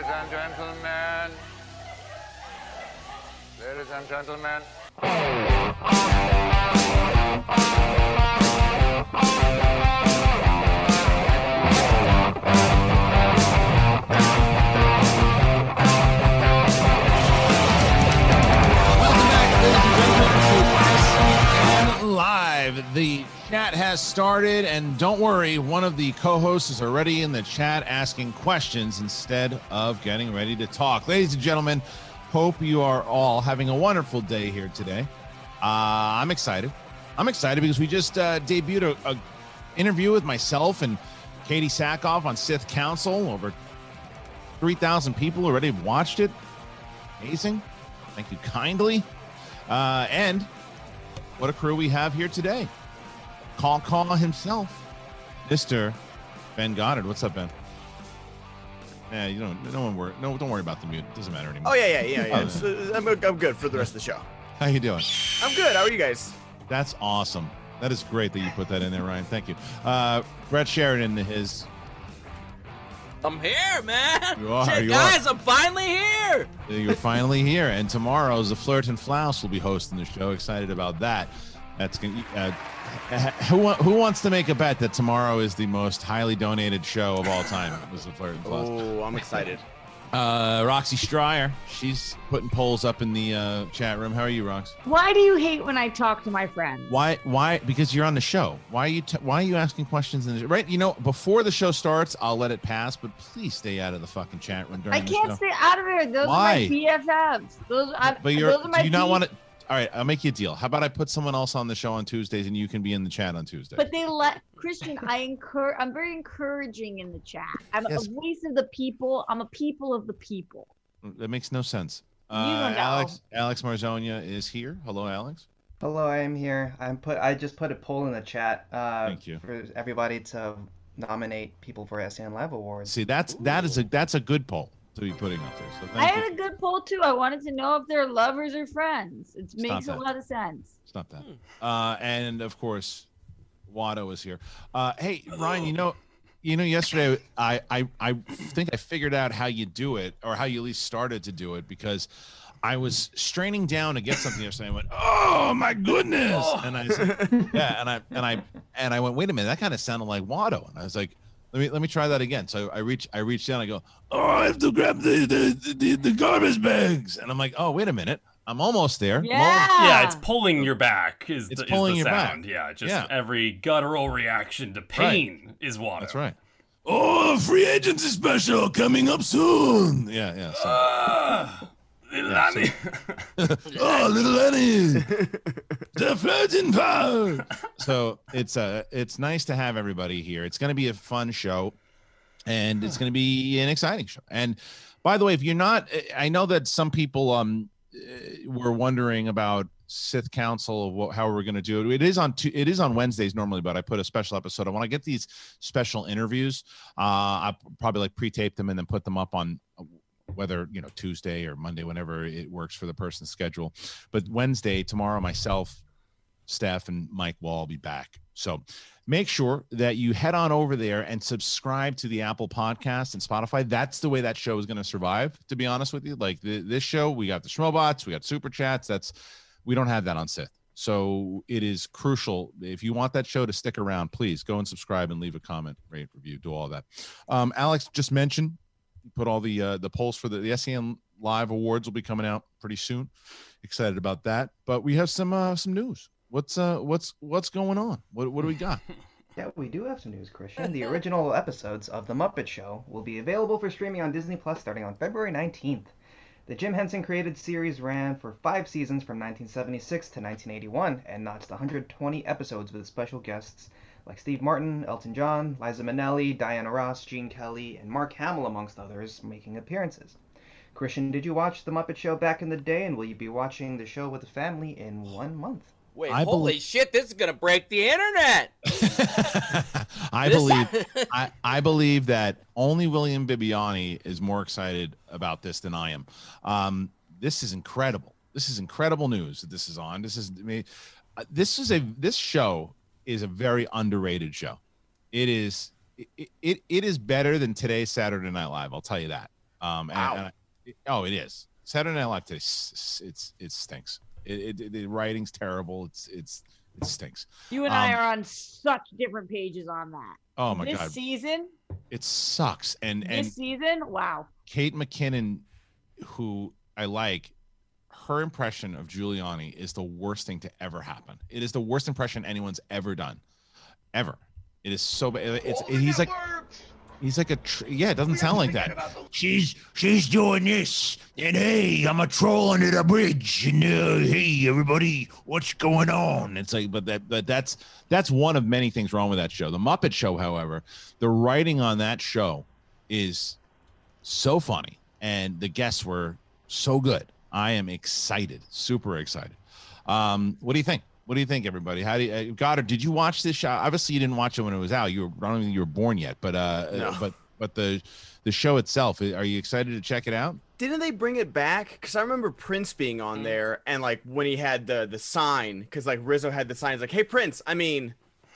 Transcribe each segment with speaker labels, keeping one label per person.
Speaker 1: Ladies and gentlemen. Ladies and gentlemen.
Speaker 2: Live. The chat has started, and don't worry, one of the co hosts is already in the chat asking questions instead of getting ready to talk. Ladies and gentlemen, hope you are all having a wonderful day here today. Uh, I'm excited. I'm excited because we just uh, debuted a, a interview with myself and Katee Sackhoff on Sith Council. Over 3,000 people already watched it. Amazing. Thank you kindly. Uh, and what a crew we have here today. Call Call himself, Mr. Ben Goddard. What's up, Ben? Yeah, you don't. No one worry. No, don't worry about the mute. It doesn't matter anymore.
Speaker 3: Oh yeah, yeah, yeah, yeah.
Speaker 2: Oh,
Speaker 3: I'm, I'm good for the rest of the show.
Speaker 2: How you doing?
Speaker 3: I'm good. How are you guys?
Speaker 2: That's awesome. That is great that you put that in there, Ryan. Thank you. Uh, Brett Sheridan, his
Speaker 4: I'm here, man.
Speaker 2: You are,
Speaker 4: Shit,
Speaker 2: you
Speaker 4: guys, I'm finally here.
Speaker 2: You're finally here, and tomorrow's the Flirt and Flouse will be hosting the show. Excited about that. That's gonna. Uh, who who wants to make a bet that tomorrow is the most highly donated show of all time? Was the Flirt and Flouse.
Speaker 3: Oh, I'm excited.
Speaker 2: Uh, Roxy Striar, she's putting polls up in the uh, chat room. How are you, Rox?
Speaker 5: Why do you hate when I talk to my friends?
Speaker 2: Why? Why? Because you're on the show. Why are you? T- why are you asking questions in the right? You know, before the show starts, I'll let it pass, but please stay out of the fucking chat room during
Speaker 5: I can't
Speaker 2: show.
Speaker 5: stay out of it. Those
Speaker 2: Why?
Speaker 5: are my BFFs. Those, I,
Speaker 2: But you're.
Speaker 5: those are my
Speaker 2: Do you not want to? All right, I'll make you a deal. How about I put someone else on the show on Tuesdays, and you can be in the chat on Tuesday.
Speaker 5: But they let Kristian. I encourage. I'm very encouraging in the chat. I'm
Speaker 2: Yes.
Speaker 5: a voice of the people. I'm a people of the people.
Speaker 2: that makes no sense.
Speaker 5: You
Speaker 2: Uh,
Speaker 5: don't know.
Speaker 2: Alex Alex Marzoña is here. Hello, Alex.
Speaker 6: Hello, I am here. I'm put. I just put a poll in the chat. Uh,
Speaker 2: Thank you.
Speaker 6: For everybody to nominate people for SEN Live Awards.
Speaker 2: See, that's that is a that's a good poll to be putting up there. So
Speaker 5: I
Speaker 2: thank
Speaker 5: had
Speaker 2: you.
Speaker 5: a good poll too. I wanted to know if they're lovers or friends. It makes a lot of sense.
Speaker 2: It's not that. Uh, and of course, Watto is here. Uh, hey, Ryan, you know, you know, yesterday I, I I think I figured out how you do it, or how you at least started to do it, because I was straining down to get something yesterday. I went, "Oh my goodness!" And I said, "Yeah," and I and I and I went, "Wait a minute, that kind of sounded like Watto." And I was like. Let me let me try that again. So I reach I reach down. I go, oh, I have to grab the the, the, the garbage bags, and I'm like, oh, wait a minute, I'm almost there. I'm almost-
Speaker 5: Yeah.
Speaker 7: Yeah, it's pulling your back. Is
Speaker 2: It's
Speaker 7: the, is
Speaker 2: pulling
Speaker 7: the
Speaker 2: your back.
Speaker 7: sound? Yeah, just
Speaker 2: Yeah.
Speaker 7: every guttural reaction to pain is Watto.
Speaker 2: That's right. Oh, free agency special coming up soon. Yeah, yeah. So,
Speaker 7: Ah, little
Speaker 2: Yeah,
Speaker 7: Annie.
Speaker 2: oh, little Lenny, the floating power. So it's uh it's nice to have everybody here. It's going to be a fun show, and it's going to be an exciting show. And by the way, if you're not, I know that some people um uh, were wondering about Sith Council of what, how we're going to do it. It is on two, it is on Wednesdays normally, but I put a special episode. I want to get these special interviews. Uh, I probably like pre-tape them and then put them up on whether you know Tuesday or Monday, whenever it works for the person's schedule. But Wednesday, tomorrow, myself, Steph, and Mike will all be back. So make sure that you head on over there and subscribe to the Apple Podcast and Spotify. That's the way that show is going to survive. To be honest with you, like this show, we got the Schmobots, we got super chats. That's we don't have that on Sith. So it is crucial. If you want that show to stick around, please go and subscribe and leave a comment, rate, review, do all that. Um, Alex just mentioned put all the uh, the polls for the, the SEN Live Awards will be coming out pretty soon. Excited about that. But we have some uh, some news. What's uh what's what's going on? What what do we got?
Speaker 6: Yeah, we do have some news, Kristian. The original episodes of The Muppet Show will be available for streaming on Disney Plus starting on February 19th. The Jim Henson created series ran for five seasons from 1976 to 1981 and notched 120 episodes with special guests like Steve Martin, Elton John, Liza Minnelli, Diana Ross, Gene Kelly, and Mark Hamill, amongst others, making appearances. Kristian, did you watch The Muppet Show back in the day, and will you be watching the show with the family in one month?
Speaker 4: Wait,
Speaker 2: I
Speaker 4: holy
Speaker 2: believe-
Speaker 4: shit, this is gonna break the internet.
Speaker 2: I
Speaker 4: This-
Speaker 2: believe I, I believe that only William Bibbiani is more excited about this than I am. Um, this is incredible. This is incredible news that this is on. This is I mean, uh, this is a this show is a very underrated show. It is it, it, it is better than today's Saturday Night Live. I'll tell you that. Um, and-
Speaker 3: Wow.
Speaker 2: and I- oh, it is Saturday Night Live today. s- s- It's it stinks. It, it, the writing's terrible. It's it's it stinks.
Speaker 5: You and I
Speaker 2: Um,
Speaker 5: are on such different pages on that.
Speaker 2: Oh my
Speaker 5: this
Speaker 2: god, This
Speaker 5: season,
Speaker 2: it sucks. And and
Speaker 5: this season, wow.
Speaker 2: Kate McKinnon, who I like, her impression of Giuliani is the worst thing to ever happen. It is the worst impression anyone's ever done, ever. It is so bad. It's he's like he's like a tr- yeah. It doesn't sound like that. She's she's doing this, and hey, I'm a troll under the bridge, and uh, hey, everybody, what's going on? It's like, but that but that's that's one of many things wrong with that show. The Muppet Show, however, the writing on that show is so funny and the guests were so good i am excited super excited um what do you think what do you think everybody how do you uh, goddard did you watch this show obviously you didn't watch it when it was out you were i don't think you were born yet but uh
Speaker 3: No.
Speaker 2: but but the the show itself are you excited to check it out
Speaker 3: Didn't they bring it back? Because I remember Prince being on there, and like when he had the the sign, because like Rizzo had the sign, it's like, "Hey Prince," I mean,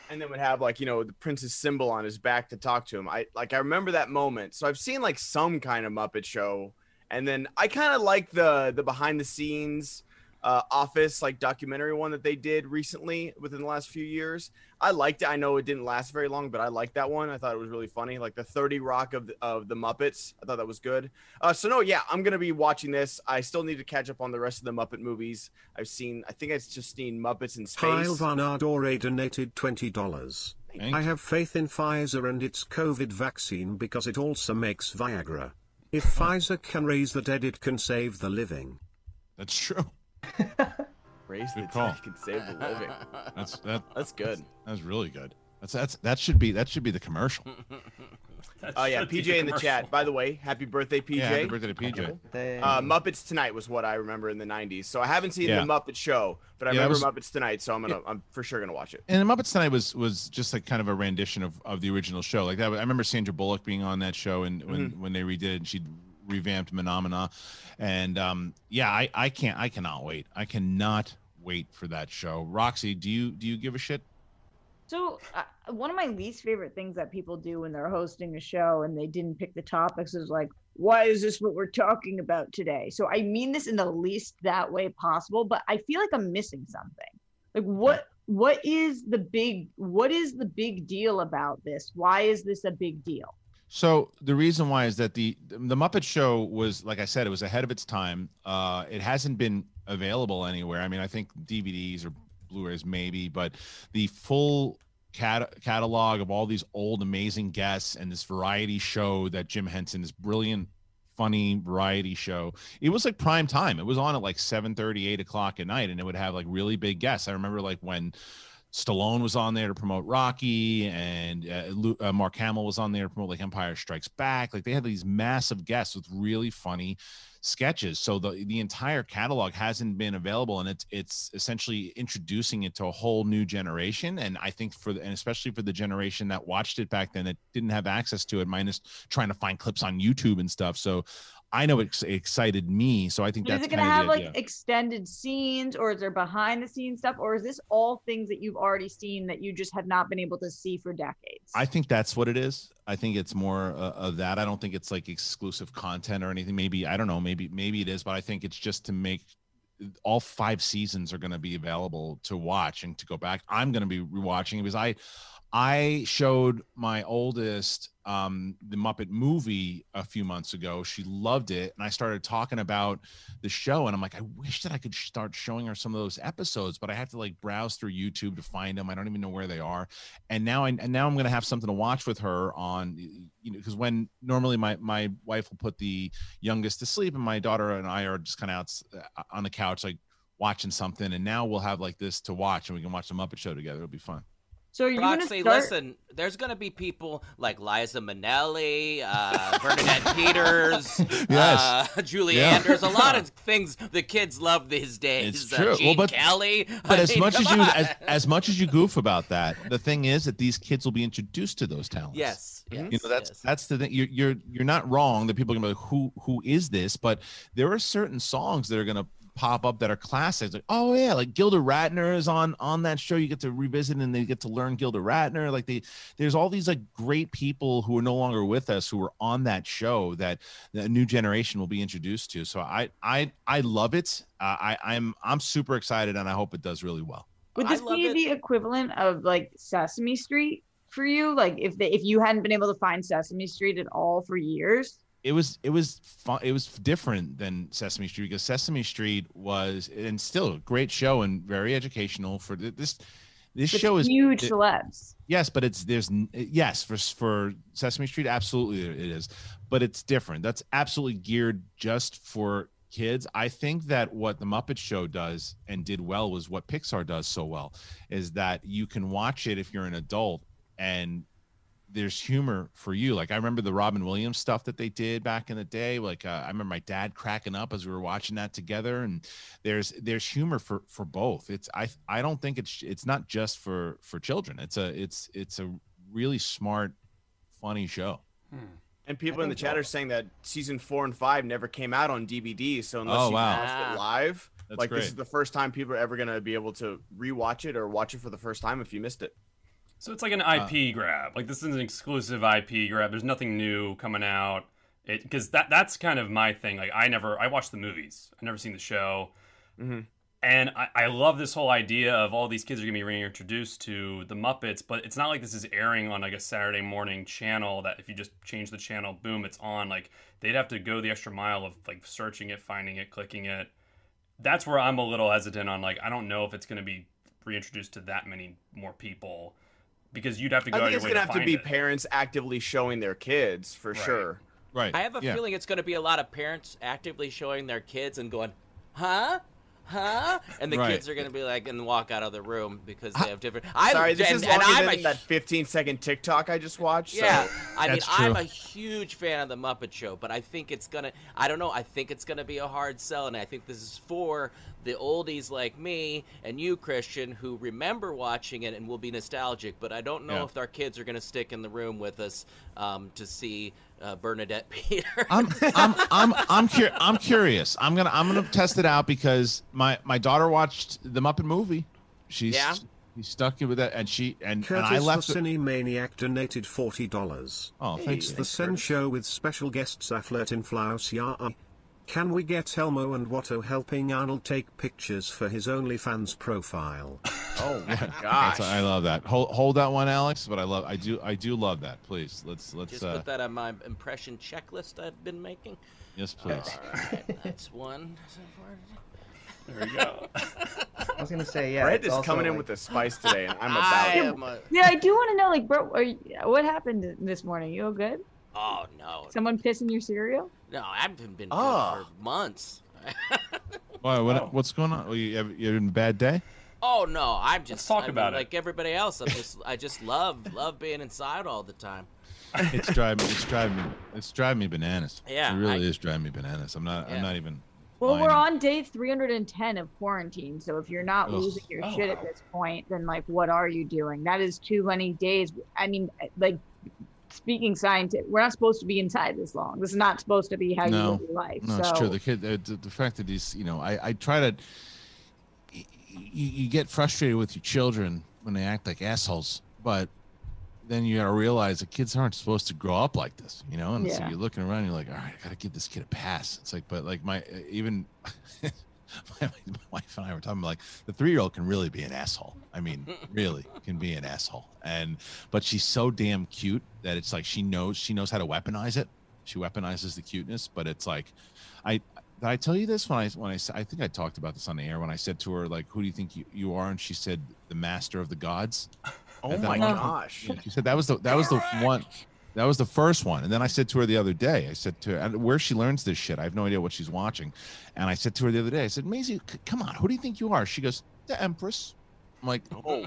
Speaker 3: and then would have like you know the Prince's symbol on his back to talk to him. I like I remember that moment. So I've seen like some kind of Muppet show, and then I kind of like the the behind the scenes uh, office like documentary one that they did recently within the last few years. I liked it. I know it didn't last very long, but I liked that one. I thought it was really funny, like the 30 Rock of the, of the Muppets. I thought that was good. Uh, so no, yeah, I'm gonna be watching this. I still need to catch up on the rest of the Muppet movies. I've seen. I think I've just seen Muppets in Space. Kyle.
Speaker 8: Van Ardore donated $20.
Speaker 2: Thank
Speaker 8: I have faith in Pfizer and its COVID vaccine because it also makes Viagra. If uh-huh. Pfizer can raise the dead, it can save the living.
Speaker 2: that's true
Speaker 3: Raise the
Speaker 2: call.
Speaker 3: dead can save the living.
Speaker 2: that's that
Speaker 3: That's good.
Speaker 2: that's really good that's that's that should be that should be the commercial
Speaker 7: That
Speaker 3: Oh yeah, PJ in the chat. By the way, happy birthday, PJ.
Speaker 2: yeah happy birthday to pj
Speaker 6: They-
Speaker 3: Uh, Muppets Tonight was what I remember in the '90s. So I haven't seen
Speaker 2: Yeah.
Speaker 3: the Muppet Show, but I
Speaker 2: Yeah,
Speaker 3: remember
Speaker 2: was-
Speaker 3: Muppets Tonight. So I'm gonna, I'm for sure gonna watch it.
Speaker 2: and the Muppets Tonight was was just like kind of a rendition of, of the original show. Like that, I remember Sandra Bullock being on that show, and when when they redid it, and she revamped Mahna Mahna, and um, yeah, I I can't I cannot wait. I cannot wait for that show. Roxy, do you do you give a shit?
Speaker 5: So uh, one of my least favorite things that people do when they're hosting a show and they didn't pick the topics is like, why is this what we're talking about today? So I mean this in the least that way possible, but I feel like I'm missing something. Like what what is the big what is the big deal about this? Why is this a big deal?
Speaker 2: So the reason why is that the the Muppet Show was, like I said, it was ahead of its time. Uh, it hasn't been available anywhere. I mean, I think DVDs or Blu-rays maybe, but the full cat- catalog of all these old amazing guests and this variety show that Jim Henson, this brilliant, funny variety show, it was like prime time. It was on at like 7 8 o'clock at night, and it would have like really big guests. I remember like when Stallone was on there to promote Rocky, and uh, uh, Mark Hamill was on there to promote like Empire Strikes Back. Like they had these massive guests with really funny sketches. So the the entire catalog hasn't been available, and it's it's essentially introducing it to a whole new generation. And I think for the, and especially for the generation that watched it back then, that didn't have access to it, minus trying to find clips on YouTube and stuff. So I know it excited me. So I think
Speaker 5: But
Speaker 2: that's
Speaker 5: is it going to have like extended scenes or is there behind the scenes stuff or is this all things that you've already seen that you just have not been able to see for decades?
Speaker 2: I think that's what it is. I think it's more uh, of that. I don't think it's like exclusive content or anything. Maybe I don't know. Maybe maybe it is, but I think it's just to make all five seasons are going to be available to watch and to go back. I'm going to be rewatching it because I I showed my oldest um, the Muppet movie a few months ago. She loved it, and I started talking about the show. And I'm like, I wish that I could start showing her some of those episodes, but I have to like browse through YouTube to find them. I don't even know where they are. And now I and now I'm gonna have something to watch with her on, you know, because when normally my my wife will put the youngest to sleep, and my daughter and I are just kind of out uh, on the couch like watching something, and now we'll have like this to watch, and we can watch the Muppet Show together. It'll be fun.
Speaker 5: So you're gonna
Speaker 4: Roxy,
Speaker 5: start.
Speaker 4: listen, there's going to be people like Liza Minnelli, uh, Bernadette Peters,
Speaker 2: Yes.
Speaker 4: uh, Julie
Speaker 2: Yeah.
Speaker 4: Andrews, a lot of things the kids love these days.
Speaker 2: It's
Speaker 4: Uh,
Speaker 2: true. Well, but-
Speaker 4: Kelly.
Speaker 2: But
Speaker 4: I
Speaker 2: as
Speaker 4: mean,
Speaker 2: much as you as, as much as you goof about that, the thing is that these kids will be introduced to those talents.
Speaker 4: Yes, yes,
Speaker 2: you know that's
Speaker 4: yes.
Speaker 2: that's the thing. You're you're you're not wrong. That people are gonna be like, who who is this? But there are certain songs that are gonna pop up that are classics. Like, oh yeah, like Gilda Radner is on on that show. You get to revisit and they get to learn Gilda Radner. Like they, there's all these like great people who are no longer with us who are on that show that the new generation will be introduced to. So I I I love it. Uh, I I'm I'm super excited and I hope it does really well.
Speaker 5: Would this be
Speaker 4: it.
Speaker 5: the equivalent of like Sesame Street for you? Like if they, if you hadn't been able to find Sesame Street at all for years?
Speaker 2: It was it was fun it was different than sesame street because sesame street was and still a great show and very educational for this this
Speaker 5: With
Speaker 2: show is
Speaker 5: huge
Speaker 2: it-
Speaker 5: celebs.
Speaker 2: yes but it's there's yes for for sesame street absolutely it is. But it's different. That's absolutely geared just for kids. I think that what the muppet show does and did well was what pixar does so well is that you can watch it if you're an adult and there's humor for you. Like I remember the Robin Williams stuff that they did back in the day. Like uh, I remember my dad cracking up as we were watching that together. And there's there's humor for for both. It's I I don't think it's it's not just for for children. It's a it's it's a really smart, funny show.
Speaker 3: And people in the chat are saying that season four and five never came out on DVD. So unless
Speaker 2: Oh,
Speaker 3: you
Speaker 2: wow.
Speaker 3: watched
Speaker 4: Ah.
Speaker 3: it live,
Speaker 2: That's
Speaker 3: like
Speaker 2: great.
Speaker 3: this is the first time people are ever gonna be able to rewatch it or watch it for the first time if you missed it.
Speaker 7: So it's like an
Speaker 2: Uh,
Speaker 7: IP grab. Like this is an exclusive IP grab. There's nothing new coming out. It because that that's kind of my thing. Like I never I watched the movies. I never seen the show.
Speaker 3: Mhm.
Speaker 7: And I, I love this whole idea of all these kids are gonna be reintroduced to the Muppets, but it's not like this is airing on like a Saturday morning channel that if you just change the channel, boom, it's on. Like they'd have to go the extra mile of like searching it, finding it, clicking it. That's where I'm a little hesitant on like I don't know if it's gonna be reintroduced to that many more people because you'd have to go
Speaker 3: I think
Speaker 7: your
Speaker 3: it's gonna
Speaker 7: to
Speaker 3: have to be
Speaker 7: it.
Speaker 3: parents actively showing their kids for
Speaker 7: Right.
Speaker 3: sure.
Speaker 2: Right.
Speaker 4: I have a
Speaker 2: Yeah.
Speaker 4: feeling it's going to be a lot of parents actively showing their kids and going, huh? Huh? And the
Speaker 2: Right.
Speaker 4: kids are going to be like, and walk out of the room because they have different. I,
Speaker 3: Sorry, this
Speaker 4: and,
Speaker 3: is
Speaker 4: and
Speaker 3: longer
Speaker 4: I'm
Speaker 3: than
Speaker 4: a
Speaker 3: that 15 second TikTok I just watched.
Speaker 4: Yeah,
Speaker 3: so-
Speaker 4: I mean,
Speaker 2: That's
Speaker 4: I'm a huge fan of the Muppet Show, but I think it's gonna. I don't know. I think it's gonna be a hard sell, and I think this is for the oldies like me and you, Kristian, who remember watching it and will be nostalgic. But I don't know
Speaker 2: Yeah.
Speaker 4: if our kids are gonna stick in the room with us um, to see uh, Bernadette Peter.
Speaker 2: I'm I'm I'm I'm, cur- I'm curious. I'm gonna I'm gonna test it out because my my daughter watched the Muppet movie. She's
Speaker 4: Yeah?
Speaker 2: she's stuck with that, and she and, and
Speaker 8: Curtis
Speaker 2: I
Speaker 8: the
Speaker 2: left. it-
Speaker 8: Cine Maniac donated forty dollars.
Speaker 2: Oh, thanks.
Speaker 8: It's the
Speaker 2: thanks,
Speaker 8: Sen Show with special guests Afflet in Flaus Ya. Can we get Elmo and Watto helping Arnold take pictures for his OnlyFans profile?
Speaker 3: Oh my
Speaker 2: That's-
Speaker 3: gosh.
Speaker 2: I love that. Hold hold that one, Alex. But I love I do I do love that. Please let's let's
Speaker 4: Just
Speaker 2: uh
Speaker 4: put that on my impression checklist I've been making.
Speaker 2: yes please.
Speaker 4: All right, that's one.
Speaker 7: There we go.
Speaker 6: I was gonna say, yeah.
Speaker 3: Brett
Speaker 6: it's
Speaker 3: is
Speaker 6: also
Speaker 3: coming in with the spice today, and I'm about
Speaker 4: I
Speaker 3: it.
Speaker 4: a,
Speaker 5: Yeah, I do want to know, like, bro, are you, what happened this morning? You all good?
Speaker 4: Oh no,
Speaker 5: Someone pissing your cereal?
Speaker 4: no, I haven't been good
Speaker 3: Ah.
Speaker 4: for months.
Speaker 2: Why, what,
Speaker 7: Oh.
Speaker 2: what's going on? Well, you have you having a bad day?
Speaker 4: Oh no, I'm just
Speaker 7: talk
Speaker 4: I mean,
Speaker 7: about it.
Speaker 4: like everybody else. I'm just I just love love being inside all the time.
Speaker 2: It's driving it's driving me it's driving me bananas.
Speaker 4: Yeah,
Speaker 2: it really
Speaker 4: I-
Speaker 2: is driving me bananas. I'm not
Speaker 4: Yeah.
Speaker 2: I'm not even.
Speaker 5: Well, we're on day 310 of quarantine, so if you're not
Speaker 2: Ugh.
Speaker 5: losing your
Speaker 7: Oh,
Speaker 5: shit at this point, then like, what are you doing? That is too many days. I mean, like, speaking scientific, we're not supposed to be inside this long. This is not supposed to be how
Speaker 2: No.
Speaker 5: you live your life.
Speaker 2: No,
Speaker 5: so,
Speaker 2: it's true. The kid, the, the, fact that he's, you know, I, I try to. You, you get frustrated with your children when they act like assholes, but then you got to realize the kids aren't supposed to grow up like this, you know. And so you're looking around, you're like, all right, I got to give this kid a pass. It's like, but like my even. My, my wife and I were talking like the three year old can really be an asshole. I mean, really can be an asshole. And but she's so damn cute that it's like she knows she knows how to weaponize it. She weaponizes the cuteness, but it's like, I did I tell you this when I when I I think I talked about this on the air when I said to her like, who do you think you, you are? And she said the master of the gods.
Speaker 3: Oh my
Speaker 2: one-
Speaker 3: gosh.
Speaker 2: She said that was the that was the one. That was the first one. And then I said to her the other day, I said to her, and where she learns this shit, I have no idea what she's watching. And I said to her the other day, I said, Maisie, c- come on, who do you think you are? She goes, the Empress. I'm like, oh,
Speaker 5: Oh,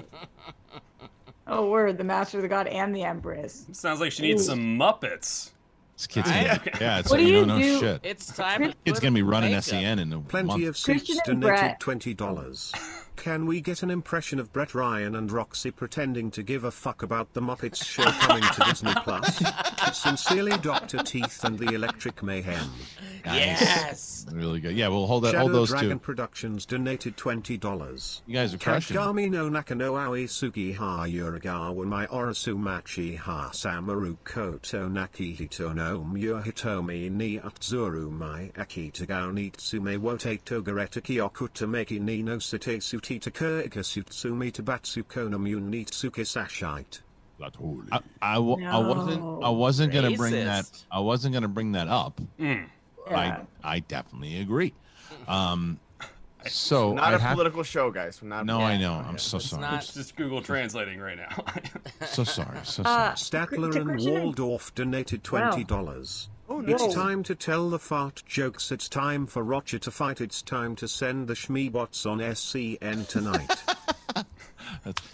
Speaker 5: oh word! The Master of the God and the Empress.
Speaker 7: Sounds like she needs
Speaker 5: Ooh.
Speaker 7: some Muppets.
Speaker 2: This kid's
Speaker 4: Right?
Speaker 2: gonna, yeah, it's
Speaker 5: What
Speaker 2: like,
Speaker 5: do
Speaker 2: you
Speaker 5: you
Speaker 2: don't know
Speaker 5: do-
Speaker 2: shit.
Speaker 4: It's time. to
Speaker 2: Kid's gonna be running
Speaker 4: makeup.
Speaker 2: SEN in a
Speaker 8: Plenty
Speaker 2: month.
Speaker 8: of
Speaker 5: Christian
Speaker 8: seats
Speaker 5: and
Speaker 8: donated
Speaker 5: Brett.
Speaker 8: twenty dollars. Can we get an impression of Brett Ryan and Roxy pretending to give a fuck about the Muppets show coming to Disney Plus? Sincerely, Dr. Teeth and the Electric Mayhem.
Speaker 4: Yes.
Speaker 2: Really good. Yeah, we'll hold that.
Speaker 8: Shadow
Speaker 2: Hold those
Speaker 8: Dragon
Speaker 2: two.
Speaker 8: Productions donated twenty dollars.
Speaker 2: You guys are crushing. it.
Speaker 8: Kagami no naka no aoi sugi ha yuragawa my orasu machi ha samaru koto naki hito no myu hitomi ni atzuru mai akitagao nitsume wote togareta kyokuta meki ni no sate sutita sutsumi tabatsu kono mu nitsuke sashite.
Speaker 2: I, I, w- I wasn't I wasn't gonna bring that I wasn't gonna bring that up.
Speaker 7: Mm.
Speaker 5: Yeah.
Speaker 2: I I definitely agree. Um, so
Speaker 3: Not
Speaker 2: I
Speaker 3: a
Speaker 2: have,
Speaker 3: political show, guys. We're not.
Speaker 2: No, I know. I'm so
Speaker 4: It's
Speaker 2: sorry.
Speaker 4: not-
Speaker 7: It's just Google translating right now.
Speaker 2: So sorry. So
Speaker 5: Uh,
Speaker 2: sorry.
Speaker 8: Statler and
Speaker 5: and-
Speaker 8: Waldorf donated twenty dollars.
Speaker 3: Oh no.
Speaker 8: It's time to tell the fart jokes. It's time for Roger to fight. It's time to send the Schmeebots on SEN tonight.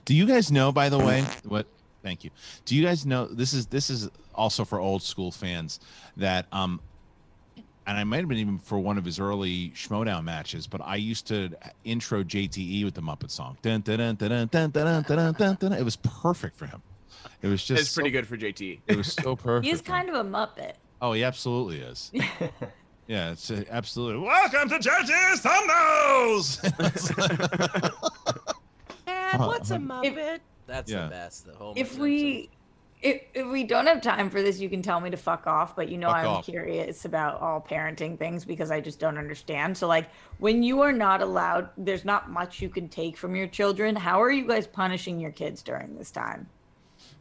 Speaker 2: Do you guys know, by the way, what? Thank you. Do you guys know this is this is also for old school fans that um, and I might have been even for one of his early Schmoedown matches, but I used to intro JTE with the Muppet song. It was perfect for him. It was just
Speaker 3: it's
Speaker 2: so, pretty
Speaker 3: good for JTE.
Speaker 2: It was so perfect. He's
Speaker 5: kind of a Muppet.
Speaker 2: Oh, he absolutely is. yeah, it's uh, absolutely. Welcome to Judges Thumbnails.
Speaker 4: Dad, what's a
Speaker 2: If-
Speaker 4: Muppet? That's
Speaker 2: Yeah.
Speaker 4: the best. The Homer
Speaker 5: If
Speaker 4: Simpson.
Speaker 5: we if, if we don't have time for this, you can tell me to fuck off. But you know,
Speaker 2: Fuck
Speaker 5: I'm
Speaker 2: off.
Speaker 5: curious about all parenting things because I just don't understand. So, like, when you are not allowed, there's not much you can take from your children. How are you guys punishing your kids during this time?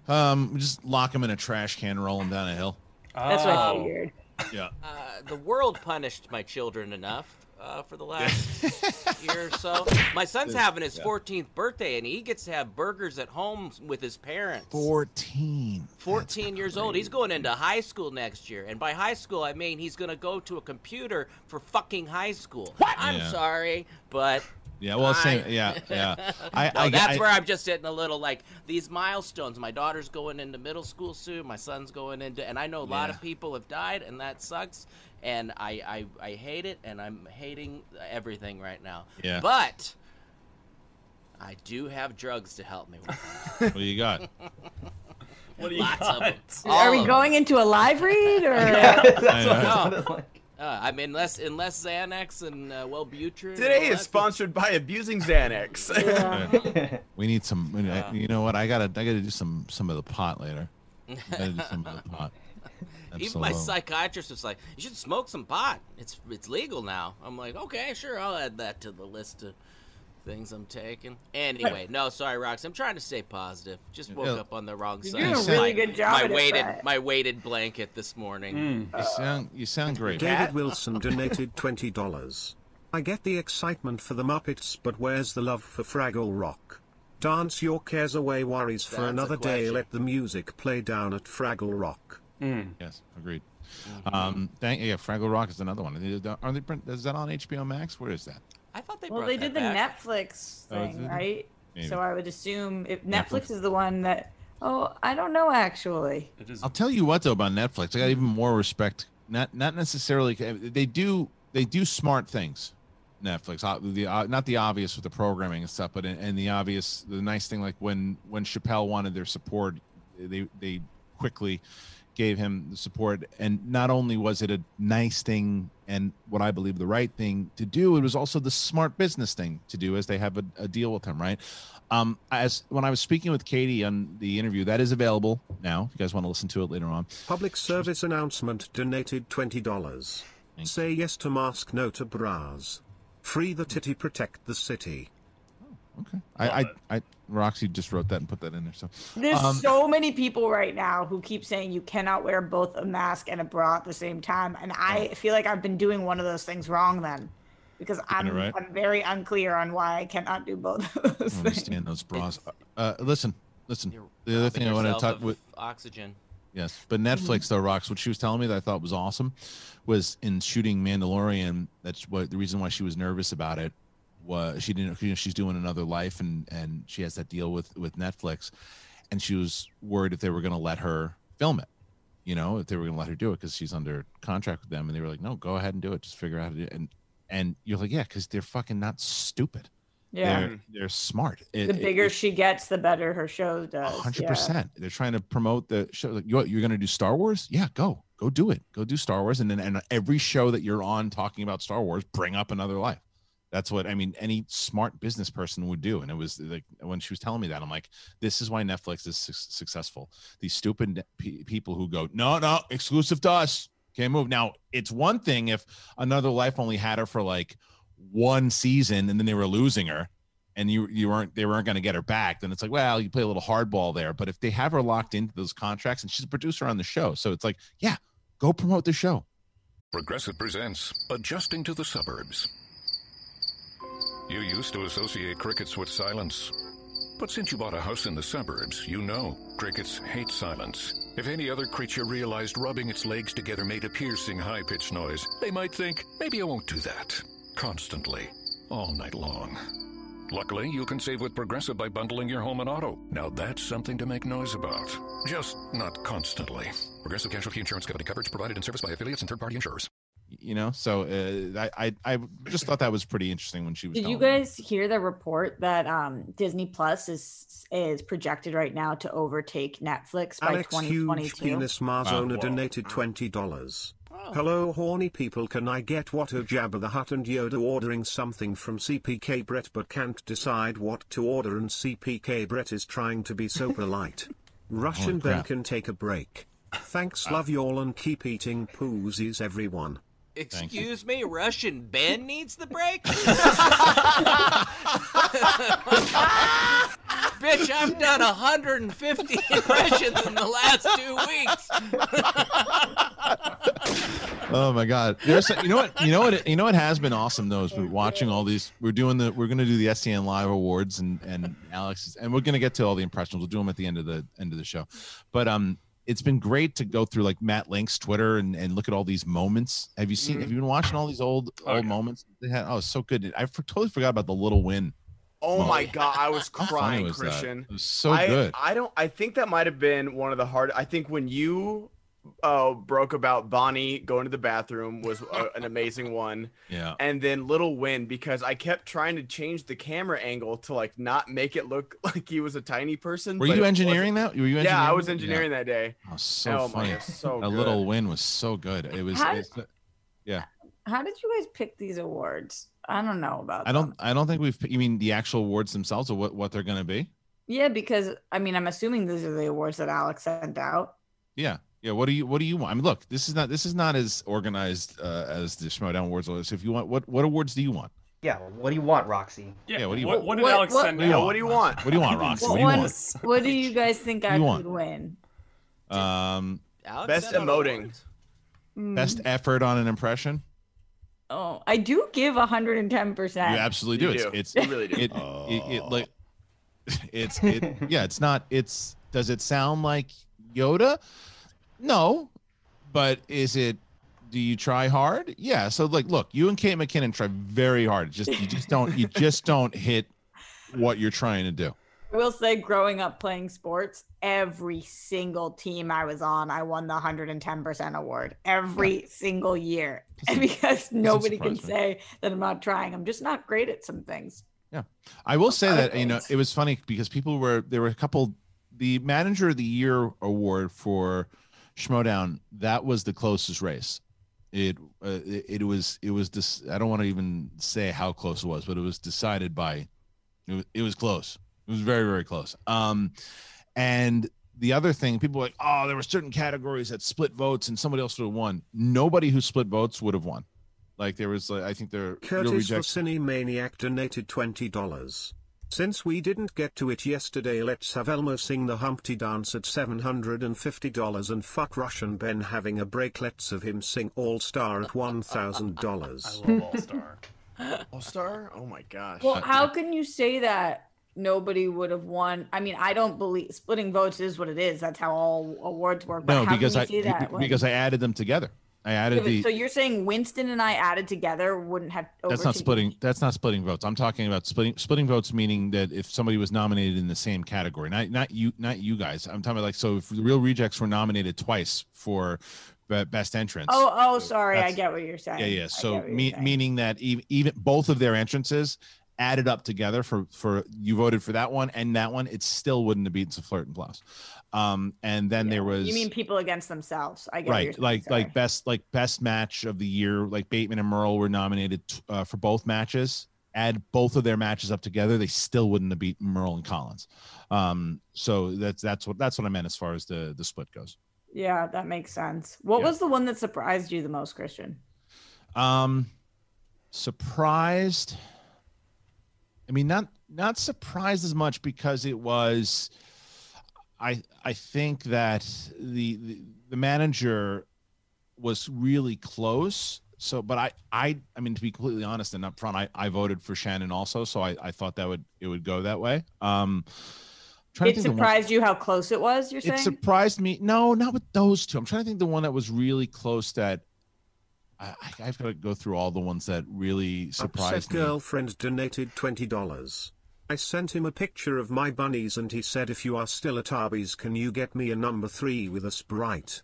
Speaker 2: um, just lock them in a trash can, roll him down a hill.
Speaker 5: That's what I
Speaker 7: Oh.
Speaker 5: figured.
Speaker 2: Yeah.
Speaker 4: Uh, the world punished my children enough uh, for the last year or so. My son's having his 14th birthday, and he gets to have burgers at home with his parents.
Speaker 2: 14.
Speaker 4: 14 years old. He's going into high school next year. And by high school, I mean he's going to go to a computer for fucking high school. What? I'm
Speaker 2: Yeah.
Speaker 4: sorry, but
Speaker 2: Yeah, well, same.
Speaker 4: I-
Speaker 2: Yeah, yeah. I,
Speaker 4: no,
Speaker 2: I,
Speaker 4: that's
Speaker 2: I,
Speaker 4: where I'm just hitting a little like these milestones. My daughter's going into middle school soon. My son's going into, and I know a lot
Speaker 2: Yeah.
Speaker 4: of people have died, and that sucks. And I, I, I hate it, and I'm hating everything right now.
Speaker 2: Yeah.
Speaker 4: But I do have drugs to help me with.
Speaker 2: What do you got?
Speaker 7: What do you
Speaker 4: Lots of
Speaker 7: got?
Speaker 4: them.
Speaker 5: Are we
Speaker 4: of them.
Speaker 5: going into a live read or?
Speaker 6: That's what
Speaker 2: I know.
Speaker 6: like.
Speaker 4: Uh, I mean, unless unless Xanax and uh, Wellbutrin. and
Speaker 3: Today is sponsored by Abusing Xanax.
Speaker 5: Yeah.
Speaker 2: We need some. we need-
Speaker 4: Yeah.
Speaker 2: You know what? I gotta. I gotta do some. Some of the pot later. I gotta do some of the pot.
Speaker 4: Even my psychiatrist was like, "You should smoke some pot. It's it's legal now." I'm like, "Okay, sure, I'll add that to the list of things I'm taking." Anyway, no, sorry, Rox. I'm trying to stay positive. Just woke
Speaker 2: Yeah.
Speaker 4: up on the wrong side.
Speaker 5: You're
Speaker 4: side.
Speaker 5: doing
Speaker 2: a
Speaker 4: of
Speaker 2: really
Speaker 4: my-
Speaker 5: good job
Speaker 4: My weighted
Speaker 5: Brett.
Speaker 4: my weighted blanket this morning.
Speaker 7: Mm.
Speaker 2: You sound. You sound great.
Speaker 8: David Wilson donated twenty dollars. I get the excitement for the Muppets, but where's the love for Fraggle Rock? Dance your cares away, worries for
Speaker 4: That's a
Speaker 8: another day. Let the music play down at Fraggle Rock.
Speaker 7: Mm.
Speaker 2: Yes, agreed.
Speaker 4: Mm-hmm.
Speaker 2: Um, thank yeah. Fraggle Rock is another one. Are they? Is that on HBO Max? Where is that?
Speaker 4: I thought they
Speaker 5: Well, they
Speaker 4: that
Speaker 5: did the
Speaker 4: back.
Speaker 5: Netflix
Speaker 2: Oh,
Speaker 5: thing,
Speaker 2: did they?
Speaker 5: right?
Speaker 2: Maybe.
Speaker 5: So I would assume if
Speaker 2: Netflix.
Speaker 5: Netflix is the one that. Oh, I don't know actually.
Speaker 2: I'll tell you what though about Netflix, I got even more respect. Not not necessarily they do they do smart things. Netflix, uh, the uh, not the obvious with the programming and stuff, but in, and the obvious, the nice thing like when when Chappelle wanted their support, they they quickly gave him the support, and not only was it a nice thing and what I believe the right thing to do, it was also the smart business thing to do, as they have a, a deal with him, right? Um, as when I was speaking with Katie on the interview, that is available now. If you guys want to listen to it later on.
Speaker 8: Public service announcement donated twenty dollars. Say yes to mask, no to bras. Free the titty, protect the city.
Speaker 2: Okay. I, I, I, Roxy just wrote that and put that in there. So
Speaker 5: There's
Speaker 2: Um,
Speaker 5: so many people right now who keep saying you cannot wear both a mask and a bra at the same time, and I
Speaker 2: Oh.
Speaker 5: feel like I've been doing one of those things wrong then, because I'm
Speaker 2: right.
Speaker 5: I'm very unclear on why I cannot do both of
Speaker 2: I
Speaker 5: those
Speaker 2: don't
Speaker 5: things.
Speaker 2: understand those bras. Uh, listen, listen.
Speaker 4: You're
Speaker 2: The other thing I want to talk with,
Speaker 4: oxygen.
Speaker 2: yes, but Netflix though, Rox, what she was telling me that I thought was awesome, was in shooting Mandalorian. That's what the reason why she was nervous about it was she didn't. You know, she's doing another life and and she has that deal with with Netflix, and she was worried if they were going to let her film it. You know, if they were going to let her do it because she's under contract with them, and they were like, "No, go ahead and do it. Just figure out how to do it." And and you're like, "Yeah," because they're fucking not stupid.
Speaker 5: Yeah.
Speaker 2: They're they're smart. It-
Speaker 5: the
Speaker 2: it-
Speaker 5: bigger she gets, the better her show does.
Speaker 2: hundred
Speaker 5: yeah.
Speaker 2: percent. They're trying to promote the show. Like, you, you're going to do Star Wars? Yeah, go, go do it. Go do Star Wars, and then and every show that you're on talking about Star Wars, bring up another life. That's what I mean. Any smart business person would do. And it was like when she was telling me that, I'm like, this is why Netflix is su- successful. These stupid people who go, no, no, exclusive to us, can't move. Now, it's one thing if another life only had her for like one season, and then they were losing her and you you weren't they weren't going to get her back then it's like well you play a little hardball there but if they have her locked into those contracts and she's a producer on the show so it's like yeah go promote the show
Speaker 9: Progressive presents Adjusting to the Suburbs. You used to associate crickets with silence. But since you bought a house in the suburbs, you know crickets hate silence. If any other creature realized rubbing its legs together made a piercing high pitched noise, they might think, maybe I won't do that. Constantly. All night long. Luckily, you can save with Progressive by bundling your home and auto. Now that's something to make noise about. Just not constantly. Progressive Casualty Insurance Company coverage provided in service by affiliates and third party insurers.
Speaker 2: You know so uh, I, I i just thought that was pretty interesting when she was
Speaker 5: Did you
Speaker 2: telling me.
Speaker 5: guys hear the report that um, Disney Plus is is projected right now to overtake Netflix by
Speaker 8: Alex Huge
Speaker 5: 2022?
Speaker 8: Penis Marzona donated twenty dollars. Hello, horny people. Can I get what a Jabba the Hutt and Yoda ordering something from CPK Brett but can't decide what to order and CPK Brett is trying to be so polite. Russian Ben
Speaker 2: crap.
Speaker 8: can take a break. Thanks, love y'all, and keep eating poosies everyone.
Speaker 4: Excuse me, Russian Ben needs the break? Bitch, I've done 150 impressions in the last two weeks.
Speaker 2: oh my god there's you know what you know what you know what has been awesome though is we're watching all these we're doing the we're going to do the SEN live awards and and alex and we're going to get to all the impressions we'll do them at the end of the end of the show but um it's been great to go through like matt link's twitter and, and look at all these moments have you seen mm-hmm. have you been watching all these old oh, old moments they had oh so good i for, totally forgot about the little win
Speaker 3: Oh
Speaker 2: moment.
Speaker 3: my god, I was crying,
Speaker 2: was?
Speaker 3: Kristian.
Speaker 2: It was so
Speaker 3: I,
Speaker 2: good.
Speaker 3: I don't. I think that might have been one of the hard. I think when you uh, broke about Bonnie going to the bathroom was uh, an amazing one.
Speaker 2: Yeah.
Speaker 3: And then Little Win because I kept trying to change the camera angle to like not make it look like he was a tiny person.
Speaker 2: Were
Speaker 3: but
Speaker 2: you engineering
Speaker 3: wasn't.
Speaker 2: that? Were you
Speaker 3: Yeah, I was engineering
Speaker 2: Yeah.
Speaker 3: that day.
Speaker 2: Oh, so
Speaker 3: Oh
Speaker 2: funny.
Speaker 3: God, so
Speaker 2: a little win was so good. It was.
Speaker 5: How-
Speaker 2: it's- yeah.
Speaker 5: How did you guys pick these awards? I don't know about.
Speaker 2: I
Speaker 5: them.
Speaker 2: don't. I don't think we've. You mean the actual awards themselves, or what? What they're going to be?
Speaker 5: Yeah, because I mean, I'm assuming these are the awards that Alex sent out.
Speaker 2: Yeah. Yeah. What do you? What do you want? I mean, look. This is not. This is not as organized uh, as the Schmoedown Awards. So if you want, what what awards do you want?
Speaker 6: Yeah, what do you want, Roxy?
Speaker 7: Yeah,
Speaker 2: what do you
Speaker 7: what,
Speaker 2: want?
Speaker 7: what did
Speaker 5: What-
Speaker 7: Alex
Speaker 5: what-
Speaker 7: send
Speaker 2: What do you want?
Speaker 3: What do you want?
Speaker 2: What do you want, Roxy?
Speaker 5: What,
Speaker 2: What do you want?
Speaker 5: what do you guys think I
Speaker 2: you
Speaker 5: could win?
Speaker 2: Um,
Speaker 4: Alex
Speaker 3: Best emoting.
Speaker 5: Mm,
Speaker 2: best effort on an impression.
Speaker 5: Oh, I do give hundred and ten percent.
Speaker 2: You
Speaker 5: percent
Speaker 2: absolutely do.
Speaker 3: You
Speaker 2: It's
Speaker 3: do.
Speaker 2: it's
Speaker 3: You really do.
Speaker 2: it, it, it like it's it yeah it's not it's does it sound like yoda no but is it do you try hard yeah so like look you and kate mckinnon try very hard just you just don't you just don't hit what you're trying to do
Speaker 5: I will say, growing up playing sports, every single team I was on, I won the 110% award every single year. And because nobody can
Speaker 2: me.
Speaker 5: say that I'm not trying, I'm just not great at some things. Yeah.
Speaker 2: I will say that you know it was funny because people were there were a couple the manager of the year award for Schmoedown that was the closest race. It uh, it, it was it was this I don't want to even say how close it was, but it was decided by it was, it was close. It was very very close. Um, and the other thing, people were like, oh, there were certain categories that split votes and somebody else would have won. Nobody who split votes would have won. Like there was, like, I think there.
Speaker 8: Curtis Rossini Maniac donated $20. Since we didn't get to it yesterday, let's have Elmo sing the Humpty Dance at $750 and fuck Russian Ben having a break. Let's have him sing All Star at $1,000.
Speaker 7: I love All Star.
Speaker 3: All Star? Oh my gosh.
Speaker 5: Well, how can you say that nobody would have won? I mean, I don't believe splitting votes is what it is. That's how all awards work. But
Speaker 2: No,
Speaker 5: how
Speaker 2: because
Speaker 5: can
Speaker 2: I
Speaker 5: say that
Speaker 2: because I added them together. I added
Speaker 5: but
Speaker 2: the.
Speaker 5: so you're saying Winston and I added together wouldn't have.
Speaker 2: That's not splitting. That's not splitting votes. I'm talking about splitting splitting votes, meaning that if somebody was nominated in the same category, not not you, not you guys. I'm talking about like so. If the Real Rejects were nominated twice for best entrance.
Speaker 5: Oh, oh, sorry. I get what you're saying.
Speaker 2: yeah, yeah. So me, meaning that even, even both of their entrances added up together for for you voted for that one and that one, it still wouldn't have beaten Flirt and Plus. Um, and then there was
Speaker 5: You mean people against themselves? I get
Speaker 2: right like
Speaker 5: sorry.
Speaker 2: like best like best match of the year like bateman and merle were nominated uh, for both matches add both of their matches up together they still wouldn't have beat merle and collins um so that's that's what that's what i meant as far as the the split goes
Speaker 5: Yeah, that makes sense. What
Speaker 2: Yeah.
Speaker 5: was the one that surprised you the most, Kristian?
Speaker 2: um surprised i mean not not surprised as much because it was i i think that the the, the manager was really close so but i i i mean to be completely honest and upfront i i voted for shannon also so i i thought that would it would go that way um
Speaker 5: It
Speaker 2: to think the one-
Speaker 5: surprised you how close it was. You're saying?
Speaker 2: it surprised me. No, not with those two. I'm trying to think the one that was really close that I, I- I've got to go through all the ones that really
Speaker 8: Upset
Speaker 2: surprised me.
Speaker 8: girlfriend donated $20. I sent him a picture of my bunnies and he said if you are still at Arby's can you get me a number 3 with a Sprite?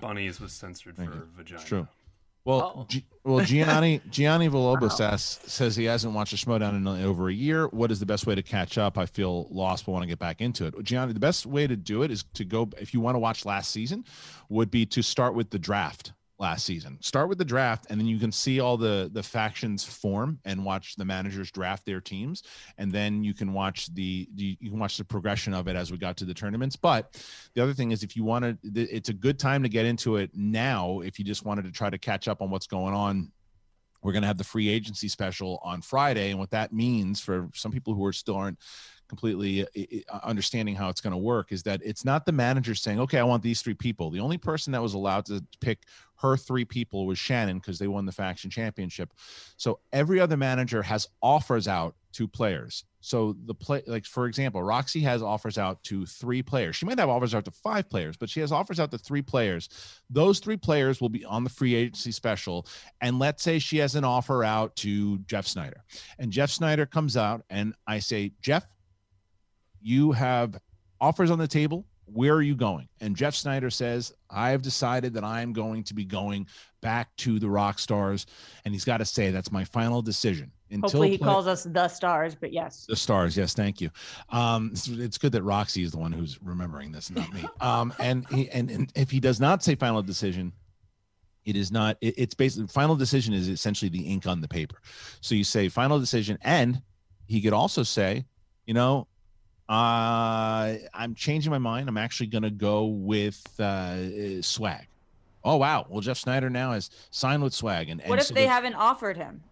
Speaker 7: Bunnies was censored for vagina.
Speaker 2: It's true. Well, oh. Gi- well, Gianni Gianni Villalobos says, says he hasn't watched a Schmoedown in over a year. What is the best way to catch up? I feel lost, but want to get back into it. Gianni, the best way to do it is to go if you want to watch last season, would be to start with the draft last season. Start with the draft, and then you can see all the the factions form and watch the managers draft their teams, and then you can watch the, you can watch the progression of it as we got to the tournaments. But the other thing is, if you want to, it's a good time to get into it now. If you just wanted to try to catch up on what's going on we're going to have the free agency special on Friday. And what that means for some people who are still aren't completely uh, uh, understanding how it's going to work is that it's not the manager saying, okay, I want these three people. The only person that was allowed to pick her three people was Shannon because they won the faction championship. So every other manager has offers out to players. So the play, like for example, Roxy has offers out to three players. She might have offers out to five players, but she has offers out to three players. Those three players will be on the free agency special. And let's say she has an offer out to Jeff Snyder, and Jeff Snyder comes out, and I say, Jeff, you have offers on the table. Where are you going? And Jeff Snyder says, I have decided that I'm going to be going back to the rock stars. And he's got to say, that's my final decision. Until
Speaker 5: Hopefully, he
Speaker 2: play-
Speaker 5: calls us the stars. But yes,
Speaker 2: the stars, yes, thank you. Um, it's, it's good that Roxy is the one who's remembering this, not me. Um, and he, and, and if he does not say final decision, it is not. It, it's basically final decision is essentially the ink on the paper. So you say final decision, and he could also say, you know, uh, I'm changing my mind. I'm actually going to go with uh, swag. Oh wow! Well, Jeff Snyder now has signed with swag, and, and
Speaker 5: what if
Speaker 2: so
Speaker 5: they
Speaker 2: the-
Speaker 5: haven't offered him?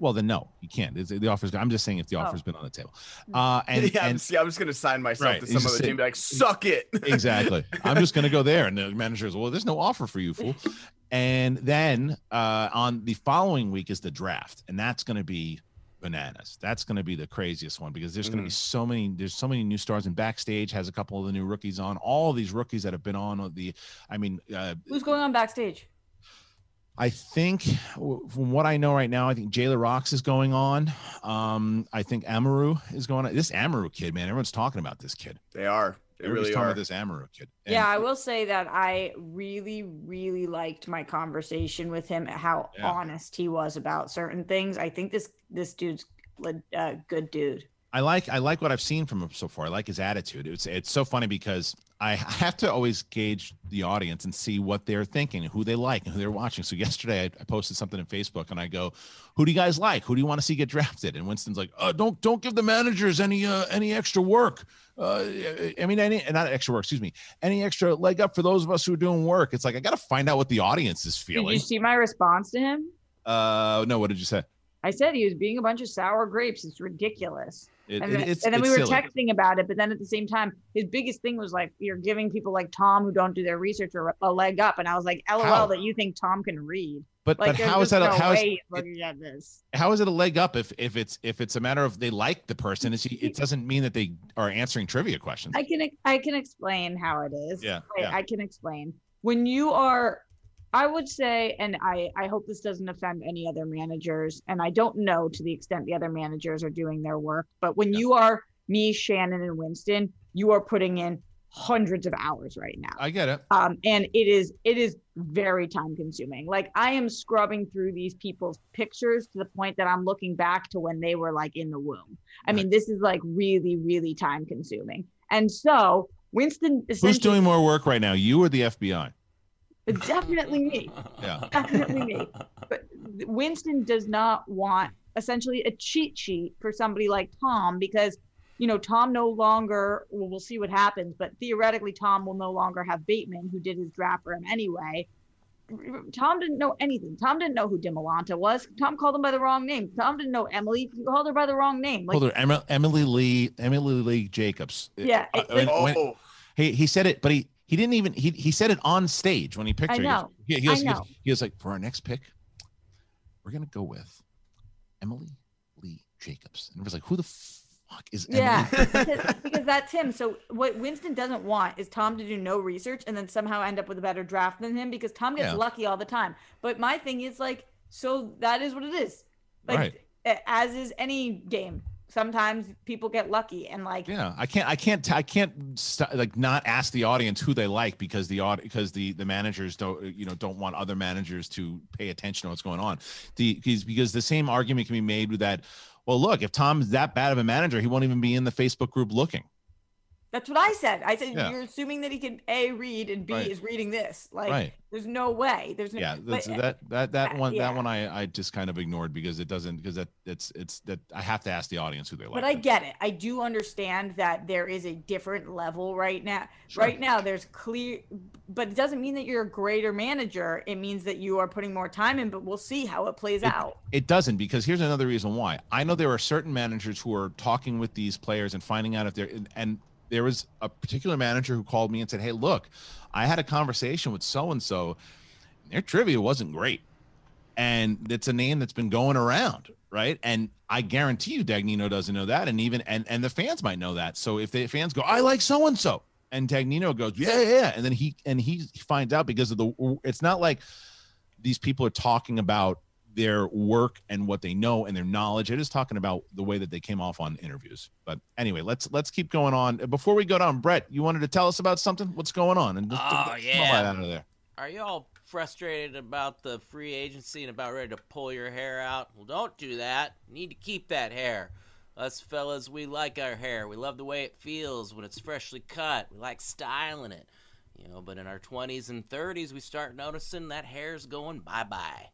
Speaker 2: Well, then no, you can't. It's, the offer's. I'm just saying if the
Speaker 5: Oh.
Speaker 2: offer's been on the table. Uh, and,
Speaker 3: yeah, I'm,
Speaker 2: and
Speaker 3: see, I'm just gonna sign myself
Speaker 2: Right,
Speaker 3: to some other team, be like, "Suck it."
Speaker 2: exactly. I'm just going to go there. And the manager goes, well, there's no offer for you, fool. And then uh, on the following week is the draft. And that's going to be bananas. That's going to be the craziest one because there's going to be so many, there's so many new stars and backstage has a couple of the new rookies on all these rookies that have been on the, I mean, uh,
Speaker 5: Who's going on backstage?
Speaker 2: I think from what I know right now, I think Jayla Rocks is going on. Um, I think Amaru is going on. This Amaru kid, man, everyone's talking about this kid.
Speaker 3: They are. They
Speaker 2: Everybody's
Speaker 3: really
Speaker 2: talking
Speaker 3: are.
Speaker 2: about this Amaru kid. And-
Speaker 5: yeah, I will say that I really, really liked my conversation with him. How
Speaker 2: Yeah.
Speaker 5: honest he was about certain things. I think this this dude's a uh, good dude.
Speaker 2: I like I like what I've seen from him so far. I like his attitude. It's it's so funny because I have to always gauge the audience and see what they're thinking, who they like, and who they're watching. So yesterday I, I posted something in Facebook and I go, "Who do you guys like? Who do you want to see get drafted?" And Winston's like, "Oh, don't don't give the managers any uh, any extra work. Uh, I mean, any not extra work. Excuse me, any extra leg up for those of us who are doing work. It's like I got to find out what the audience is feeling."
Speaker 5: Did you see my response to him?
Speaker 2: Uh, no, what did you say?
Speaker 5: I said he was being a bunch of sour grapes. It's ridiculous.
Speaker 2: It-
Speaker 5: and then,
Speaker 2: it's-
Speaker 5: and then we were
Speaker 2: silly.
Speaker 5: texting about it, but then at the same time, his biggest thing was like, you're giving people like Tom who don't do their research or a leg up. And I was like, LOL,
Speaker 2: How?
Speaker 5: that you think Tom can read.
Speaker 2: But
Speaker 5: like,
Speaker 2: but how is that? A,
Speaker 5: no
Speaker 2: how is
Speaker 5: way he's looking at this?
Speaker 2: how is it a leg up if if it's if it's a matter of they like the person? Is he, it doesn't mean that they are answering trivia questions.
Speaker 5: I can I can explain how it is.
Speaker 2: Yeah,
Speaker 5: Wait,
Speaker 2: yeah.
Speaker 5: I can explain. When you are I would say, and I, I hope this doesn't offend any other managers, and I don't know to the extent the other managers are doing their work, but when you are me, Shannon, and Winston, you are putting in hundreds of hours right now.
Speaker 2: I get it.
Speaker 5: Um, and it is it is very time consuming. Like I am scrubbing through these people's pictures to the point that I'm looking back to when they were like in the womb. I mean, this is like really, really time consuming. And so Winston
Speaker 2: Who's doing more work right now, you or the FBI?
Speaker 5: Definitely me.
Speaker 2: Yeah.
Speaker 5: definitely me. But Winston does not want essentially a cheat sheet for somebody like Tom because you know Tom no longer well we'll see what happens, but theoretically Tom will no longer have Bateman who did his draft for him anyway. Tom didn't know anything. Tom didn't know who Dimolanta was. Tom called him by the wrong name. Tom didn't know Emily. He called her by the wrong name. Like
Speaker 2: Hold on, Emily, Emily Lee, Emily Lee Jacobs.
Speaker 5: Yeah,
Speaker 2: Uh,
Speaker 5: it-
Speaker 2: when- when-
Speaker 3: Oh,
Speaker 2: he he said it, but he he didn't even he he said it on stage when he picked
Speaker 5: I
Speaker 2: her. He
Speaker 5: know.
Speaker 2: He, he
Speaker 5: I
Speaker 2: was, he, was,
Speaker 5: know.
Speaker 2: he was like, for our next pick, we're gonna go with Emily Lee Jacobs, and it was like, who the fuck is Emily?
Speaker 5: Yeah, because, because that's him. So what Winston doesn't want is Tom to do no research and then somehow end up with a better draft than him because Tom gets
Speaker 2: Yeah.
Speaker 5: lucky all the time. But my thing is like, so that is what it is. Like
Speaker 2: Right.
Speaker 5: as is any game. Sometimes people get lucky and like
Speaker 2: Yeah, I can't, I can't, i can't st- like not ask the audience who they like because the aud- because the the managers don't, you know, don't want other managers to pay attention to what's going on. The because because the same argument can be made with that. Well, look, if Tom's that bad of a manager, he won't even be in the Facebook group looking.
Speaker 5: That's what I said. I said
Speaker 2: Yeah.
Speaker 5: you're assuming that he can A read and B
Speaker 2: Right.
Speaker 5: is reading this. Like
Speaker 2: Right.
Speaker 5: there's no way. There's no
Speaker 2: Yeah,
Speaker 5: but-
Speaker 2: that's, that that that one
Speaker 5: yeah.
Speaker 2: that one I I just kind of ignored because it doesn't because that it's it's that I have to ask the audience who they like.
Speaker 5: But I get it. I do understand that there is a different level right now.
Speaker 2: Sure.
Speaker 5: Right now, there's clear, but it doesn't mean that you're a greater manager. It means that you are putting more time in. But we'll see how it plays out.
Speaker 2: It doesn't because here's another reason why. I know there are certain managers who are talking with these players and finding out if they're and there was a particular manager who called me and said, "Hey, look, I had a conversation with so and so. Their trivia wasn't great, and it's a name that's been going around, right? And I guarantee you, Dagnino doesn't know that, and even and and the fans might know that. So if the fans go, "I like so and so," and Dagnino goes, "Yeah, yeah," yeah," and then he and he finds out because of the. It's not like these people are talking about their work and what they know and their knowledge. It is talking about the way that they came off on interviews. But anyway, let's let's keep going on. Before we go down, Brett, you wanted to tell us about something? What's going on? And just-
Speaker 4: Oh,
Speaker 2: just
Speaker 4: yeah.
Speaker 2: out of there.
Speaker 4: Are you all frustrated about the free agency and about ready to pull your hair out? Well, don't do that. You need to keep that hair. Us fellas, we like our hair. We love the way it feels when it's freshly cut. We like styling it. You know, but in our 20s and 30s, we start noticing that hair's going bye bye.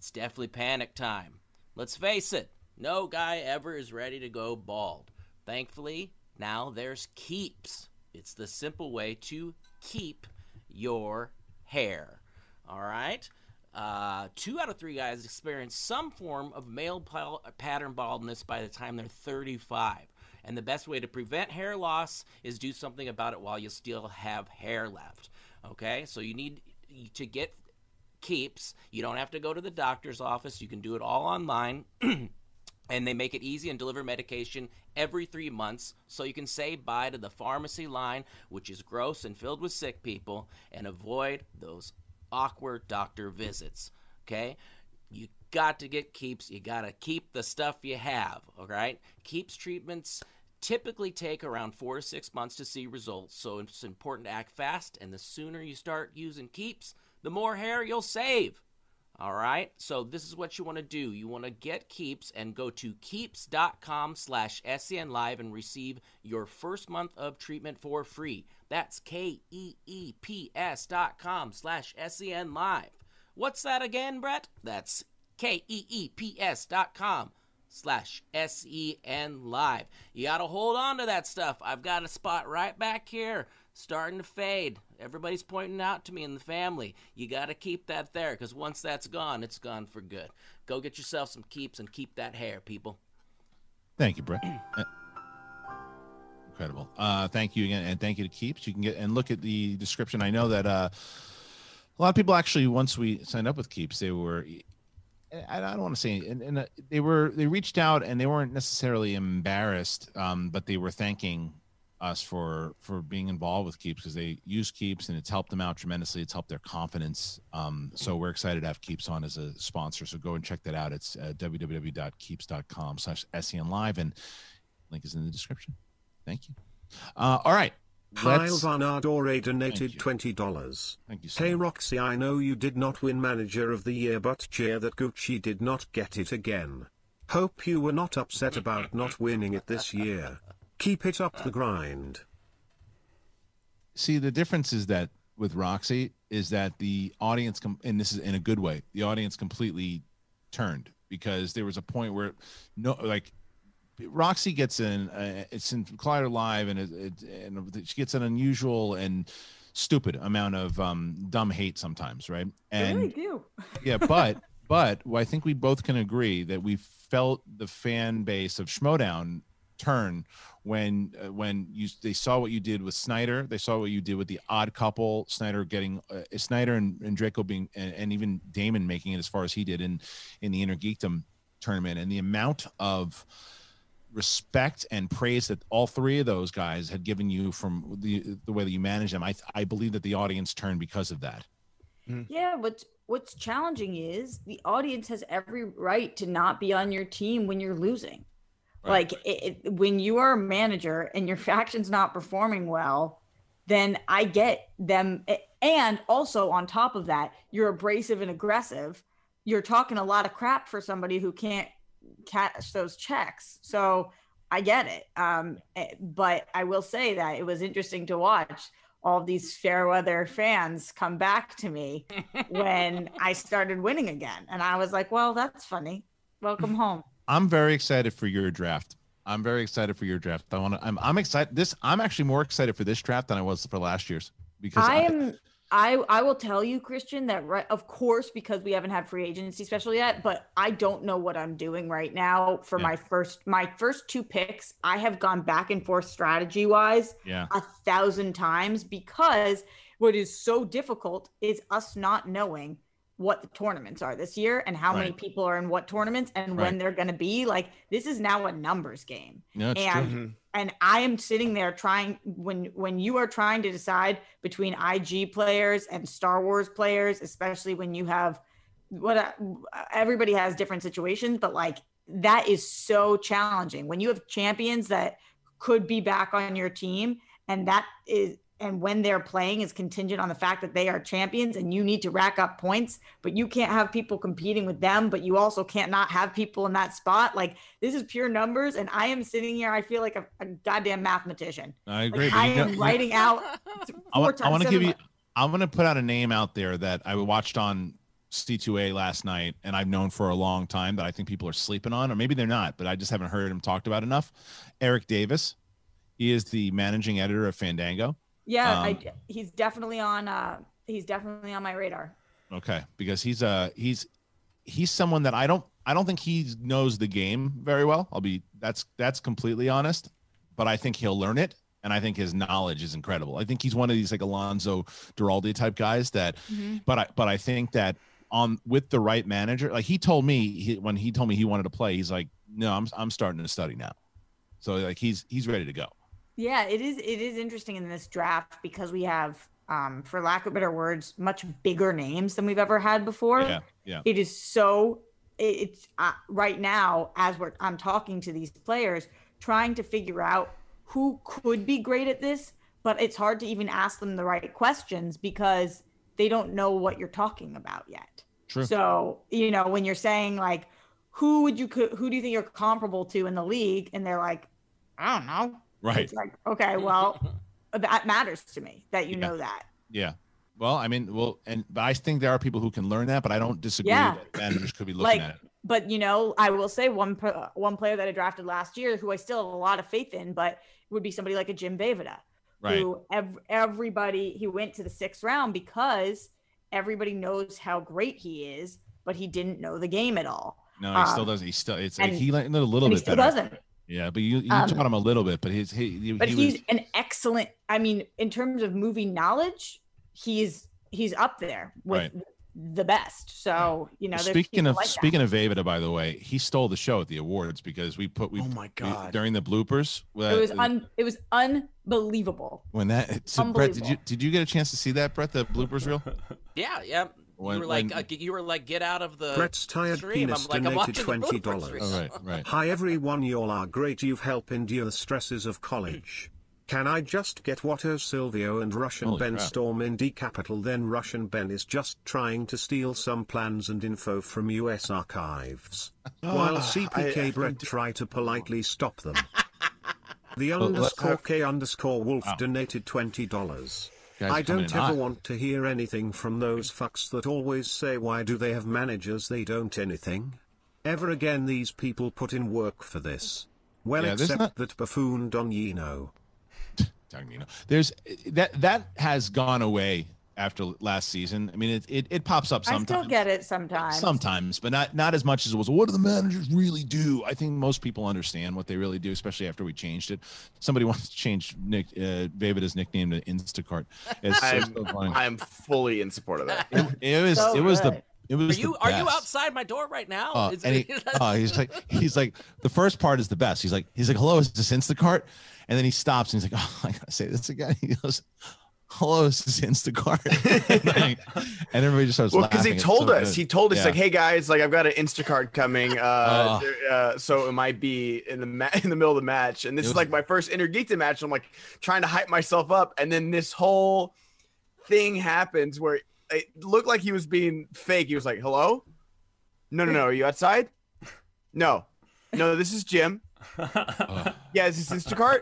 Speaker 4: It's definitely panic time. Let's face it, no guy ever is ready to go bald. Thankfully, now there's Keeps. It's the simple way to keep your hair. All right? Uh, two out of three guys experience some form of male pal- pattern baldness by the time they're 35. And the best way to prevent hair loss is do something about it while you still have hair left. Okay? So you need to get keeps. You don't have to go to the doctor's office. You can do it all online. and they make it easy and deliver medication every three months so you can say bye to the pharmacy line, which is gross and filled with sick people, and avoid those awkward doctor visits. Okay? You got to get keeps. You got to keep the stuff you have. All right? Keeps treatments typically take around four to six months to see results, so it's important to act fast, and the sooner you start using keeps, the more hair you'll save. All right. So this is what you want to do. You want to get Keeps and go to keeps.com slash Live and receive your first month of treatment for free. That's K-E-E-P-S dot com slash Live. What's that again, Brett? That's K-E-E-P-S dot com slash S-E-N Live. You got to hold on to that stuff. I've got a spot right back here starting to fade. Everybody's pointing out to me in the family. You got to keep that there because once that's gone, it's gone for good. Go get yourself some keeps and keep that hair, people.
Speaker 2: Thank you, Brett. Uh, Incredible. Uh, thank you again, and thank you to Keeps. You can get and look at the description. I know that uh, a lot of people actually, once we signed up with Keeps, they were. I I don't want to say, and, and uh, they were they reached out and they weren't necessarily embarrassed, um, but they were thanking us for for being involved with Keeps because they use Keeps and it's helped them out tremendously. It's helped their confidence. Um, so we're excited to have Keeps on as a sponsor. So go and check that out. It's uh, www.keeps.com slash SEN live and link is in the description. Thank you. Uh, all right.
Speaker 8: Kyle Van Ardore donated
Speaker 2: you.
Speaker 8: $20.
Speaker 2: Thank you so
Speaker 8: Hey. Roxy, I know you did not win Manager of the Year, but cheer that Gucci did not get it again. Hope you were not upset about not winning it this year. Keep it up the grind.
Speaker 2: see the difference is that with Roxy is that the audience com- and this is in a good way the audience completely turned because there was a point where no like Roxy gets in uh, it's in Collider Live and it, it, and she gets an unusual and stupid amount of um dumb hate sometimes right and
Speaker 5: do.
Speaker 2: yeah but but I think we both can agree that we felt the fan base of Schmoedown turn when uh, when you they saw what you did with Snyder, they saw what you did with the Odd Couple, Snyder getting uh, Snyder and, and Draco being and, and even Damon making it as far as he did in in the Innergeekdom tournament, and the amount of respect and praise that all three of those guys had given you from the the way that you manage them. I I believe that the audience turned because of that.
Speaker 5: Yeah, what's what's challenging is the audience has every right to not be on your team when you're losing.
Speaker 2: Right.
Speaker 5: Like it, it- when you are a manager and your faction's not performing well, then I get them. And also on top of that, you're abrasive and aggressive. You're talking a lot of crap for somebody who can't cash those checks. So I get it. Um, eh, but I will say that it was interesting to watch all these fair weather fans come back to me when I started winning again. And I was like, well, that's funny. Welcome home.
Speaker 2: I'm very excited for your draft. I'm very excited for your draft. I want to. I'm. I'm excited. This. I'm actually more excited for this draft than I was for last year's because
Speaker 5: I am I I will tell you, Kristian, that right of course, because we haven't had free agency special yet, but I don't know what I'm doing right now for
Speaker 2: Yeah.
Speaker 5: my first my first two picks. I have gone back and forth strategy wise
Speaker 2: Yeah.
Speaker 5: a thousand times because what is so difficult is us not knowing what the tournaments are this year and how many people are in what tournaments and when they're going to be like this is now a numbers game.
Speaker 2: No, it's
Speaker 5: and
Speaker 2: true. Mm-hmm.
Speaker 5: and I am sitting there trying when when you are trying to decide between IG players and Star Wars players, especially when you have what uh, everybody has different situations, but like that is so challenging. When you have champions that could be back on your team and that is and when they're playing is contingent on the fact that they are champions and you need to rack up points but you can't have people competing with them but you also can't not have people in that spot like this is pure numbers and i am sitting here i feel like a, a goddamn mathematician
Speaker 2: I agree.
Speaker 5: like, i
Speaker 2: you know-
Speaker 5: am writing out
Speaker 2: I want, I want to give you. I'm going to put out a name out there that I watched on C2A last night, and I've known for a long time that I think people are sleeping on, or maybe they're not, but I just haven't heard him talked about enough. Erik Davis. He is the managing editor of Fandango.
Speaker 5: Yeah
Speaker 2: Um,
Speaker 5: I, he's definitely on uh he's definitely on my radar
Speaker 2: Okay, because he's uh he's he's someone that I don't I don't think he knows the game very well. I'll be that's that's completely honest, but I think he'll learn it, and I think his knowledge is incredible. I think he's one of these like Alonso Duralde type guys that, but I but I think that on with the right manager, like he told me he, when he told me he wanted to play, he's like, no, I'm I'm starting to study now, so like he's he's ready to go.
Speaker 5: Yeah, it is. It is interesting in this draft because we have, um, for lack of better words, much bigger names than we've ever had before.
Speaker 2: Yeah, yeah.
Speaker 5: It is so. it- It's uh, right now as we're I'm talking to these players, trying to figure out who could be great at this, but it's hard to even ask them the right questions because they don't know what you're talking about yet.
Speaker 2: True.
Speaker 5: So you know when you're saying like, who would you who do you think you're comparable to in the league, and they're like, I don't know.
Speaker 2: Right.
Speaker 5: It's like, okay, well, that matters to me that you know that.
Speaker 2: Yeah. Well, I mean, well, and but I think there are people who can learn that, but I don't disagree
Speaker 5: Yeah.
Speaker 2: that managers could be looking
Speaker 5: Like,
Speaker 2: at it.
Speaker 5: but you know, I will say one one player that I drafted last year, who I still have a lot of faith in, but would be somebody like a Jim Davida,
Speaker 2: Right.
Speaker 5: who ev- everybody he went to the sixth round because everybody knows how great he is, but he didn't know the game at all.
Speaker 2: No, he still
Speaker 5: Um,
Speaker 2: doesn't. He still it's like he learned a little
Speaker 5: and he
Speaker 2: bit
Speaker 5: still
Speaker 2: better.
Speaker 5: doesn't.
Speaker 2: Yeah, but you you
Speaker 5: Um,
Speaker 2: taught him a little bit, but he's he, he
Speaker 5: but
Speaker 2: he
Speaker 5: he's
Speaker 2: was
Speaker 5: an excellent i mean in terms of movie knowledge he's he's up there with
Speaker 2: Right.
Speaker 5: the best. So you know,
Speaker 2: speaking of
Speaker 5: like that.
Speaker 2: speaking of Avida, by the way, he stole the show at the awards because we put we
Speaker 3: Oh my
Speaker 2: we-
Speaker 3: God.
Speaker 2: during the bloopers. uh,
Speaker 5: it was un, it was unbelievable.
Speaker 2: when that so Brett, did you did you get a chance to see that Brett the bloopers reel?
Speaker 4: Yeah, yeah.
Speaker 2: When-
Speaker 4: you were like,
Speaker 2: when-
Speaker 4: uh, you were like, get out of the
Speaker 8: Brett's tired
Speaker 4: stream.
Speaker 8: penis
Speaker 4: I'm like, I'm
Speaker 8: donated twenty dollars.
Speaker 2: Oh, right, right.
Speaker 8: Hi everyone, y'all are great. You've helped endure the stresses of college. Can I just get Watto Silvio and Russian
Speaker 2: Holy
Speaker 8: Ben
Speaker 2: crap.
Speaker 8: storm Indie Capital? Then Russian Ben is just trying to steal some plans and info from US archives. While
Speaker 3: Ah,
Speaker 8: CPK
Speaker 3: I- I
Speaker 8: Brett
Speaker 3: do-
Speaker 8: try to politely stop them. The
Speaker 2: Well, let's
Speaker 8: underscore K underscore Wolf
Speaker 2: Wow.
Speaker 8: donated twenty dollars.
Speaker 2: Guys are
Speaker 8: I don't ever want to hear anything from those fucks that always say why do they have managers they don't anything. Ever again these people put in work for this. Well
Speaker 2: Yeah,
Speaker 8: except
Speaker 2: not-
Speaker 8: that buffoon Don Yino.
Speaker 2: Tagnino. There's eh, that that has gone away after last season. I mean, it it, it pops up sometimes.
Speaker 5: I
Speaker 2: sometimes.
Speaker 5: still get it sometimes.
Speaker 2: Sometimes, but not not as much as it was. What do the managers really do? I think most people understand what they really do, especially after we changed it. Somebody wants to change Nick uh, Davida's nickname to Instacart. It's
Speaker 3: I'm,
Speaker 2: so funny.
Speaker 3: I'm fully in support of that.
Speaker 2: It was
Speaker 5: So
Speaker 2: it was the
Speaker 5: good.
Speaker 2: it
Speaker 4: Are
Speaker 2: was
Speaker 4: you
Speaker 2: the
Speaker 4: are you outside my door right now?
Speaker 2: Uh,
Speaker 4: Is
Speaker 2: and he, uh, he's like, he's like, the first part is the best. He's like, he's like, hello, is this Instacart? And then he stops and he's like, oh, I gotta say this again. He goes, hello, is Instacart? and, like, and everybody just starts
Speaker 3: Well, because he told
Speaker 2: so
Speaker 3: us,
Speaker 2: good.
Speaker 3: he told us
Speaker 2: Yeah.
Speaker 3: like, "Hey guys, like I've got an Instacart coming, uh,
Speaker 2: Oh.
Speaker 3: uh, so it might be in the ma- in the middle of the match." And this
Speaker 2: It
Speaker 3: is
Speaker 2: was-
Speaker 3: like my first Innergeekdom match. I'm like trying to hype myself up, and then this whole thing happens where it looked like he was being fake. He was like, "Hello, no, no, no, are you outside? No, no, this is Jim. Yeah, is this Instacart?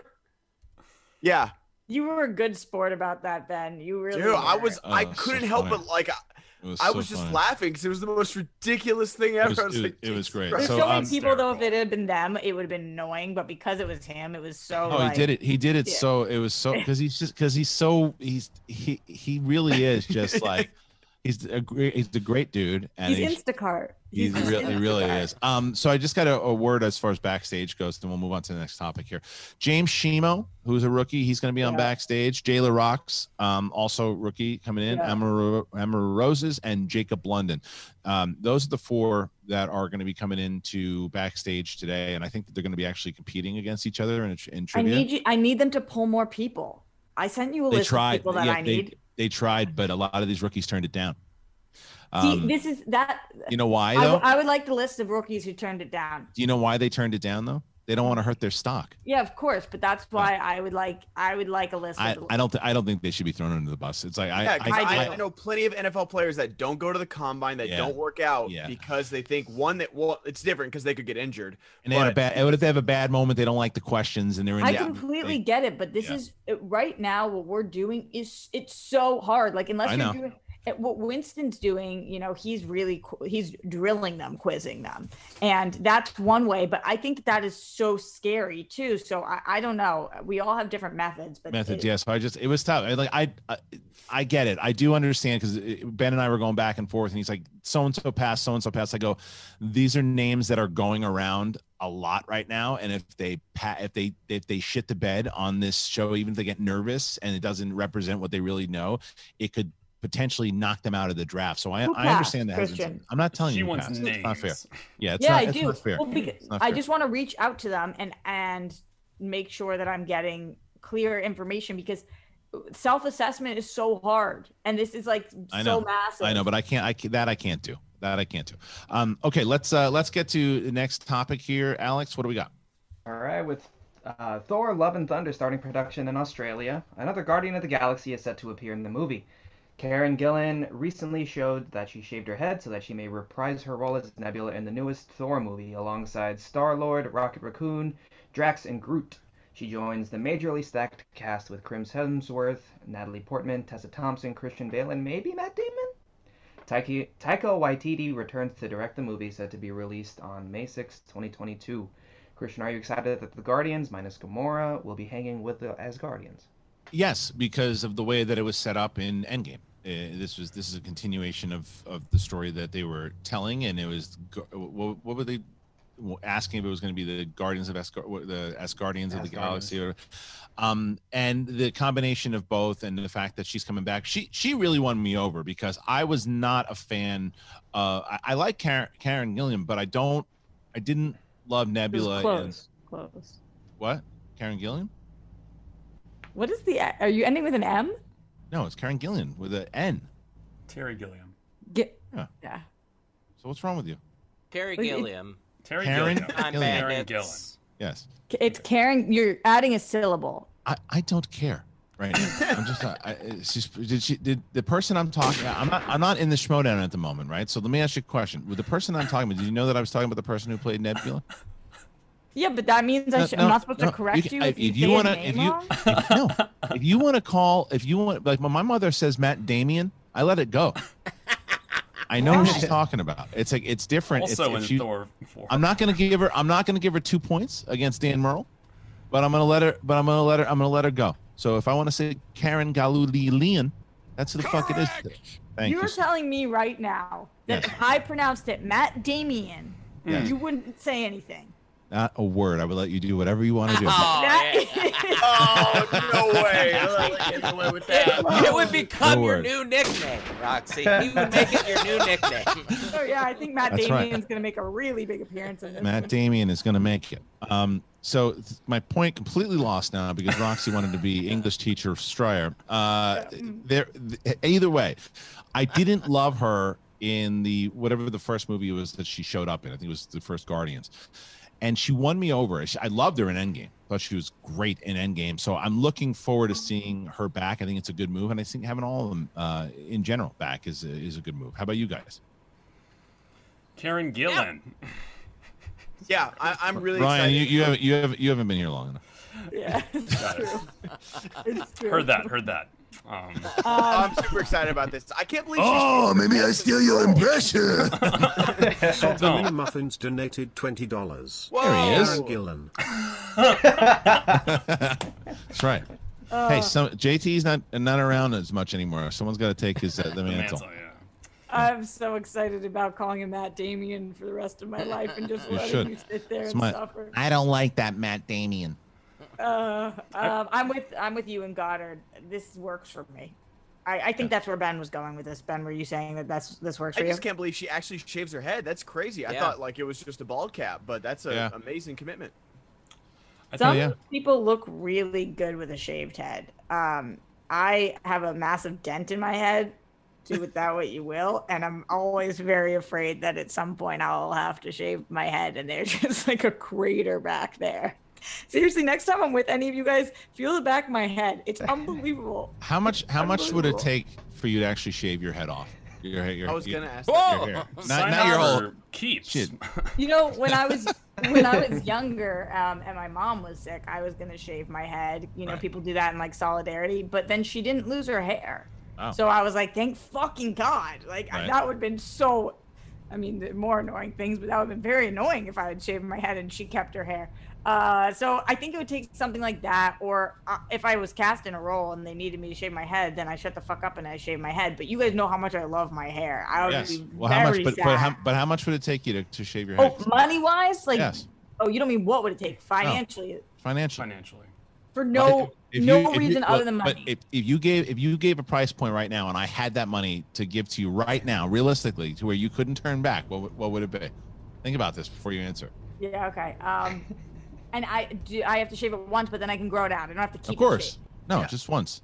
Speaker 3: Yeah,
Speaker 5: You were a good sport about that, Ben. You really.
Speaker 3: dude, I was, I
Speaker 2: Oh, so
Speaker 3: couldn't help
Speaker 2: funny.
Speaker 3: but like, I,
Speaker 2: was
Speaker 3: I
Speaker 2: so
Speaker 3: was just
Speaker 2: funny.
Speaker 3: laughing because it was the most ridiculous thing ever.
Speaker 2: was-
Speaker 3: I was
Speaker 2: it was-
Speaker 3: like,
Speaker 2: it was great.
Speaker 5: There's so,
Speaker 2: So,
Speaker 5: many
Speaker 2: um,
Speaker 5: people though. If it had been them, it would have been annoying. But because it was him, it was so.
Speaker 2: Oh,
Speaker 5: like,
Speaker 2: he did it. He did it
Speaker 5: Yeah.
Speaker 2: so. It was so because he's just because he's so he's he he really is just like he's a great he's a great dude and
Speaker 5: He's
Speaker 2: he's,
Speaker 5: Instacart.
Speaker 2: He really, he really is. Um, so I just got a, a word as far as backstage goes, then we'll move on to the next topic here. James Shimo, who's a rookie, he's going to be on
Speaker 5: Yeah.
Speaker 2: backstage. Jayla Rocks, um, also rookie coming in.
Speaker 5: Yeah.
Speaker 2: Emma Roses and Jacob London. Um, those are the four that are going to be coming into backstage today, and I think that they're going to be actually competing against each other in, in
Speaker 5: I need you. I need them to pull more people. I sent you a
Speaker 2: they
Speaker 5: list
Speaker 2: tried.
Speaker 5: of people that
Speaker 2: yeah,
Speaker 5: I
Speaker 2: they,
Speaker 5: need.
Speaker 2: they tried, but a lot of these rookies turned it down.
Speaker 5: See,
Speaker 2: Um,
Speaker 5: this is that.
Speaker 2: you know why
Speaker 5: I,
Speaker 2: though?
Speaker 5: w- I would like the list of rookies who turned it down.
Speaker 2: Do you know why they turned it down though? They don't want to hurt their stock.
Speaker 5: Yeah, of course, but that's why I would like. I would like a list.
Speaker 2: I,
Speaker 5: of the
Speaker 2: I don't th- I don't think they should be thrown under the bus. It's like I
Speaker 3: Yeah,
Speaker 2: I,
Speaker 3: 'cause
Speaker 5: I
Speaker 3: I,
Speaker 5: do.
Speaker 3: I know plenty of NFL players that don't go to the combine, that
Speaker 2: Yeah.
Speaker 3: don't work out
Speaker 2: Yeah.
Speaker 3: because they think one that well, it's different because they could get injured.
Speaker 2: and they had a bad. What if they have a bad moment? They don't like the questions and they're in.
Speaker 5: I
Speaker 2: the-
Speaker 5: completely
Speaker 2: they-
Speaker 5: get it, but this
Speaker 2: yeah.
Speaker 5: is uh, right now what we're doing is it's so hard. Like unless
Speaker 2: I
Speaker 5: you're
Speaker 2: know.
Speaker 5: doing uh, what Winston's doing, you know, he's really he's drilling them, quizzing them, and that's one way. But I think that, that is so scary too. So I, I don't know. We all have different methods, but
Speaker 2: methods.
Speaker 5: it-
Speaker 2: Yeah, so I just it was tough. I, like I, I I get it. I do understand because Ben and I were going back and forth, and he's like, so and so passed, so and so passed. I go, these are names that are going around a lot right now, and if they pa- if they if they shit the bed on this show, even if they get nervous and it doesn't represent what they really know, it could potentially knock them out of the draft. So I, I understand that. hesitancy.
Speaker 5: Kristian?
Speaker 2: I'm not telling
Speaker 7: She
Speaker 2: you. who
Speaker 7: wants
Speaker 2: passed.
Speaker 7: names.
Speaker 2: It's not fair. Yeah, it's
Speaker 5: yeah,
Speaker 2: not,
Speaker 5: I
Speaker 2: it's
Speaker 5: do.
Speaker 2: not fair.
Speaker 5: Well, because
Speaker 2: It's not
Speaker 5: I just want to reach out to them and and make sure that I'm getting clear information because self-assessment is so hard and this is like
Speaker 2: I
Speaker 5: so massive.
Speaker 2: I know, but I can't. I can, that I can't do. That I can't do. Um, okay, let's uh, let's get to the next topic here, Alex. What do we got?
Speaker 6: All right, with uh, Thor: Love and Thunder starting production in Australia, another Guardian of the Galaxy is set to appear in the movie. Karen Gillan recently showed that she shaved her head so that she may reprise her role as Nebula in the newest Thor movie alongside Star-Lord, Rocket Raccoon, Drax, and Groot. She joins the majorly stacked cast with Chris Hemsworth, Natalie Portman, Tessa Thompson, Christian Bale, and maybe Matt Damon? Taika Waititi returns to direct the movie set to be released on May 6, 2022. Kristian, are you excited that the Guardians, minus Gamora, will be hanging with the Asgardians?
Speaker 2: Yes, because of the way that it was set up in Endgame. Uh, this was this is a continuation of of the story that they were telling, and it was what, what were they? asking if it was going to be the Guardians of Asgard, the Asgardians of the Galaxy, or, um, and the combination of both, and the fact that she's coming back, she she really won me over because I was not a fan. Uh, I, I like Karen, Karen Gilliam, but I don't, I didn't love Nebula. And,
Speaker 10: close. Close.
Speaker 2: what? Karen Gilliam?
Speaker 5: What is the? Are you ending with an M?
Speaker 2: No, it's Karen Gillan with an N.
Speaker 7: Terry Gilliam.
Speaker 5: Get,
Speaker 2: Yeah.
Speaker 5: yeah.
Speaker 2: So what's wrong with you?
Speaker 4: Terry
Speaker 5: Wait, it-
Speaker 4: Gilliam.
Speaker 7: Terry
Speaker 2: Karen
Speaker 7: Gilliam.
Speaker 4: Time
Speaker 2: Gilliam.
Speaker 7: Karen
Speaker 4: Bandits.
Speaker 2: Yes.
Speaker 5: It's Karen. You're adding a syllable.
Speaker 2: I, I don't care right now. I'm just I, I- it's just did she did the person I'm talking I'm not I'm not in the schmoedown at the moment, right? So let me ask you a question. With the person I'm talking about, did you know that I was talking about the person who played Nebula?
Speaker 5: Yeah, but that means I
Speaker 2: No,
Speaker 5: sh-
Speaker 2: no,
Speaker 5: I'm not supposed
Speaker 2: no,
Speaker 5: to correct
Speaker 2: can-
Speaker 5: you, if you,
Speaker 2: if you wanna- if you- If- no, if you want to call, if you want, like when my mother says Matt Damien, I let it go. I know who she's talking about. It's like it's different.
Speaker 7: Also
Speaker 2: if
Speaker 7: in
Speaker 2: she-
Speaker 7: Thor 4.
Speaker 2: I'm not gonna give her. I'm not gonna give her two points against Dan Merle, but I'm gonna let her. But I'm gonna let her. I'm gonna let her go. So if I want to say Karen Galulian, that's who the fuck it is. Thank you.
Speaker 5: You're telling me right now that
Speaker 2: Yes.
Speaker 5: if I pronounced it Matt Damien,
Speaker 2: Yes.
Speaker 5: you wouldn't say anything.
Speaker 2: Not a word. I would let you do whatever you want to do.
Speaker 4: Oh,
Speaker 5: That
Speaker 4: yeah.
Speaker 3: Oh no way! I'll let you get away with that.
Speaker 4: It would become
Speaker 2: No
Speaker 4: your
Speaker 2: word.
Speaker 4: new nickname, Roxy. He would make it your new nickname.
Speaker 5: oh yeah, I think Matt
Speaker 2: That's right.
Speaker 5: Gonna make a really big appearance in this.
Speaker 2: Matt
Speaker 5: one.
Speaker 2: Damien is going to make it. Um, so th- my point completely lost now because Roxy wanted to be English teacher Striar. Uh, there, th- either way, I didn't love her in the whatever the first movie was that she showed up in. I think it was the first Guardians, and she won me over. She- I loved her in Endgame. Thought she was great in Endgame. So I'm looking forward to seeing her back. I think it's a good move, and I think having all of them uh, in general back is a, is a good move. How about you guys?
Speaker 7: Karen Gillan.
Speaker 3: Yeah, I, I'm really
Speaker 2: Ryan,
Speaker 3: excited.
Speaker 2: you, you haven't you haven't you haven't been here long enough.
Speaker 5: Yeah, it's
Speaker 7: Got it.
Speaker 5: true. It's true.
Speaker 7: Heard that. Heard that. Um,
Speaker 3: I'm super excited about this. I can't believe.
Speaker 2: Oh, maybe I steal your impression.
Speaker 8: Salt
Speaker 7: Don't.
Speaker 8: Mini Muffins donated $20.
Speaker 3: Whoa.
Speaker 2: There he is.
Speaker 8: Karen Gillan.
Speaker 2: That's right. hey, some JT's not not around as much anymore. Someone's got to take his uh, the
Speaker 7: the
Speaker 2: mantle.
Speaker 7: mantle, yeah.
Speaker 5: I'm so excited about calling him Matt Damien for the rest of my life and just
Speaker 2: You
Speaker 5: letting
Speaker 2: should.
Speaker 5: you sit there
Speaker 2: It's
Speaker 5: and
Speaker 2: my-
Speaker 5: suffer.
Speaker 2: I don't like that Matt Damien.
Speaker 5: Uh, um, I'm with I'm with you and Goddard. This works for me. I, I think that's where Ben was going with this. Ben, were you saying that that's this works
Speaker 3: I
Speaker 5: for you?
Speaker 3: I just can't believe she actually shaves her head. That's crazy. I
Speaker 4: Yeah.
Speaker 3: thought like it was just a bald cap, but that's an
Speaker 2: Yeah.
Speaker 3: amazing commitment.
Speaker 7: I
Speaker 5: Some
Speaker 7: think,
Speaker 2: yeah.
Speaker 5: people look really good with a shaved head. Um, I have a massive dent in my head. Do with that what you will, and I'm always very afraid that at some point I'll have to shave my head, and there's just like a crater back there. Seriously, next time I'm with any of you guys, feel the back of my head. It's unbelievable.
Speaker 2: How much how much would it take for you to actually shave your head off? Your, hair- your,
Speaker 3: I was
Speaker 2: your-
Speaker 3: gonna ask.
Speaker 2: your
Speaker 3: That.
Speaker 4: Whoa!
Speaker 2: hair. Not,
Speaker 7: sign
Speaker 2: not your
Speaker 7: on
Speaker 2: whole
Speaker 7: or keeps.
Speaker 2: shit.
Speaker 5: You know, when I was when I was younger, um, and my mom was sick, I was gonna shave my head. You know,
Speaker 2: Right.
Speaker 5: people do that in like solidarity, but then she didn't lose her hair.
Speaker 2: Oh.
Speaker 5: So I was like, thank fucking God. Like
Speaker 2: Right.
Speaker 5: that would have been so. I mean, the more annoying things, but that would have been very annoying if I had shaved my head and she kept her hair. Uh, so I think it would take something like that, or uh, if I was cast in a role and they needed me to shave my head, then I shut the fuck up and I shave my head. But you guys know how much I love my hair. I would
Speaker 2: Yes.
Speaker 5: be
Speaker 2: Well, how much? But
Speaker 5: sad.
Speaker 2: but how, but how much would it take you to, to shave your head?
Speaker 5: Oh, money wise, like
Speaker 2: yes,
Speaker 5: oh, you don't mean what would it take financially
Speaker 2: financially.
Speaker 7: Financially.
Speaker 5: for no
Speaker 2: If
Speaker 5: no
Speaker 2: you- if you-
Speaker 5: reason
Speaker 2: well,
Speaker 5: other than
Speaker 2: but
Speaker 5: money.
Speaker 2: if, if you gave if you gave a price point right now, and I had that money to give to you right now, realistically, to where you couldn't turn back, what would- what would it be? Think about this before you answer.
Speaker 5: yeah, okay. Um, and I do I have to shave it once, but then I can grow it out. I don't have to keep
Speaker 2: Of course,
Speaker 5: shaved.
Speaker 2: no, just once.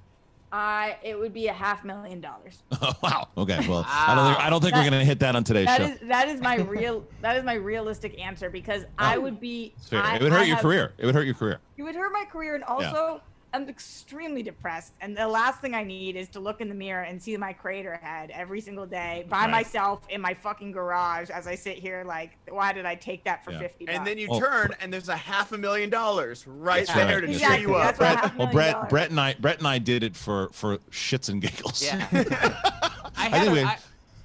Speaker 5: I it would be a half million dollars.
Speaker 2: wow. Okay. Well, I don't think I don't think we're gonna hit that on today's
Speaker 5: That
Speaker 2: show.
Speaker 5: is that is my real that is my realistic answer because oh, I would be. I-
Speaker 2: it would hurt
Speaker 5: I
Speaker 2: your
Speaker 5: have-
Speaker 2: career. It would hurt your career.
Speaker 5: It would hurt my career, and also I'm extremely depressed. And the last thing I need is to look in the mirror and see my crater head every single day by
Speaker 2: Right.
Speaker 5: myself in my fucking garage as I sit here like, why did I take that for
Speaker 2: Yeah.
Speaker 5: fifty? bucks?
Speaker 3: And then you
Speaker 2: Oh.
Speaker 3: turn, and there's a half a million dollars right
Speaker 2: That's
Speaker 3: there
Speaker 2: right.
Speaker 3: to
Speaker 5: Exactly.
Speaker 3: cheer you up.
Speaker 5: That's
Speaker 2: Brett, well, Brett,
Speaker 5: dollars.
Speaker 2: Brett and I, Brett and I did it for for shits and giggles.
Speaker 4: Yeah. I
Speaker 2: I
Speaker 4: had,
Speaker 2: think
Speaker 4: a, I,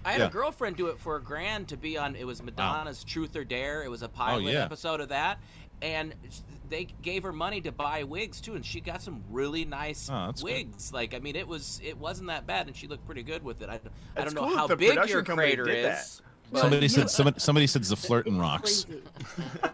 Speaker 4: I had
Speaker 2: yeah.
Speaker 4: a girlfriend do it for a grand to be on. It was Madonna's Truth or Dare. It was a oh, pilot
Speaker 2: Oh, yeah.
Speaker 4: episode of that, and they gave her money to buy wigs too, and she got some really nice
Speaker 2: Oh, that's good.
Speaker 4: wigs. Like I mean, it was it wasn't that bad, and she looked pretty good with it. I, I don't know
Speaker 3: cool
Speaker 4: how
Speaker 3: the
Speaker 4: big your
Speaker 3: company
Speaker 4: crater
Speaker 3: did that.
Speaker 4: is. But-
Speaker 2: Somebody said somebody, somebody said the flirting rocks.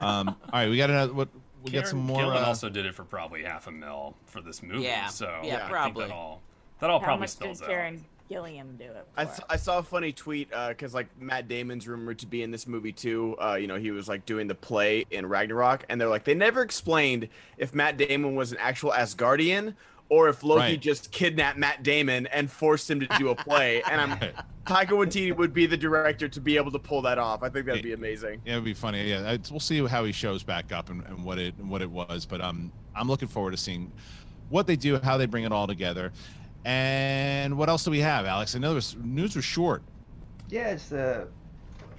Speaker 2: Um, all right, we got another. What we got some more.
Speaker 7: Gillan
Speaker 2: uh,
Speaker 7: also did it for probably half a mil for this movie.
Speaker 4: Yeah,
Speaker 7: So
Speaker 4: yeah,
Speaker 7: I think
Speaker 4: probably.
Speaker 7: that all that all
Speaker 11: How
Speaker 7: probably
Speaker 11: much
Speaker 7: spills
Speaker 11: did
Speaker 7: out.
Speaker 11: Karen Gilliam do it?
Speaker 3: I,
Speaker 11: For?
Speaker 3: s- I saw a funny tweet because like Matt Damon's rumored to be in this movie too. Uh, you know, he was like doing the play in Ragnarok, and they're like they never explained if Matt Damon was an actual Asgardian or if Loki
Speaker 2: Right.
Speaker 3: just kidnapped Matt Damon and forced him to do a play. and I'm Taika Waititi would be the director to be able to pull that off. I think that'd be amazing.
Speaker 2: Yeah, it'd be funny. Yeah, it's, we'll see how he shows back up and, and what it and what it was. But um, I'm looking forward to seeing what they do, how they bring it all together, and what else do we have, Alex? I know this news was short.
Speaker 6: Yeah, it's uh,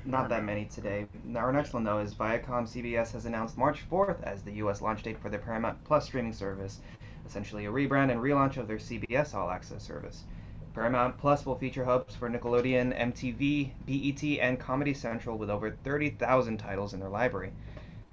Speaker 6: not that many today. Our next one, though, is Viacom CBS has announced March 4th as the U.S. launch date for their Paramount Plus streaming service, essentially a rebrand and relaunch of their CBS All Access service. Paramount Plus will feature hubs for Nickelodeon, MTV, BET, and Comedy Central with over 30,000 titles in their library.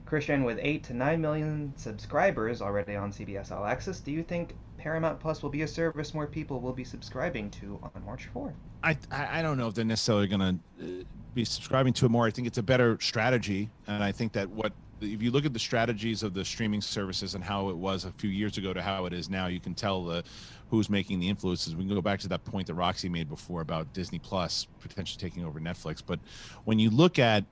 Speaker 6: Kristian, with 8 to 9 million subscribers already on CBS All Access, do you think Paramount Plus will be a service more people will be subscribing to on March 4th?
Speaker 2: I I don't know if they're necessarily going to uh, be subscribing to it more. I think it's a better strategy, and I think that what if you look at the strategies of the streaming services and how it was a few years ago to how it is now, you can tell the who's making the influences. We can go back to that point that Roxy made before about Disney Plus potentially taking over Netflix. But when you look at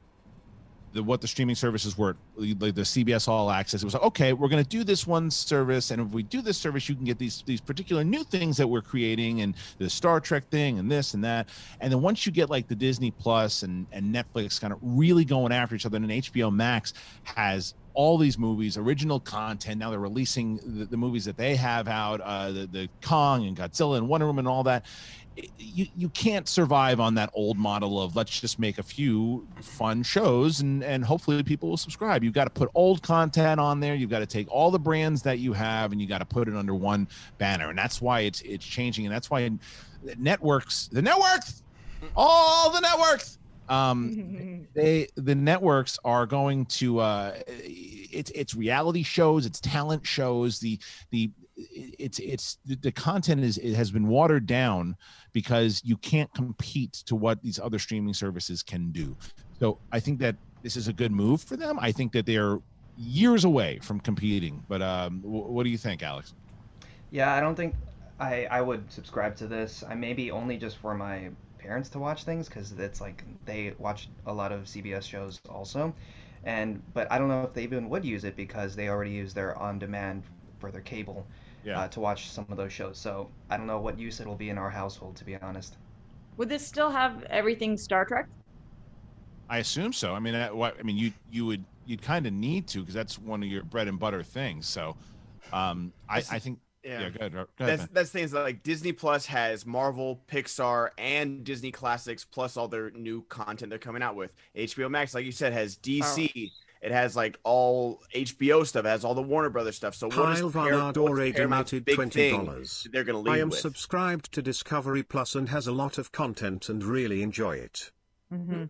Speaker 2: the, what the streaming services were, like the CBS All Access, it was like, okay, we're going to do this one service, and if we do this service, you can get these these particular new things that we're creating, and the Star Trek thing, and this and that, and then once you get like the Disney Plus and and Netflix kind of really going after each other, and HBO Max has all these movies, original content. Now they're releasing the, the movies that they have out, uh, the the Kong and Godzilla and Wonder Woman and all that you you can't survive on that old model of let's just make a few fun shows and and hopefully people will subscribe. You've got to put old content on there. You've got to take all the brands that you have and you got to put it under one banner. And that's why it's it's changing. And that's why networks, the networks, all the networks, um, they the networks are going to uh, it's it's reality shows, it's talent shows. The the it's it's the, the content is it has been watered down because you can't compete to what these other streaming services can do. So I think that this is a good move for them. I think that they're years away from competing. But um, wh- what do you think, Alex?
Speaker 6: Yeah, I don't think I I would subscribe to this. I maybe only just for my parents to watch things because it's like they watch a lot of CBS shows also, and but I don't know if they even would use it because they already use their on-demand for their cable
Speaker 2: Yeah.
Speaker 6: uh, to watch some of those shows. So I don't know what use it'll be in our household to be honest.
Speaker 5: Would this still have everything Star Trek?
Speaker 2: I assume so. I mean, what I mean, you you would you'd kind of need to because that's one of your bread and butter things. So, um, I I think yeah, go ahead. Go
Speaker 3: That's that's things like Disney Plus has Marvel, Pixar, and Disney classics plus all their new content they're coming out with. HBO Max, like you said, has DC. It has like all HBO stuff. It has all the Warner Brothers stuff. So what is
Speaker 8: Kyle
Speaker 3: Par-
Speaker 8: Vallard
Speaker 3: what's
Speaker 8: already
Speaker 3: Paramount's
Speaker 8: donated
Speaker 3: big
Speaker 8: twenty dollars.
Speaker 3: that They're gonna
Speaker 8: leave.
Speaker 3: I
Speaker 8: am
Speaker 3: with.
Speaker 8: subscribed to Discovery Plus and has a lot of content and really enjoy it.
Speaker 5: Mm-hmm.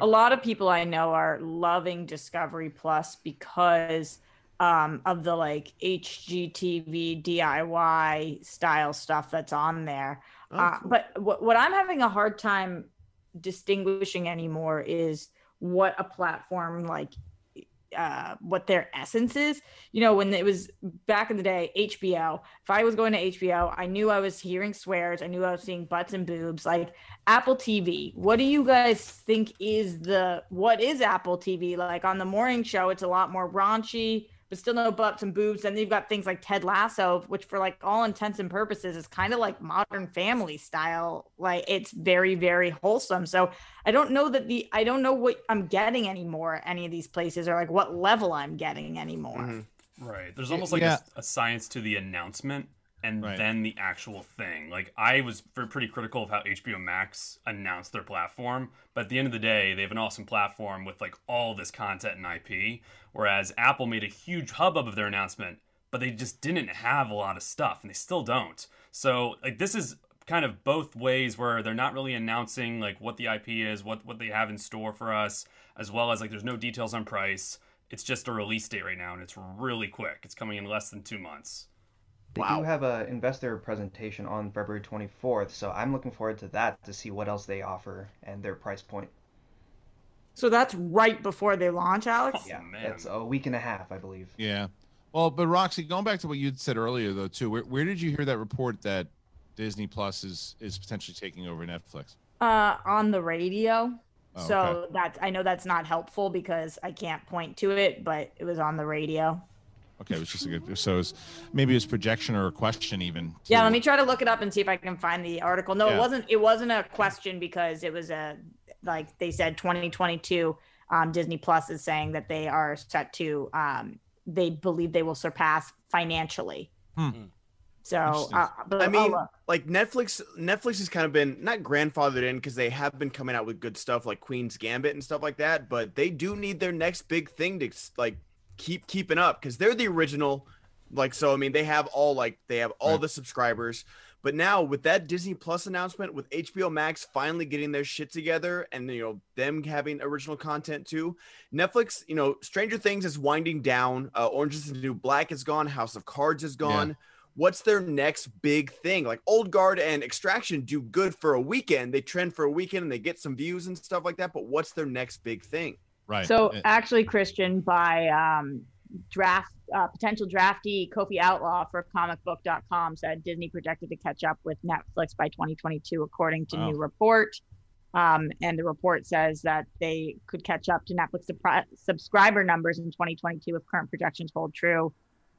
Speaker 5: A lot of people I know are loving Discovery Plus because um, of the like HGTV DIY style stuff that's on there.
Speaker 11: Oh,
Speaker 5: uh,
Speaker 11: cool.
Speaker 5: but what, what I'm having a hard time distinguishing anymore is what a platform like uh, what their essence is. You know, when it was back in the day, HBO, if I was going to HBO, I knew I was hearing swears, I knew I was seeing butts and boobs. Like Apple TV, what do you guys think is the what is Apple TV? Like on the morning show, it's a lot more raunchy, but still no butts and boobs. And then you've got things like Ted Lasso, which for like all intents and purposes is kind of like modern family style. Like it's very, very wholesome. So I don't know that the I don't know what I'm getting anymore any of these places or like what level I'm getting anymore.
Speaker 3: Mm-hmm.
Speaker 7: Right. There's almost like
Speaker 2: yeah.
Speaker 7: a, a science to the announcement and
Speaker 2: Right.
Speaker 7: then the actual thing. Like I was pretty critical of how HBO Max announced their platform, but at the end of the day, they have an awesome platform with like all this content and IP. Whereas Apple made a huge hubbub of their announcement, but they just didn't have a lot of stuff, and they still don't. So like this is kind of both ways where they're not really announcing like what the IP is, what what they have in store for us, as well as like there's no details on price. It's just a release date right now, and it's really quick. It's coming in less than two months.
Speaker 6: They do have an investor presentation on February 24th, so I'm looking forward to that to see what else they offer and their price point.
Speaker 5: So that's right before they launch, Alex.
Speaker 7: Oh,
Speaker 6: Yeah,
Speaker 7: man.
Speaker 6: that's a week and a half, I believe.
Speaker 2: Yeah. Well, but Roxy, going back to what you said earlier, though, too, where, where did you hear that report that Disney Plus is is potentially taking over Netflix?
Speaker 5: Uh, on the radio.
Speaker 2: Oh,
Speaker 5: so
Speaker 2: okay.
Speaker 5: that's I know that's not helpful because I can't point to it, but it was on the radio.
Speaker 2: Okay, it was just a good. So it's maybe it's projection or a question even.
Speaker 5: Yeah, let me try to look it up and see if I can find the article. No,
Speaker 2: Yeah.
Speaker 5: it wasn't. It wasn't a question because it was a like they said 2022. Um, Disney Plus is saying that they are set to. Um, they believe they will surpass financially.
Speaker 2: Hmm.
Speaker 5: So, uh, but
Speaker 3: I mean,
Speaker 5: look.
Speaker 3: like Netflix, Netflix has kind of been not grandfathered in because they have been coming out with good stuff like Queen's Gambit and stuff like that. But they do need their next big thing to like keep keeping up because they're the original. Like so, I mean, they have all like they have all
Speaker 2: Right.
Speaker 3: the subscribers. But now with that Disney Plus announcement, with HBO Max finally getting their shit together, and you know them having original content too, Netflix, you know, Stranger Things is winding down. Uh, Orange is the New Black is gone. House of Cards is gone what's their next big thing? Like Old Guard and Extraction do good for a weekend. They trend for a weekend and they get some views and stuff like that. But what's their next big thing?
Speaker 2: Right.
Speaker 5: So
Speaker 2: Uh,
Speaker 5: actually, Kristian, by um, draft uh, potential draftee Kofi Outlaw for comicbook.com said Disney projected to catch up with Netflix by 2022, according to
Speaker 2: Wow.
Speaker 5: new report. Um, and the report says that they could catch up to Netflix supri- subscriber numbers in 2022 if current projections hold true.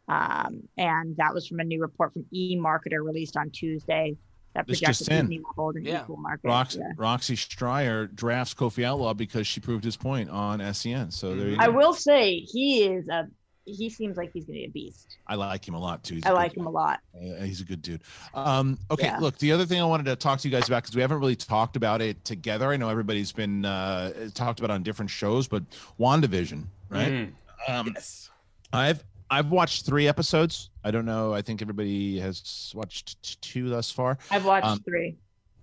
Speaker 5: Um, and that was from a new report from eMarketer released on Tuesday that
Speaker 2: This
Speaker 5: projected
Speaker 2: just in.
Speaker 5: Hold an
Speaker 4: Yeah.
Speaker 5: equal market.
Speaker 2: Rox-
Speaker 5: Yeah.
Speaker 2: Roxy Striar drafts Kofi Outlaw because she proved his point on SEN. So there you
Speaker 5: I
Speaker 2: go.
Speaker 5: will say he is a he seems like he's gonna be a beast.
Speaker 2: I like him a lot too. He's a
Speaker 5: I
Speaker 2: good
Speaker 5: like him a lot.
Speaker 2: He's a good dude. Um, okay,
Speaker 5: Yeah.
Speaker 2: look, the other thing I wanted to talk to you guys about because we haven't really talked about it together. I know everybody's been uh, talked about on different shows, but WandaVision, right?
Speaker 7: Mm.
Speaker 2: Um,
Speaker 3: Yes.
Speaker 2: I've I've watched three episodes. I don't know. I think everybody has watched two thus far.
Speaker 5: I've watched
Speaker 2: Um,
Speaker 5: three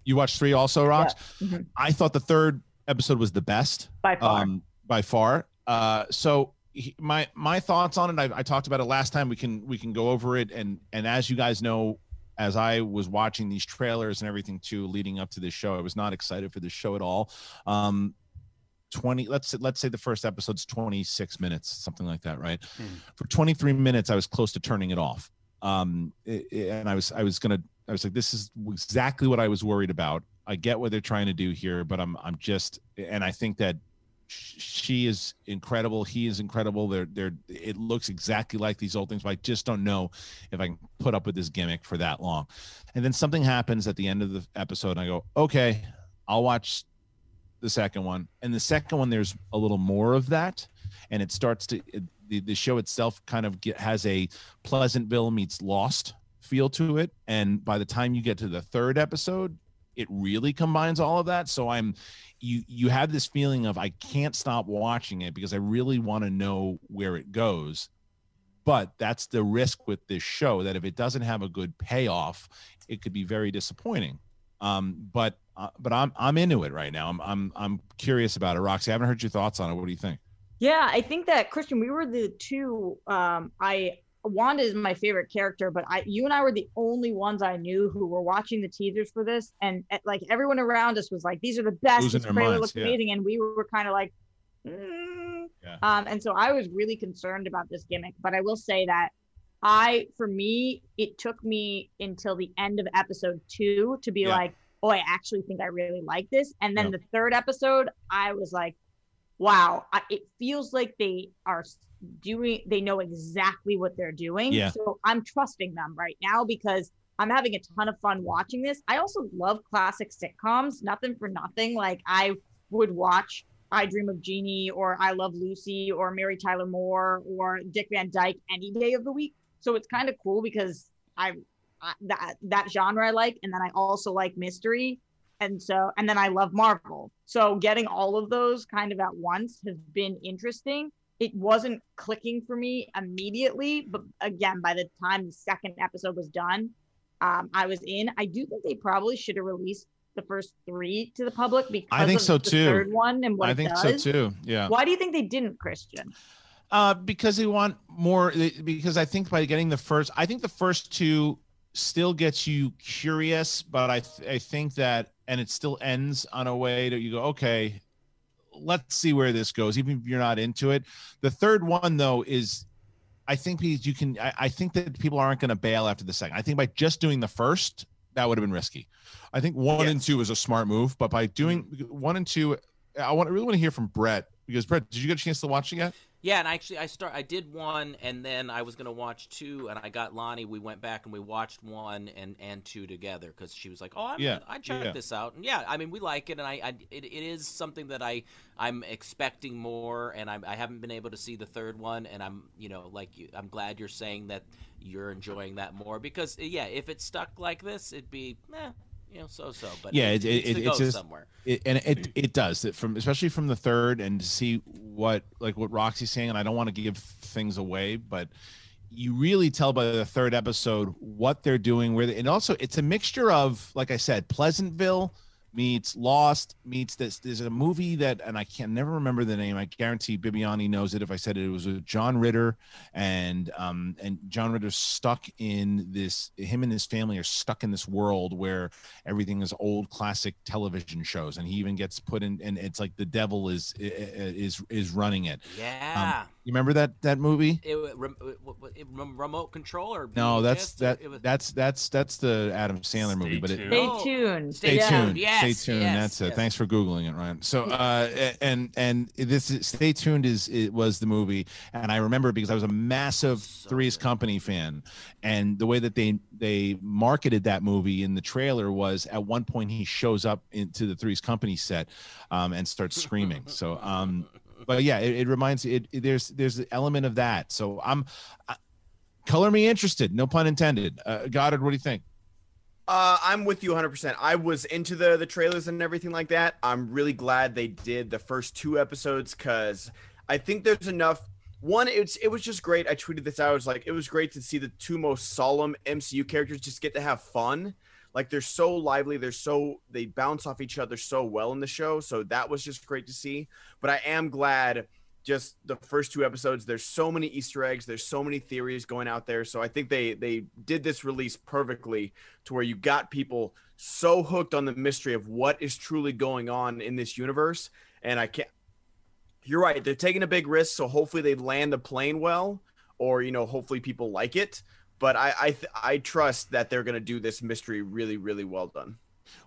Speaker 2: You watched three also, Rox.
Speaker 5: Mhm.
Speaker 2: I thought the third episode was the best
Speaker 5: by far.
Speaker 2: um, by far. Uh, so he, my my thoughts on it. I, I talked about it last time. We can we can go over it. And and as you guys know, as I was watching these trailers and everything too, leading up to this show, I was not excited for this show at all. Um, 20 let's say, let's say the first episode's 26 minutes something like that right?
Speaker 7: Hmm.
Speaker 2: for 23 minutes i was close to turning it off. Um it- it- and i was i was gonna i was like this is exactly what i was worried about. I get what they're trying to do here but i'm i'm just and i think that she is incredible he is incredible. They're they're it looks exactly like these old things but i just don't know if i can put up with this gimmick for that long. And then something happens at the end of the episode and i go okay i'll watch the second one. And the second one there's a little more of that. And it starts to it, the, the show itself kind of get, has a pleasantville meets lost feel to it. And by the time you get to the third episode it really combines all of that. So i'm you you have this feeling of i can't stop watching it because i really want to know where it goes. But that's the risk with this show that if it doesn't have a good payoff it could be very disappointing. Um but uh, but i'm i'm into it right now i'm i'm i'm curious about it roxy i haven't heard your thoughts on it what do you think
Speaker 5: Yeah, I think that Kristian, we were the two. Um, I Wanda is my favorite character, but I, you and I were the only ones I knew who were watching the teasers for this, and uh, like everyone around us was like, "These are the best."
Speaker 2: Losing
Speaker 5: This trailer
Speaker 2: minds,
Speaker 5: looks
Speaker 2: yeah.
Speaker 5: amazing, and we were kind of like, mm.
Speaker 2: Yeah.
Speaker 5: um, and so I was really concerned about this gimmick. But I will say that I, for me, it took me until the end of episode two to be
Speaker 2: Yeah.
Speaker 5: like, "Oh, I actually think I really like this," and then
Speaker 2: Yeah.
Speaker 5: the third episode, I was like wow I, it feels like they are doing they know exactly what they're doing.
Speaker 2: Yeah.
Speaker 5: so i'm trusting them right now because i'm having a ton of fun watching this. I also love classic sitcoms nothing for nothing. Like i would watch i dream of jeannie or i love lucy or mary tyler moore or dick van dyke any day of the week. So it's kind of cool because i I- that that genre i like and then i also like mystery and so and then i love marvel so getting all of those kind of at once has been interesting it wasn't clicking for me immediately but again by the time the second episode was done um, i was in i do think they probably should have released the first three to the public because
Speaker 2: I think
Speaker 5: of
Speaker 2: so
Speaker 5: the
Speaker 2: too.
Speaker 5: third one and what
Speaker 2: i think
Speaker 5: does.
Speaker 2: so too yeah
Speaker 5: why do you think they didn't kristian
Speaker 2: Uh, because they want more. they- Because I think by getting the first, I think the first two still gets you curious, but I th- I think that, and it still ends on a way that you go, okay, let's see where this goes, even if you're not into it. The third one though is I think because you can I, I think that people aren't going to bail after the second. I think by just doing the first, that would have been risky. I think one and two is a smart move, but by doing mm-hmm. one and two, I want I really want to hear from Brett because Brett, did you get a chance to watch it yet?
Speaker 4: Yeah, and actually, I start. I did one, and then I was gonna watch two, and I got Lonnie. We went back and we watched one and and two together because she was like, "Oh, I'm
Speaker 2: Yeah,
Speaker 4: I checked
Speaker 2: yeah.
Speaker 4: this out." And yeah, I mean, we like it, and I, I it, it is something that I I'm expecting more, and I'm, I haven't been able to see the third one, and I'm you know like you, I'm glad you're saying that you're enjoying that more because yeah, if it stuck like this, it'd be eh, you know so so. But
Speaker 2: yeah,
Speaker 4: it,
Speaker 2: it, it,
Speaker 4: go
Speaker 2: just
Speaker 4: somewhere.
Speaker 2: It, and it it does it from especially from the third and to see what like what Roxy's saying. And I don't want to give things away, but you really tell by the third episode what they're doing. Where they, and also it's a mixture of like I said, Pleasantville meets Lost meets this. There's a movie that and I can never remember the name. I guarantee Bibbiani knows it if I said it. It was with John Ritter and um and John Ritter's stuck in this. Him and his family are stuck in this world where everything is old classic television shows and he even gets put in and it's like the devil is is is running it
Speaker 4: Yeah.
Speaker 2: um, you remember that that movie?
Speaker 4: It, rem, it, it, remote control or
Speaker 2: no that's that
Speaker 4: It was-
Speaker 2: that's that's that's the adam sandler movie but it
Speaker 4: tuned.
Speaker 5: Stay
Speaker 4: Oh,
Speaker 5: tuned.
Speaker 2: stay
Speaker 5: Yeah.
Speaker 2: tuned.
Speaker 4: Yes,
Speaker 2: stay tuned.
Speaker 4: yes,
Speaker 2: that's it. thanks for googling it ryan. So uh and and this is stay tuned is it was the movie and i remember because i was a massive three's company fan and the way that they they marketed that movie in the trailer was at one point he shows up into the three's company set um and starts screaming. So um but yeah it, it reminds it, it- there's there's an element of that so i'm color me interested no pun intended uh, goddard what do you think
Speaker 3: Uh, I'm with you 100%. I was into the the trailers and everything like that. I'm really glad they did the first two episodes because I think there's enough. One, it's it was just great. I tweeted this out. I was like, it was great to see the two most solemn MCU characters just get to have fun. Like they're so lively. They're so they bounce off each other so well in the show. So that was just great to see. But I am glad just the first two episodes there's so many easter eggs there's so many theories going out there so i think they they did this release perfectly to where you got people so hooked on the mystery of what is truly going on in this universe and i can't you're right they're taking a big risk so hopefully they land the plane well or you know hopefully people like it but i i, th- I trust that they're going to do this mystery really really well done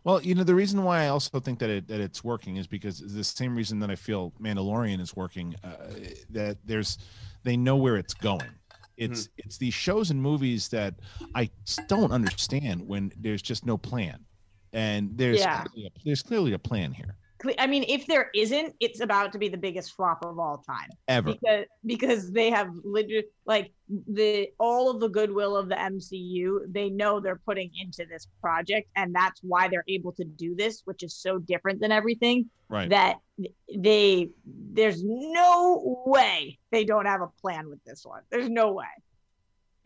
Speaker 2: Well, you know, the reason why I also think that it that it's working is because the same reason that I feel Mandalorian is working. Uh, that there's, they know where it's going. It's it's these shows and movies that I don't understand when there's just no plan, and there's
Speaker 5: Yeah.
Speaker 2: clearly a, there's clearly a plan here.
Speaker 5: I mean, if there isn't, it's about to be the biggest flop of all time.
Speaker 2: Ever.
Speaker 5: Because because they have legit like the all of the goodwill of the MCU, they know they're putting into this project, and that's why they're able to do this, which is so different than everything.
Speaker 2: Right.
Speaker 5: That they there's no way they don't have a plan with this one. There's no way.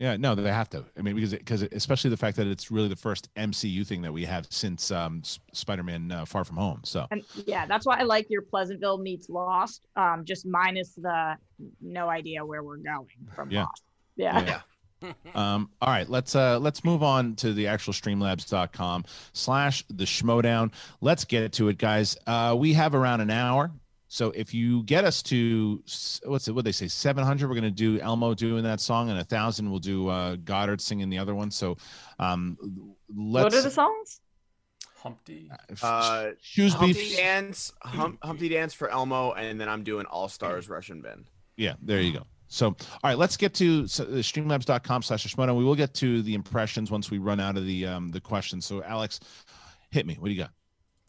Speaker 2: Yeah, no, they have to. I mean, because because especially the fact that it's really the first MCU thing that we have since um, Spider-Man: uh, Far From Home. So
Speaker 5: And yeah, that's why I like your Pleasantville meets Lost. Um, just minus the no idea where we're going from
Speaker 2: Yeah.
Speaker 5: Lost. Yeah.
Speaker 2: Yeah. um, all right, let's uh let's move on to the actual streamlabs.com slash the schmoedown. Let's get to it, guys. Uh we have around an hour. So if you get us to what's it what they say 700 we're going to do Elmo doing that song and a thousand we'll do uh Goddard singing the other one. So um let's
Speaker 5: what are the songs?
Speaker 7: Humpty.
Speaker 3: uh
Speaker 2: Shoes
Speaker 3: Humpty
Speaker 2: beef.
Speaker 3: dance hum, humpty dance for elmo and then i'm doing all stars russian bend
Speaker 2: Yeah, there you go. So, all right, let's get to s- uh, streamlabs.com slash Schmoedown. We will get to the impressions once we run out of the um the questions. So, Alex, hit me. What do you got?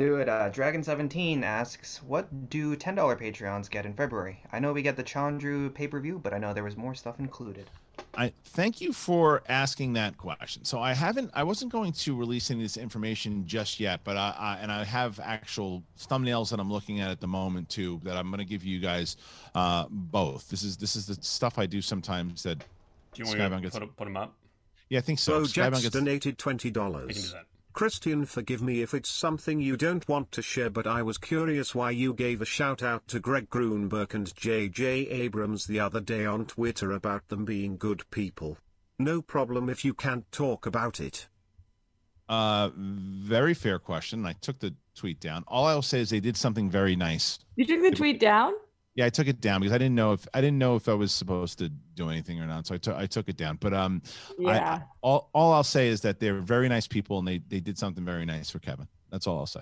Speaker 6: Do it. Uh, Dragon17 asks, what do $10 Patreons get in February? I know we get the Chandru pay per view, but I know there was more stuff included.
Speaker 2: I thank you for asking that question. So I haven't, I wasn't going to release any of this information just yet, but I, I and I have actual thumbnails that I'm looking at at the moment too that I'm going to give you guys uh, both. This is this is the stuff I do sometimes that.
Speaker 7: Do you want
Speaker 2: Skybound
Speaker 7: me to
Speaker 2: gets-
Speaker 7: put, put them up?
Speaker 2: Yeah, I think so.
Speaker 8: So
Speaker 2: Skybound gets-
Speaker 8: donated twenty
Speaker 7: We can do
Speaker 8: dollars.
Speaker 7: That.
Speaker 8: Kristian, forgive me if it's something you don't want to share, but I was curious why you gave a shout out to Greg Grunberg and J.J. Abrams the other day on Twitter about them being good people. No problem if you can't talk about it.
Speaker 2: Uh, very fair question. I took the tweet down. All I'll say is they did something very nice.
Speaker 11: You took the tweet down?
Speaker 2: Yeah, I took it down because I didn't know if I didn't know if I was supposed to do anything or not. So I took I took it down. But um, I-
Speaker 11: Yeah.
Speaker 2: all all I'll say is that they're very nice people and they they did something very nice for Kevin. That's all I'll say.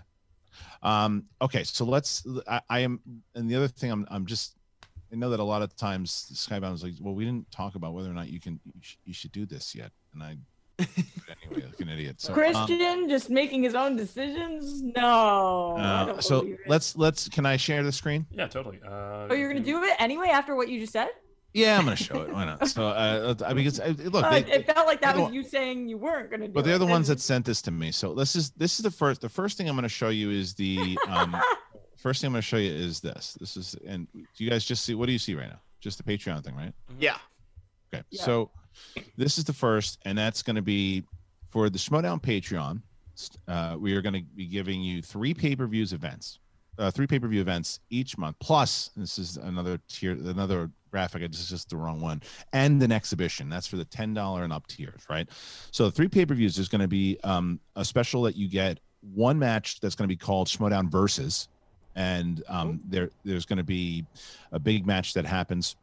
Speaker 2: Um, okay, so let's. I, I am, and the other thing I'm I'm just. I know that a lot of times Skybound is like, well, we didn't talk about whether or not you can you, sh- you should do this yet, and I. anyway, like an idiot. So, um,
Speaker 11: Kristian just making his own decisions? No.
Speaker 2: Uh, so let's let's. Can I share the screen?
Speaker 7: Yeah, totally. Uh,
Speaker 11: Oh, you're gonna do it anyway after what you just said?
Speaker 2: Yeah, I'm gonna show it. Why not? So, uh, I because uh, look,
Speaker 11: Uh,
Speaker 2: they,
Speaker 11: it felt like that was you saying you weren't gonna do it.
Speaker 2: but they're
Speaker 11: it.
Speaker 2: the ones that sent this to me. So this is this is the first. The first thing I'm gonna show you is the um, first thing I'm gonna show you is this. This is and do you guys just see what do you see right now? Just the Patreon thing, right?
Speaker 3: Yeah.
Speaker 2: Okay.
Speaker 3: Yeah.
Speaker 2: So this is the first, and that's going to be for the Schmoedown Patreon. Uh, we are going to be giving you three pay per views events, uh, three pay per view events each month. Plus, this is another tier, another graphic. It's just the wrong one, and an exhibition. That's for the ten dollar and up tiers, right? So the three pay per views. There's going to be um, a special that you get one match that's going to be called Schmoedown versus, and um, there there's going to be a big match that happens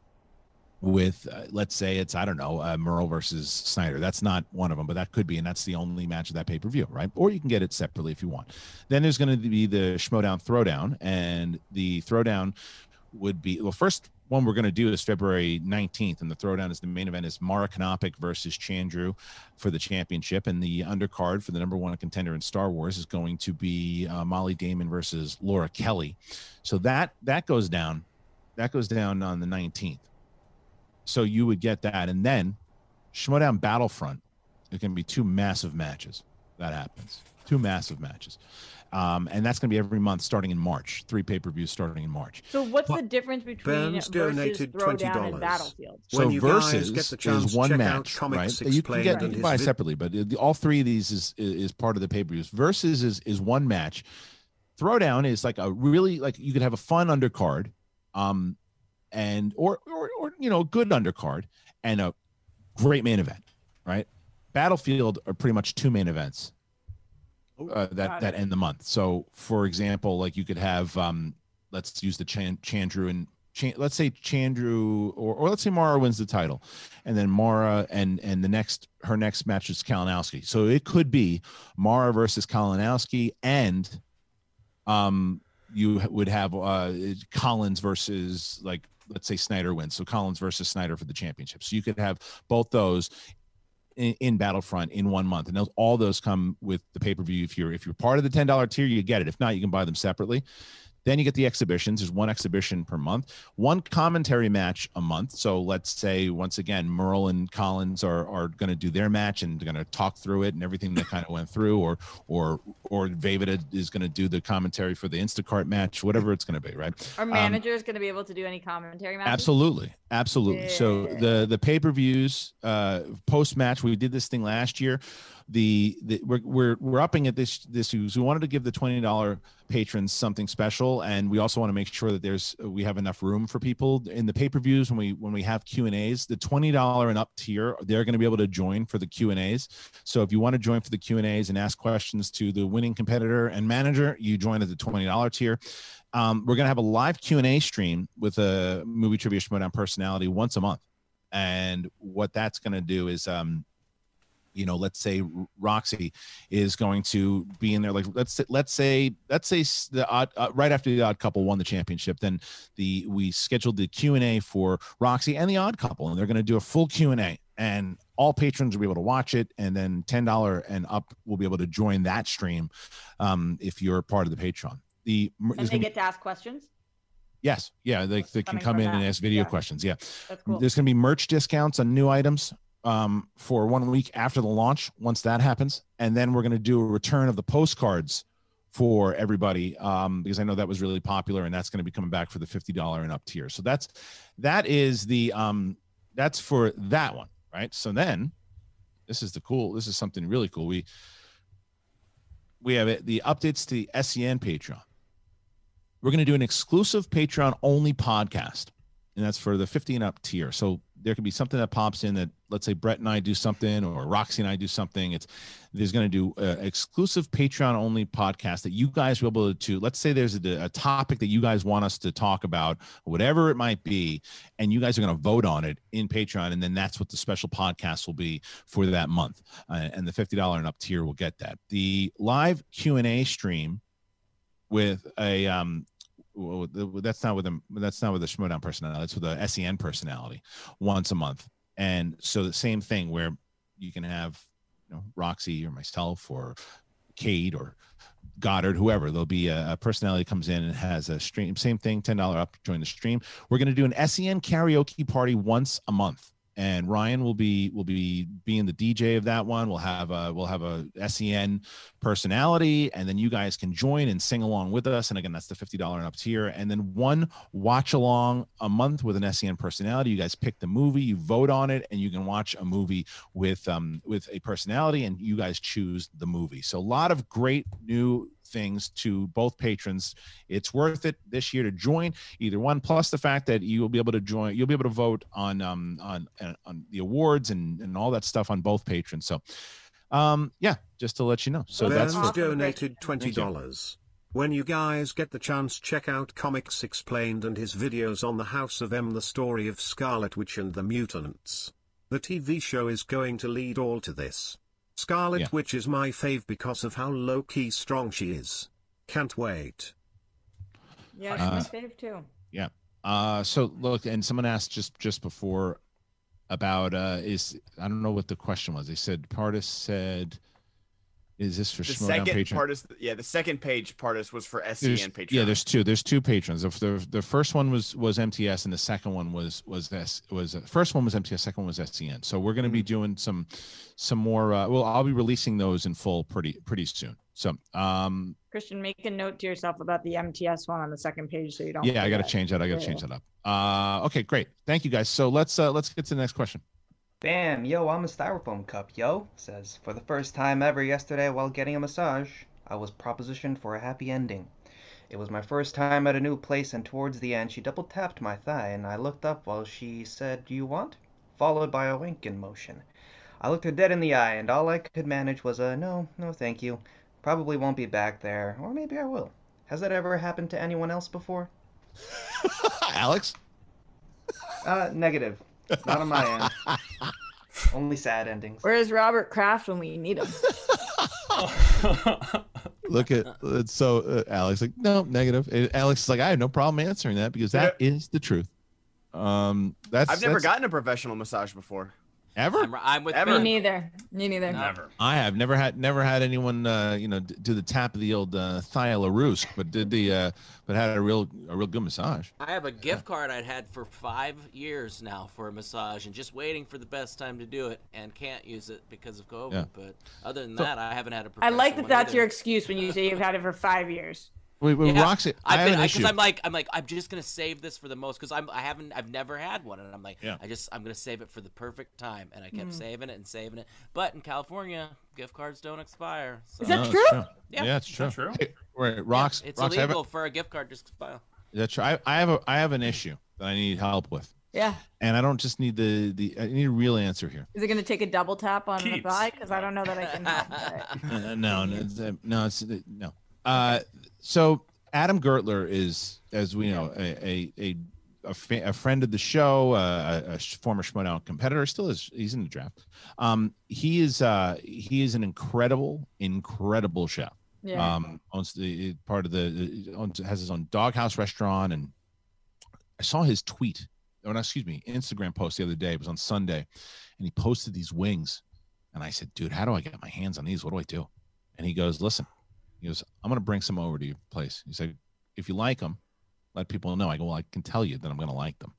Speaker 2: with uh, let's say it's I don't know uh, Murrell versus Snyder. That's not one of them, but that could be, and that's the only match of that pay per view, right? Or you can get it separately if you want. Then there's going to be the Schmoedown Throwdown, and the Throwdown would be well. First one we're going to do is February 19th, and the Throwdown is the main event is Mara Knopic versus Chandru for the championship, and the undercard for the number one contender in Star Wars is going to be uh, Molly Damon versus Laura Kelly. So that that goes down, that goes down on the 19th so you would get that. And then schmoedown battlefront it can be two massive matches. That happens. Two massive matches. Um, and that's going to be every month starting in march. Three pay-per-views starting in march.
Speaker 11: So what's the difference between
Speaker 8: Burns
Speaker 11: versus
Speaker 8: donated
Speaker 11: throwdown and
Speaker 8: $20.
Speaker 11: battlefield?
Speaker 2: so
Speaker 8: When you guys
Speaker 2: versus
Speaker 8: get the chance
Speaker 2: is one match right? You can get
Speaker 8: and
Speaker 2: you can buy separately but the, all three of these is is part of the pay-per-views. Versus is is one match. Throwdown is like a really like you could have a fun undercard. Um and or or, or you know good undercard and a great main event right? Battlefield are pretty much two main events uh, that that end the month. So for example like you could have um let's use the Chan, chandru and Chan, let's say chandru or, or let's say mara wins the title and then mara and and the next her next match is kalinowski. So it could be mara versus kalinowski and um you would have uh collins versus like let's say snyder wins. So collins versus snyder for the championship. So you could have both those in, in battlefront in one month. And those, all those come with the pay-per-view. If you're if you're part of the $10 tier you get it. If not you can buy them separately then you get the exhibitions. There's one exhibition per month, one commentary match a month. So let's say once again, Murrell and Collins are are going to do their match and they're going to talk through it and everything that kind of went through, or or or Davida is going to do the commentary for the Instacart match, whatever it's going to be, right?
Speaker 11: Are
Speaker 2: Um,
Speaker 11: is going to be able to do any commentary matches?
Speaker 2: Absolutely, absolutely. So the the pay per views, uh, post match, we did this thing last year. The, the we're, we're we're upping it this this year. We wanted to give the twenty dollar patrons something special, and we also want to make sure that there's we have enough room for people in the pay per views when we when we have Q and A's. The twenty dollar and up tier, they're going to be able to join for the Q and A's. So if you want to join for the Q and A's and ask questions to the winning competitor and manager, you join at the twenty dollar tier. Um, we're going to have a live Q and A stream with a movie trivia Schmoedown personality once a month, and what that's going to do is, um, you know, let's say Roxy is going to be in there. Like let's let's say let's say the odd uh, right after the Odd Couple won the championship, then the we scheduled the Q and A for Roxy and the Odd Couple, and they're going to do a full Q and all patrons will be able to watch it, and then ten dollar and up will be able to join that stream um, if you're part of the Patreon. The
Speaker 11: And they get to ask questions?
Speaker 2: Yes, yeah, they, they can come in and ask video
Speaker 11: yeah.
Speaker 2: questions. Yeah,
Speaker 11: That's cool.
Speaker 2: there's going to be merch discounts on new items um, for one week after the launch. Once that happens, and then we're going to do a return of the postcards for everybody um, because I know that was really popular, and that's going to be coming back for the fifty dollar and up tier. So that's that is the um, that's for that one, right? So then this is the cool. This is something really cool. We we have it, the updates to the SEN Patreon we're going to do an exclusive Patreon only podcast, and that's for the 50 and up tier. So there could be something that pops in that let's say Brett and I do something or Roxy and I do something. It's there's going to do exclusive Patreon only podcast that you guys will be able to. Let's say there's a, a topic that you guys want us to talk about, whatever it might be, and you guys are going to vote on it in Patreon, and then that's what the special podcast will be for that month. Uh, and the fifty dollar and up tier will get that. The live Q and A stream with a um well, that's not with them. that's not with the Schmoedown personality. That's with the SEN personality once a month. And so the same thing where you can have you know Roxy or myself or Kate or Goddard, whoever. There'll be a, a personality comes in and has a stream. Same thing, ten dollar up. To join the stream. We're going to do an SEN karaoke party once a month and Ryan will be will be being the DJ of that one. We'll have a we'll have a SEN personality, and then you guys can join and sing along with us. And again, that's the fifty dollar and up tier. And then one watch along a month with an SEN personality. You guys pick the movie, you vote on it, and you can watch a movie with um with a personality, and you guys choose the movie. So a lot of great new things to both patrons. It's worth it this year to join either one. Plus the fact that you will be able to join, you'll be able to vote on um, on on the awards and and all that stuff on both patrons. So, um, yeah, just to let you know. So
Speaker 8: Ben's
Speaker 2: that's
Speaker 8: donated twenty dollars. When you guys get the chance, check out Comics Explained and his videos on the House of M, the story of Scarlet Witch and the Mutants. The TV show is going to lead all to this. Scarlet
Speaker 2: Yeah.
Speaker 8: Witch is my fave because of how low key strong she is. Can't wait.
Speaker 11: Yeah,
Speaker 2: Uh,
Speaker 11: she's my fave too.
Speaker 2: Yeah. Uh, so look, and someone asked just just before about uh is I don't know what the question was. They said Partis said, "Is this for
Speaker 3: The
Speaker 2: Schmoedown
Speaker 3: second
Speaker 2: patron?"
Speaker 3: part is yeah, the second page part is was for SEN
Speaker 2: There's-
Speaker 3: Patreon.
Speaker 2: Yeah, there's two. There's two patrons. The, the, the first one was was MTS, and the second one was was this was uh, first one was MTS, second one was SEN. So we're going to be
Speaker 3: Mm-hmm.
Speaker 2: doing some some more. Uh, well, I'll be releasing those in full pretty pretty soon. So um
Speaker 11: Kristian, make a note to yourself about the MTS one on the second page so you don't.
Speaker 2: yeah, I got to change that. I got to
Speaker 11: Yeah.
Speaker 2: change that up. Uh okay, great. Thank you guys. So let's uh let's get to the next question.
Speaker 6: Bam, yo, I'm a styrofoam cup, yo, says, for the first time ever yesterday while getting a massage, I was propositioned for a happy ending. It was my first time at a new place, and towards the end, she double tapped my thigh, and I looked up while she said, Do you want? followed by a wink in motion. I looked her dead in the eye, and all I could manage was a no, no thank you. Probably won't be back there, or maybe I will. Has that ever happened to anyone else before?
Speaker 2: Alex?
Speaker 6: Uh, negative. Not on my end. Only sad endings.
Speaker 11: Where's Robert Kraft when we need him?
Speaker 2: Look at it's so uh, Alex like no negative. And Alex is like I have no problem answering that because that is the truth. Um that's
Speaker 3: I've never
Speaker 2: that's-
Speaker 3: gotten a professional massage before.
Speaker 2: Ever.
Speaker 4: I'm, I'm with
Speaker 3: Ever.
Speaker 11: Me neither. Me neither.
Speaker 7: Never.
Speaker 2: I have never had never had anyone uh, you know d- do the tap of the old uh, thigh LaRousse, but did the uh, but had a real a real good massage.
Speaker 4: I have a gift card I'd had for five years now for a massage, and just waiting for the best time to do it, and can't use it because of COVID.
Speaker 2: Yeah.
Speaker 4: But other than
Speaker 2: So-
Speaker 4: that, I haven't had a.
Speaker 11: I like that that's
Speaker 4: one
Speaker 11: your excuse when you say you've had it for five years.
Speaker 2: Wait, wait,
Speaker 4: Yeah,
Speaker 2: Roxy, I
Speaker 4: I've
Speaker 2: have
Speaker 4: been
Speaker 2: an
Speaker 4: because
Speaker 2: issue.
Speaker 4: I'm like I'm like I'm just gonna save this for the most because I'm I haven't I've never had one and I'm like
Speaker 2: Yeah.
Speaker 4: I just I'm gonna save it for the perfect time and I kept
Speaker 11: Mm.
Speaker 4: saving it and saving it. But in California, gift cards don't expire. So.
Speaker 11: Is that
Speaker 2: No, it's
Speaker 11: true?
Speaker 4: Yeah.
Speaker 2: Yeah, it's true.
Speaker 7: true?
Speaker 2: Hey, wait, Rox,
Speaker 4: It's
Speaker 2: Rox, I a-
Speaker 4: illegal for a gift card to expire.
Speaker 2: that's true. I, I have a I have an issue that I need help with,
Speaker 11: Yeah.
Speaker 2: and I don't just need the the I need a real answer here.
Speaker 11: Is it going to take a double tap on the
Speaker 7: Keeps.
Speaker 11: thigh? Because I don't know that I can.
Speaker 2: Uh, no, no, no, it's no. Uh, so Adam Gertler is, as we know, a a a, a, fa- a friend of the show, uh, a, a former Schmoedown competitor. Still is. He's in the draft. Um, he is. Uh, he is an incredible, incredible chef.
Speaker 11: Yeah.
Speaker 2: Um, owns the part of the owns, has his own doghouse restaurant, and I saw his tweet. Or excuse me, Instagram post the other day. It was on Sunday, and he posted these wings, and I said, "Dude, how do I get my hands on these? What do I do?" And he goes, "Listen," he goes, "I'm gonna bring some over to your place." He said, "If you like them, let people know." I go, "Well, I can tell you that I'm gonna like them."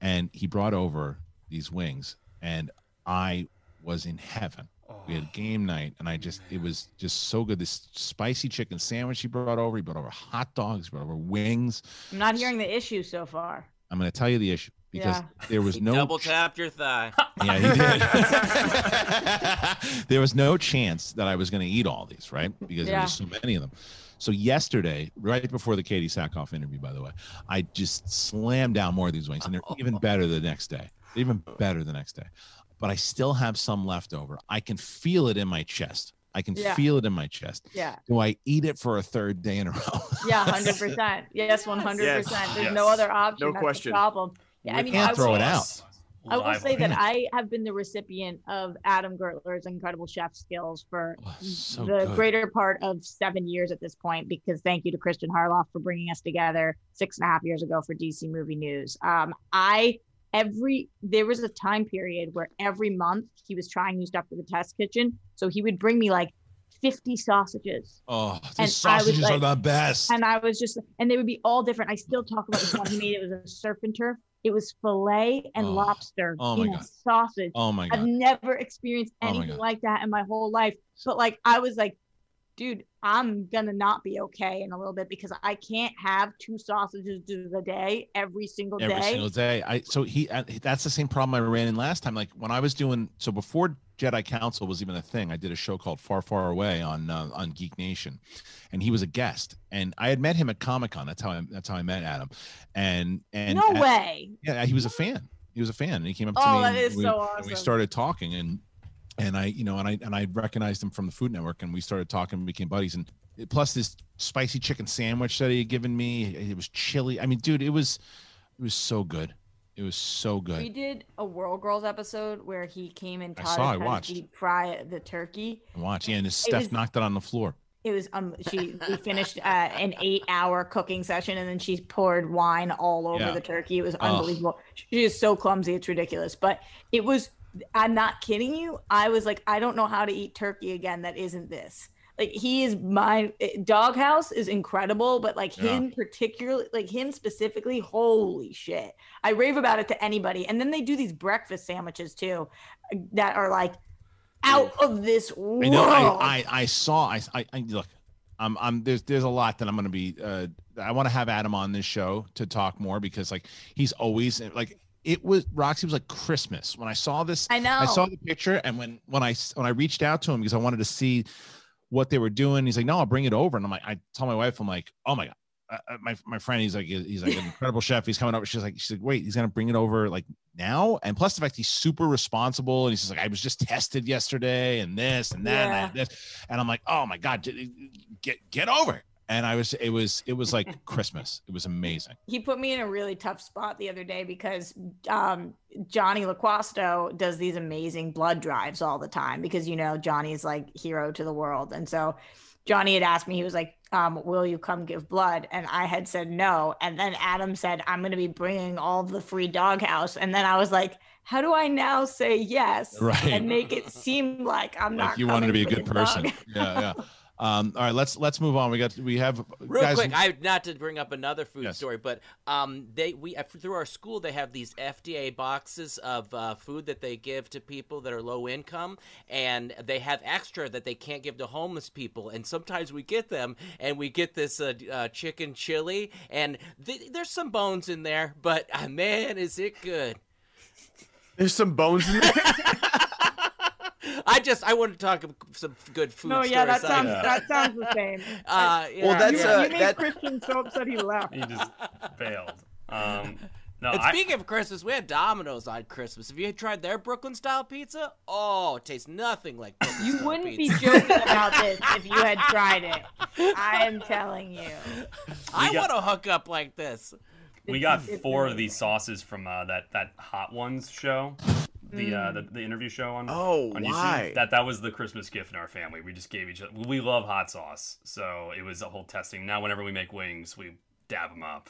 Speaker 2: And he brought over these wings, and I was in heaven. We had oh. game night, and I just it was just so good. This spicy chicken sandwich he brought over. He brought over hot dogs. He brought over wings.
Speaker 11: I'm not hearing the issue so far.
Speaker 2: I'm going to tell you the issue because
Speaker 11: Yeah.
Speaker 2: there was
Speaker 4: He
Speaker 2: no
Speaker 4: double tapped your thigh.
Speaker 2: yeah, he did. there was no chance that I was going to eat all these, right? Because there
Speaker 11: Yeah.
Speaker 2: was so many of them. So yesterday, right before the Katee Sackhoff interview, by the way, I just slammed down more of these wings, and they're even oh. better the next day. even better the next day. But I still have some left over. I can feel it in my chest. I can
Speaker 5: Yeah.
Speaker 2: feel it in my chest.
Speaker 5: Yeah.
Speaker 2: Do I eat it for a third day in a row?
Speaker 5: Yeah, hundred percent. Yes, one hundred percent. There's no other option.
Speaker 2: No
Speaker 5: That's
Speaker 2: question.
Speaker 5: The problem. Yeah, I mean,
Speaker 2: can't
Speaker 5: I
Speaker 2: throw
Speaker 5: will,
Speaker 2: it out.
Speaker 5: I will say that. I have been the recipient of Adam Gertler's incredible chef skills for
Speaker 2: Oh, so
Speaker 5: the
Speaker 2: good.
Speaker 5: greater part of seven years at this point. Because thank you to Kristian Harloff for bringing us together six and a half years ago for DC Movie News. Um, I every there was a time period where every month he was trying new stuff for the test kitchen, so he would bring me like 50 sausages.
Speaker 2: Oh,
Speaker 5: And
Speaker 2: these
Speaker 5: I was
Speaker 2: sausages are the best.
Speaker 5: And I was just, and they would be all different. I still talk about the one he made. It was a surf and turf. It was filet and
Speaker 2: Oh.
Speaker 5: lobster
Speaker 2: Oh my
Speaker 5: in a
Speaker 2: God.
Speaker 5: sausage.
Speaker 2: Oh my
Speaker 5: I've never experienced
Speaker 2: Oh
Speaker 5: anything
Speaker 2: God.
Speaker 5: like that in my whole life. But like, I was like, dude, I'm gonna not be okay in a little bit because I can't have two sausages a day every single
Speaker 2: every
Speaker 5: day.
Speaker 2: Every single day. I so he uh, that's the same problem I ran in last time. Like when I was doing so before Jedi Council was even a thing, I did a show called Far Far Away on uh, on Geek Nation, and he was a guest. And I had met him at Comic Con. That's how I that's how I met Adam. And and
Speaker 5: no
Speaker 2: at-
Speaker 5: way.
Speaker 2: Yeah, he was a fan. He was a fan, and he came up to
Speaker 5: Oh,
Speaker 2: me.
Speaker 5: that
Speaker 2: and we,
Speaker 5: so
Speaker 2: and we started talking, and and I, you know, and I and I recognized him from the Food Network, and we started talking, and became buddies. And plus, this spicy chicken sandwich that he had given me, it was chili. I mean, dude, it was it was so good. It was so good.
Speaker 11: We did a World Girls episode where he came and
Speaker 2: I
Speaker 11: taught
Speaker 2: saw, I
Speaker 11: us how
Speaker 2: watched.
Speaker 11: to fry the turkey.
Speaker 2: Watch, yeah, and Steph
Speaker 11: was-
Speaker 2: knocked it on the floor.
Speaker 11: It was um she we finished uh, an eight hour cooking session and then she poured wine all over
Speaker 2: Yeah.
Speaker 11: the turkey. It was
Speaker 2: Ugh.
Speaker 11: unbelievable. She is so clumsy, it's ridiculous. But it was I'm not kidding you. I was like, I don't know how to eat turkey again that isn't this. Like he is my eh, doghouse is incredible, but like
Speaker 2: Yeah.
Speaker 11: him particularly like him specifically, holy shit. I rave about it to anybody. And then they do these breakfast sandwiches too uh, that are like out of this world.
Speaker 2: I know. I, I, I saw. I, I, I look. I'm, I'm. There's, there's a lot that I'm going to be. Uh, I want to have Adam on this show to talk more because, like, he's always like. It was Roxy was like Christmas when I saw this.
Speaker 11: I know.
Speaker 2: I saw the picture, and when when I when I reached out to him because I wanted to see what they were doing, he's like, "No, I'll bring it over." And I'm like, I told my wife, I'm like, "Oh my god." Uh, uh, my my friend, he's like he's like an incredible chef. He's coming over. She's like she's like, wait, he's gonna bring it over like now. And plus the fact he's super responsible. And he's just like, I was just tested yesterday, and this and that,
Speaker 11: Yeah.
Speaker 2: and this. And I'm like, oh my god, get get over. And I was it was it was like Christmas. It was amazing.
Speaker 11: he put me in a really tough spot the other day because um, Johnny LaQuasto does these amazing blood drives all the time because you know Johnny's like hero to the world, and so Johnny had asked me, he was like, um, "Will you come give blood?" And I had said no, and then Adam said, "I'm going to be bringing all the free doghouse," and then I was like. How do I now say yes
Speaker 2: Right.
Speaker 11: and make it seem like I'm
Speaker 2: Like
Speaker 11: not?
Speaker 2: you wanted to be a good person. Yeah, yeah. Um, all right, let's let's move on. We got we have
Speaker 4: Real
Speaker 2: guys.
Speaker 4: quick, I not to bring up another food
Speaker 2: Yes.
Speaker 4: story, but um, they we uh, through our school they have these FDA boxes of uh, food that they give to people that are low income, and they have extra that they can't give to homeless people. And sometimes we get them, and we get this uh, uh, chicken chili, and th- there's some bones in there, but uh, man, is it good!
Speaker 3: There's some bones in there.
Speaker 4: I just I want to talk of some good food.
Speaker 5: No, yeah, that sounds
Speaker 4: I-
Speaker 5: that sounds the same.
Speaker 4: Uh,
Speaker 3: Well, that's,
Speaker 4: yeah.
Speaker 3: uh,
Speaker 5: you made
Speaker 3: that-
Speaker 5: Kristian so upset he left.
Speaker 7: He just failed. Um, no,
Speaker 4: And
Speaker 7: I,
Speaker 4: speaking of Christmas, we had Domino's on Christmas. Have you had tried their Brooklyn style pizza? Oh, it tastes nothing like Brooklyn
Speaker 11: You
Speaker 4: style
Speaker 11: wouldn't be joking about this if you had tried it. I am telling you.
Speaker 4: I
Speaker 7: got-
Speaker 4: want to hook up like this.
Speaker 7: we got four of these sauces from uh, that that Hot Ones show, the uh, the, the interview show on
Speaker 3: Oh,
Speaker 7: on
Speaker 3: why?
Speaker 7: YouTube. That that was the Christmas gift in our family. We just gave each other. We love hot sauce, so it was a whole testing. Now, whenever we make wings, we dab them up.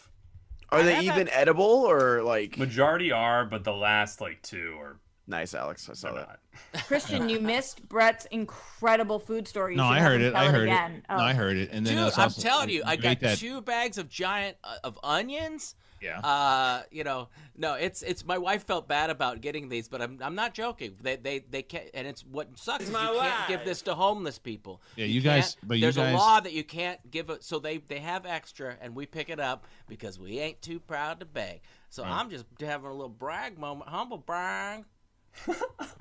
Speaker 3: Are they
Speaker 4: have
Speaker 3: even edible or like?
Speaker 7: Majority are, but the last like two are
Speaker 3: Nice, Alex. I saw that.
Speaker 7: not.
Speaker 11: Kristian, you missed Brett's incredible food story. You
Speaker 2: no, I heard it. I heard it.
Speaker 11: again.
Speaker 2: No,
Speaker 11: Oh.
Speaker 2: I heard it. And then
Speaker 4: Dude,
Speaker 2: it's
Speaker 4: I'm telling you, I
Speaker 2: ate
Speaker 4: got
Speaker 2: that-
Speaker 4: two bags of giant uh, of onions.
Speaker 2: Yeah.
Speaker 4: Uh, you know, no, it's it's my wife felt bad about getting these, but I'm I'm not joking. They they they can't, and it's what sucks is you can't give this to homeless people.
Speaker 2: Yeah, you guys-
Speaker 4: can't-
Speaker 2: but you
Speaker 4: there's
Speaker 2: guys-
Speaker 4: a law that you can't give it, so they they have extra, and we pick it up because we ain't too proud to beg. So I'm just having a little brag moment, humble brag.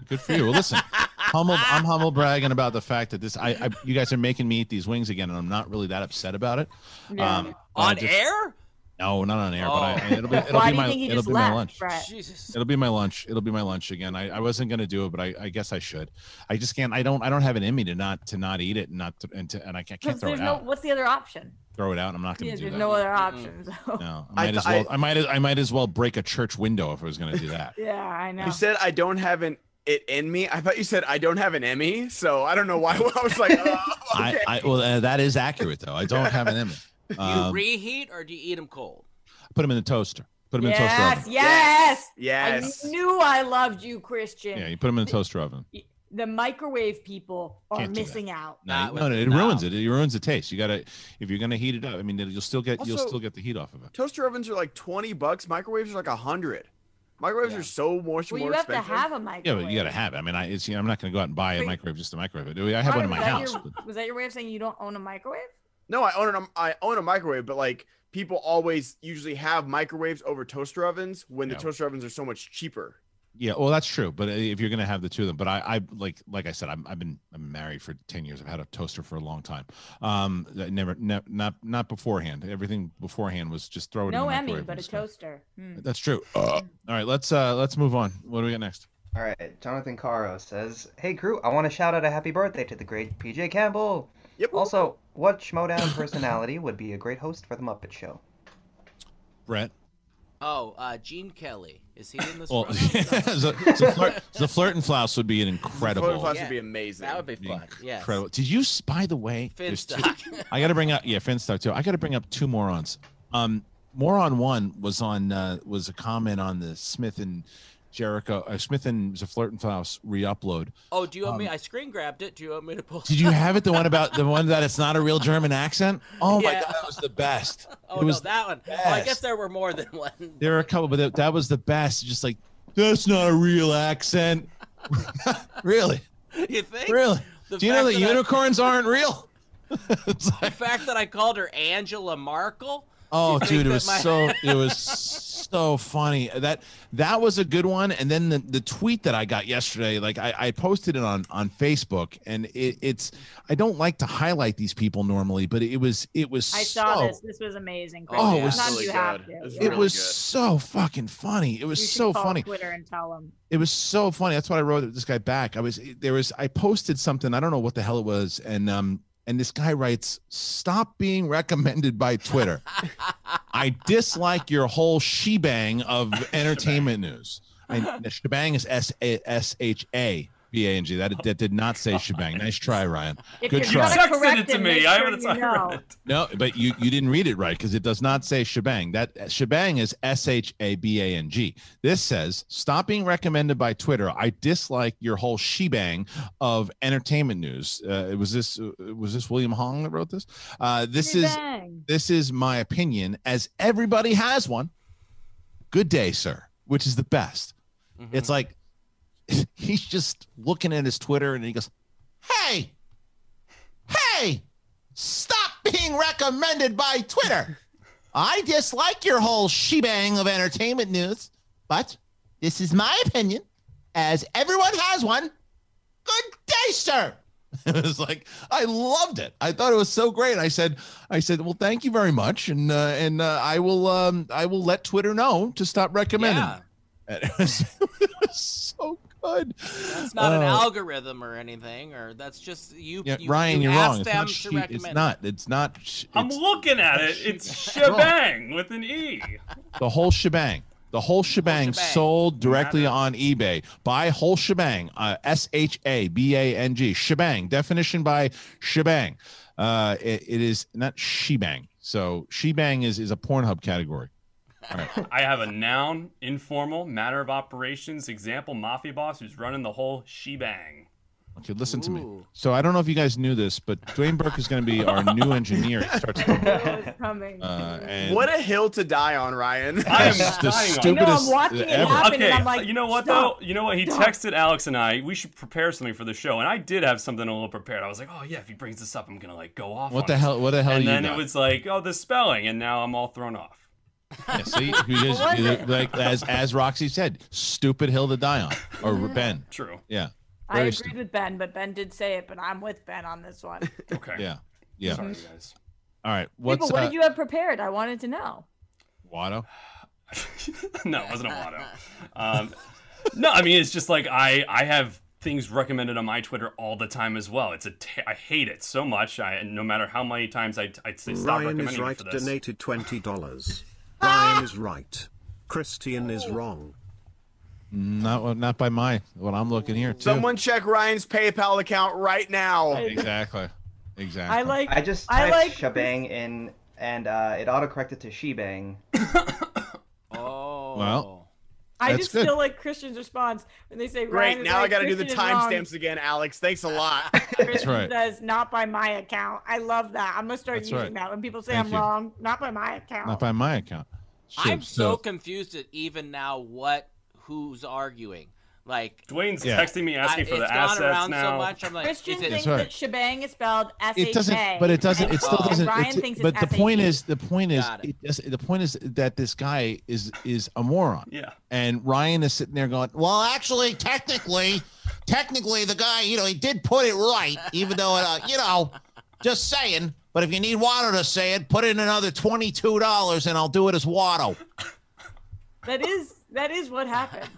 Speaker 2: Good for you. Well, listen, humble. I'm humble bragging about the fact that this. I, I, you guys are making me eat these wings again, and I'm not really that upset about it.
Speaker 5: Yeah.
Speaker 2: Um,
Speaker 4: On
Speaker 2: just-
Speaker 4: air?
Speaker 2: No, not on air, but I, it'll be it'll
Speaker 11: Why
Speaker 2: be
Speaker 11: do you
Speaker 2: my
Speaker 11: think you
Speaker 2: it'll
Speaker 11: just
Speaker 2: be my
Speaker 11: left,
Speaker 2: lunch.
Speaker 11: Brett?
Speaker 4: Jesus.
Speaker 2: It'll be my lunch. It'll be my lunch again. I, I wasn't gonna do it, but I, I guess I should. I just can't. I don't. I don't have it in me to not to not eat it and not to, and to, and I can't, can't throw
Speaker 11: there's
Speaker 2: it
Speaker 11: no.
Speaker 2: out.
Speaker 11: What's the other option?
Speaker 2: Throw it out. I'm not gonna
Speaker 11: Yeah,
Speaker 2: do
Speaker 11: there's
Speaker 2: that.
Speaker 11: no other options.
Speaker 2: No, I
Speaker 3: I
Speaker 2: might
Speaker 3: th-
Speaker 2: as well.
Speaker 3: I-
Speaker 2: I, might. I might as well break a church window if I was gonna do that.
Speaker 11: yeah, I know.
Speaker 3: You said I don't have an it in me. I thought you said I don't have an Emmy, so I don't know why I was like, oh,
Speaker 2: I,
Speaker 3: okay.
Speaker 2: I well, uh, that is accurate though. I don't have an image.
Speaker 4: Do you
Speaker 2: Um,
Speaker 4: reheat or do you eat them cold?
Speaker 2: put them in the toaster. Put them in the toaster
Speaker 11: yes,
Speaker 2: oven.
Speaker 11: yes,
Speaker 3: yes. yes.
Speaker 11: I knew I loved you, Kristian.
Speaker 2: Yeah, you put them in the toaster oven.
Speaker 11: The microwave people are
Speaker 2: Can't
Speaker 11: missing out.
Speaker 2: No, no, no, it
Speaker 4: no.
Speaker 2: ruins it. It ruins the taste. You gotta if you're gonna heat it up. I mean, you'll still get you'll still get the heat off of it.
Speaker 3: Toaster ovens are like twenty bucks. Microwaves are like a hundred. Microwaves
Speaker 4: Yeah.
Speaker 3: are so much
Speaker 11: Well,
Speaker 3: more
Speaker 11: you have to have a microwave.
Speaker 2: Yeah, but you gotta have it. I mean, I it's, you know, I'm not gonna go out and buy a
Speaker 11: Wait.
Speaker 2: microwave just a microwave. I have one in my house.
Speaker 11: Your, was that your way of saying you don't own a microwave?
Speaker 3: No, I own a, I own a microwave, but like people always usually have microwaves over toaster ovens when the
Speaker 2: Yeah.
Speaker 3: toaster ovens are so much cheaper.
Speaker 2: Yeah, well, that's true. But uh, if you're gonna have the two of them, but I, I like, like I said, I'm, I've been, I'm married for ten years. I've had a toaster for a long time. Um, I never, ne- not, not beforehand. Everything beforehand was just throw it
Speaker 11: No
Speaker 2: in the
Speaker 11: Emmy,
Speaker 2: microwave.
Speaker 11: but
Speaker 2: and
Speaker 11: a
Speaker 2: stuff.
Speaker 11: toaster. Hmm.
Speaker 2: That's true. all right, let's, uh, let's move on. What do we got next?
Speaker 6: All right, Jonathan Caro says, "Hey crew, I want to shout out a happy birthday to the great PJ Campbell.
Speaker 3: Yep.
Speaker 6: Also, what Schmoedown personality would be a great host for the Muppet Show?
Speaker 2: Brett.
Speaker 4: Oh, uh, Gene Kelly. Is he in this?
Speaker 2: Well, the, the, flirt, the flirt and flouse would be an incredible.
Speaker 3: Floating Flash
Speaker 4: Yeah.
Speaker 3: would be amazing.
Speaker 4: that would be fun. Yes.
Speaker 2: Incredible. Did you, by the way, there's two-
Speaker 4: Finstock.
Speaker 2: I got to bring up, yeah, Finstock too. I got to bring up two morons. Um, moron one was on uh, was a comment on the Smith and Jericho, uh, Smith and Flirt and Faust re-upload.
Speaker 4: oh, do you want me?
Speaker 2: Um,
Speaker 4: I screen grabbed it. Do you want me to pull?
Speaker 2: Did you have it? The one about the one that it's not a real German accent? Oh my god, that was the best.
Speaker 4: Oh no, that one. Oh, I guess there were more than one.
Speaker 2: There are a couple, but that, that was the best. Just like that's not a real accent. really,
Speaker 4: You think?
Speaker 2: really.
Speaker 4: The
Speaker 2: Do you know that
Speaker 4: that I-
Speaker 2: unicorns aren't real? It's
Speaker 4: The fact that I called her Angela Markle.
Speaker 2: Oh,
Speaker 4: think
Speaker 2: dude, it was
Speaker 4: my-
Speaker 2: so it was so funny. That that was a good one. And then the, the tweet that I got yesterday, like I, I posted it on on Facebook, and it, it's I don't like to highlight these people normally, but it was it was
Speaker 11: I saw this. This was amazing.
Speaker 4: Oh,
Speaker 11: Kristian.
Speaker 4: it was
Speaker 3: really good. It was
Speaker 11: yeah.
Speaker 2: it
Speaker 3: really
Speaker 2: was
Speaker 3: good.
Speaker 2: so fucking funny. It was
Speaker 11: You
Speaker 2: so
Speaker 11: call
Speaker 2: funny.
Speaker 11: Twitter and tell them.
Speaker 2: It was so funny. That's what I wrote this guy back. I was there was I posted something. I don't know what the hell it was, and um and this guy writes, "Stop being recommended by Twitter. I dislike your whole shebang of entertainment news. Shebang is S A S H A B A N G. That that did not say shebang. Nice try, Ryan.
Speaker 11: If
Speaker 2: Good
Speaker 11: you're
Speaker 2: try.
Speaker 11: gonna
Speaker 7: Texted it to me.
Speaker 11: make
Speaker 7: I
Speaker 11: sure
Speaker 7: haven't
Speaker 11: you know.
Speaker 7: read it.
Speaker 2: No, but you you didn't read it right because it does not say shebang. That shebang is S H A B A N G. This says stop being recommended by Twitter. I dislike your whole shebang of entertainment news. Uh, was this uh, was this William Hung that wrote this? Uh, this is this is my opinion, as everybody has one. Good day, sir, which is the best.
Speaker 4: Mm-hmm.
Speaker 2: It's like he's just looking at his Twitter and he goes, Hey, hey, stop being recommended by Twitter. I dislike your whole shebang of entertainment news, but this is my opinion, as everyone has one. Good day, sir. It was like I loved it. I thought it was so great. I said, I said, well, thank you very much, and uh, and uh, I will um, I will let Twitter know to stop recommending.
Speaker 4: Yeah,
Speaker 2: It was, it was so good.
Speaker 4: that's not an
Speaker 2: Uh,
Speaker 4: algorithm or anything, or that's just you.
Speaker 2: Yeah,
Speaker 4: you
Speaker 2: Ryan,
Speaker 4: you
Speaker 2: you're wrong. It's not. She, it's not. It's not. sh-
Speaker 7: I'm
Speaker 2: it's
Speaker 7: looking at it. It's shebang with an E.
Speaker 2: the whole shebang. The whole shebang,
Speaker 4: shebang.
Speaker 2: sold directly
Speaker 7: Matter.
Speaker 2: on eBay. Buy whole shebang. Uh, S H A B A N G. Shebang. Definition by shebang. Uh, it, it is not shebang. So shebang is is a Pornhub category. All right.
Speaker 7: I have a noun, informal, matter of operations, example, mafia boss who's running the whole shebang.
Speaker 2: Okay, listen to me. So I don't know if you guys knew this, but Dwayne Burke is going to be our new engineer. He starts,
Speaker 11: coming.
Speaker 2: uh, and
Speaker 3: What a hill to die on, Ryan.
Speaker 7: I am
Speaker 2: the
Speaker 7: dying on it.
Speaker 11: I know, I'm
Speaker 2: stupidest
Speaker 11: watching it
Speaker 2: ever.
Speaker 11: happen.
Speaker 7: Okay,
Speaker 11: and I'm like,
Speaker 7: you know what
Speaker 11: "Stop."
Speaker 7: though? You know what? He
Speaker 11: Stop.
Speaker 7: texted Alex and I. We should prepare something for the show, and I did have something a little prepared. I was like, oh yeah, if he brings this up, I'm gonna like go off.
Speaker 2: What
Speaker 7: on
Speaker 2: the
Speaker 7: this.
Speaker 2: hell? What the hell?
Speaker 7: And
Speaker 2: you
Speaker 7: then
Speaker 2: got?
Speaker 7: it was like, oh, the spelling, and now I'm all thrown off.
Speaker 2: Yeah, see, because
Speaker 11: What was it?
Speaker 2: like as as Roxy said, stupid hill to die on, or Ben.
Speaker 7: True.
Speaker 2: Yeah,
Speaker 11: I
Speaker 2: very
Speaker 11: agreed
Speaker 2: stupid.
Speaker 11: with Ben, but Ben did say it. But I'm with Ben on this one.
Speaker 7: Okay.
Speaker 2: yeah, yeah.
Speaker 7: Sorry, guys.
Speaker 2: All right,
Speaker 11: Wait,
Speaker 2: what's
Speaker 11: but what
Speaker 2: uh,
Speaker 11: did you have prepared? I wanted to know.
Speaker 2: Watto.
Speaker 7: no, it wasn't a Watto. Um, no, I mean it's just like I I have things recommended on my Twitter all the time as well. It's a t- I hate it so much. I no matter how many times I I say stop
Speaker 8: Ryan
Speaker 7: recommending
Speaker 8: is
Speaker 7: it
Speaker 8: right.
Speaker 7: for this.
Speaker 8: Donated twenty dollars. Ryan is right. Kristian is wrong.
Speaker 2: Not not by my what I'm looking here too.
Speaker 3: Someone check Ryan's PayPal account right now.
Speaker 2: exactly, exactly.
Speaker 5: I like.
Speaker 6: I just
Speaker 5: I
Speaker 6: typed
Speaker 5: like-
Speaker 6: shebang in, and uh, it autocorrected to shebang.
Speaker 4: Oh.
Speaker 2: Well,
Speaker 5: I just
Speaker 2: good.
Speaker 5: feel like Kristian's response when they say
Speaker 3: Great.
Speaker 5: Ryan is
Speaker 3: Now I got to do the
Speaker 5: Kristian is
Speaker 3: timestamps again, Alex. Thanks a lot.
Speaker 5: Kristian
Speaker 2: right.
Speaker 5: says not by my account. I love that. I'm gonna start
Speaker 2: That's
Speaker 5: using
Speaker 2: right.
Speaker 5: that when people say
Speaker 2: Thank
Speaker 5: I'm
Speaker 2: you.
Speaker 5: wrong. Not by my account.
Speaker 2: not by my account. Shit,
Speaker 4: I'm so confused at even now what who's arguing. Like
Speaker 7: Dwayne's
Speaker 2: Yeah.
Speaker 7: texting me asking
Speaker 4: I-
Speaker 7: for the
Speaker 4: it's gone
Speaker 7: assets
Speaker 4: around
Speaker 7: now.
Speaker 4: so much. I'm like,
Speaker 5: Kristian
Speaker 4: is it,
Speaker 5: thinks
Speaker 2: right.
Speaker 5: that shebang is spelled S H A.
Speaker 2: it doesn't but it doesn't it still doesn't
Speaker 5: Ryan
Speaker 2: it's-
Speaker 5: thinks
Speaker 2: but
Speaker 5: it's
Speaker 2: the point is the point is
Speaker 4: Got it.
Speaker 2: it does, the point is that this guy is is a moron
Speaker 7: Yeah.
Speaker 2: and ryan is sitting there going well actually technically technically the guy you know he did put it right even though uh, you know just saying but if you need Watto to say it put in another $22 and i'll do it as Watto.
Speaker 5: That is that is what happened.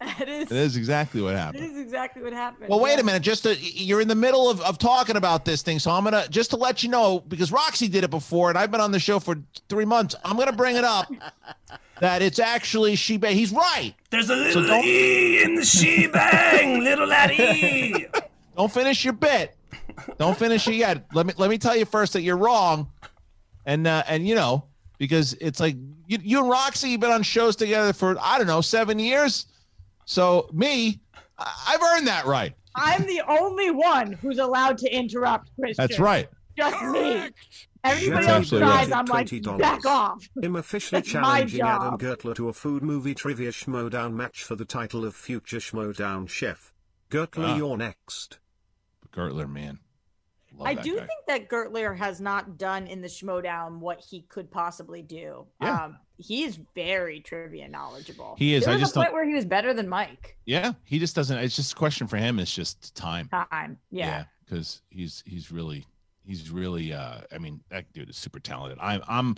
Speaker 5: That is.
Speaker 2: it is exactly what happened
Speaker 5: is exactly what happened.
Speaker 2: Well, wait
Speaker 5: Yeah.
Speaker 2: a minute. Just to, you're in the middle of, of talking about this thing, so I'm gonna just to let you know because Roxy did it before, and I've been on the show for three months. I'm gonna bring it up that it's actually Sheba. He's right.
Speaker 7: There's a
Speaker 2: So
Speaker 7: little
Speaker 2: don't-
Speaker 7: e in the shebang, little laddie.
Speaker 2: Don't finish your bit. Don't finish it yet. Let me let me tell you first that you're wrong, and uh, and you know because it's like you, you and Roxy have been on shows together for I don't know seven years. So me, I- I've earned that right.
Speaker 5: I'm the only one who's allowed to interrupt Kristian.
Speaker 2: That's right.
Speaker 5: Just me. Everybody
Speaker 2: That's
Speaker 5: else
Speaker 2: absolutely
Speaker 5: tries.
Speaker 2: right.
Speaker 5: I'm like, back off.
Speaker 8: Him officially
Speaker 5: It's my
Speaker 8: challenging Adam. Gertler to a food movie trivia Schmoedown match for the title of future Schmoedown chef. Gertler,
Speaker 2: Wow.
Speaker 8: you're next.
Speaker 2: Gertler, man. Love
Speaker 5: I do
Speaker 2: guy.
Speaker 5: think that Gertler has not done in the Schmoedown what he could possibly do.
Speaker 2: Yeah.
Speaker 5: Um, he is very trivia knowledgeable.
Speaker 2: He is.
Speaker 5: There
Speaker 2: I
Speaker 5: was
Speaker 2: just
Speaker 5: a point where he was better than Mike.
Speaker 2: Yeah, he just doesn't. It's just a question for him. It's just time.
Speaker 5: Time. Yeah.
Speaker 2: because he's he's really he's really. uh I mean, that dude is super talented. I'm I'm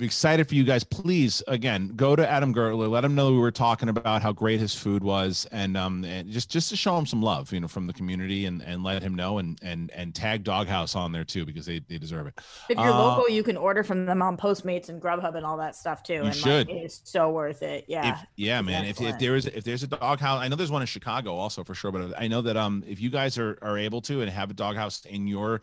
Speaker 2: excited for you guys. Please, again, go to Adam Gertler. Let him know we were talking about how great his food was, and um, and just just to show him some love, you know, from the community, and and let him know, and and and tag Doghouse on there too because they they deserve it.
Speaker 5: If you're
Speaker 2: Uh,
Speaker 5: local, you can order from them on Postmates and Grubhub and all that stuff too. and
Speaker 2: should.
Speaker 5: Like, it's so worth it. Yeah.
Speaker 2: If, yeah, man. If, if there is if there's a doghouse, I know there's one in Chicago also for sure, but I know that um if you guys are are able to and have a doghouse in your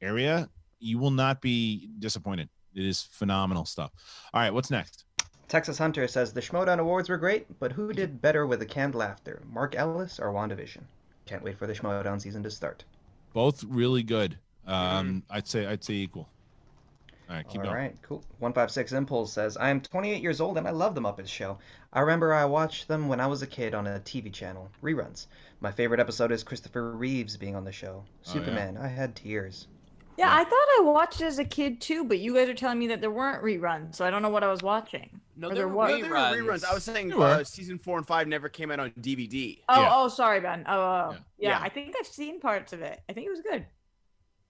Speaker 2: area, you will not be disappointed. It is phenomenal stuff. All right, what's next?
Speaker 6: Texas Hunter says the Schmoedown Awards were great, but who did better with the canned laughter, Mark Ellis or WandaVision? Can't wait for the Schmoedown season to start.
Speaker 2: Both really good. Um, I'd say I'd say equal. All right, keep
Speaker 6: All
Speaker 2: going.
Speaker 6: right, cool. 156 Impulse says, I am 28 years old and I love The Muppets Show. I remember I watched them when I was a kid on a TV channel, reruns. My favorite episode is Christopher Reeves being on the show.
Speaker 2: Oh, yeah.
Speaker 6: Superman, I had tears.
Speaker 5: Yeah, I thought I watched it as a kid too, but you guys are telling me that there weren't reruns, so I don't know what I was watching.
Speaker 4: No, there
Speaker 5: there
Speaker 4: were
Speaker 5: was.
Speaker 3: No, they were reruns. I was saying uh, season four and five never came out on DVD.
Speaker 5: Oh,
Speaker 2: Yeah.
Speaker 5: oh, sorry, Ben. Oh, oh,
Speaker 2: Yeah.
Speaker 5: yeah.
Speaker 3: Yeah.
Speaker 5: I think I've seen parts of it. I think it was good.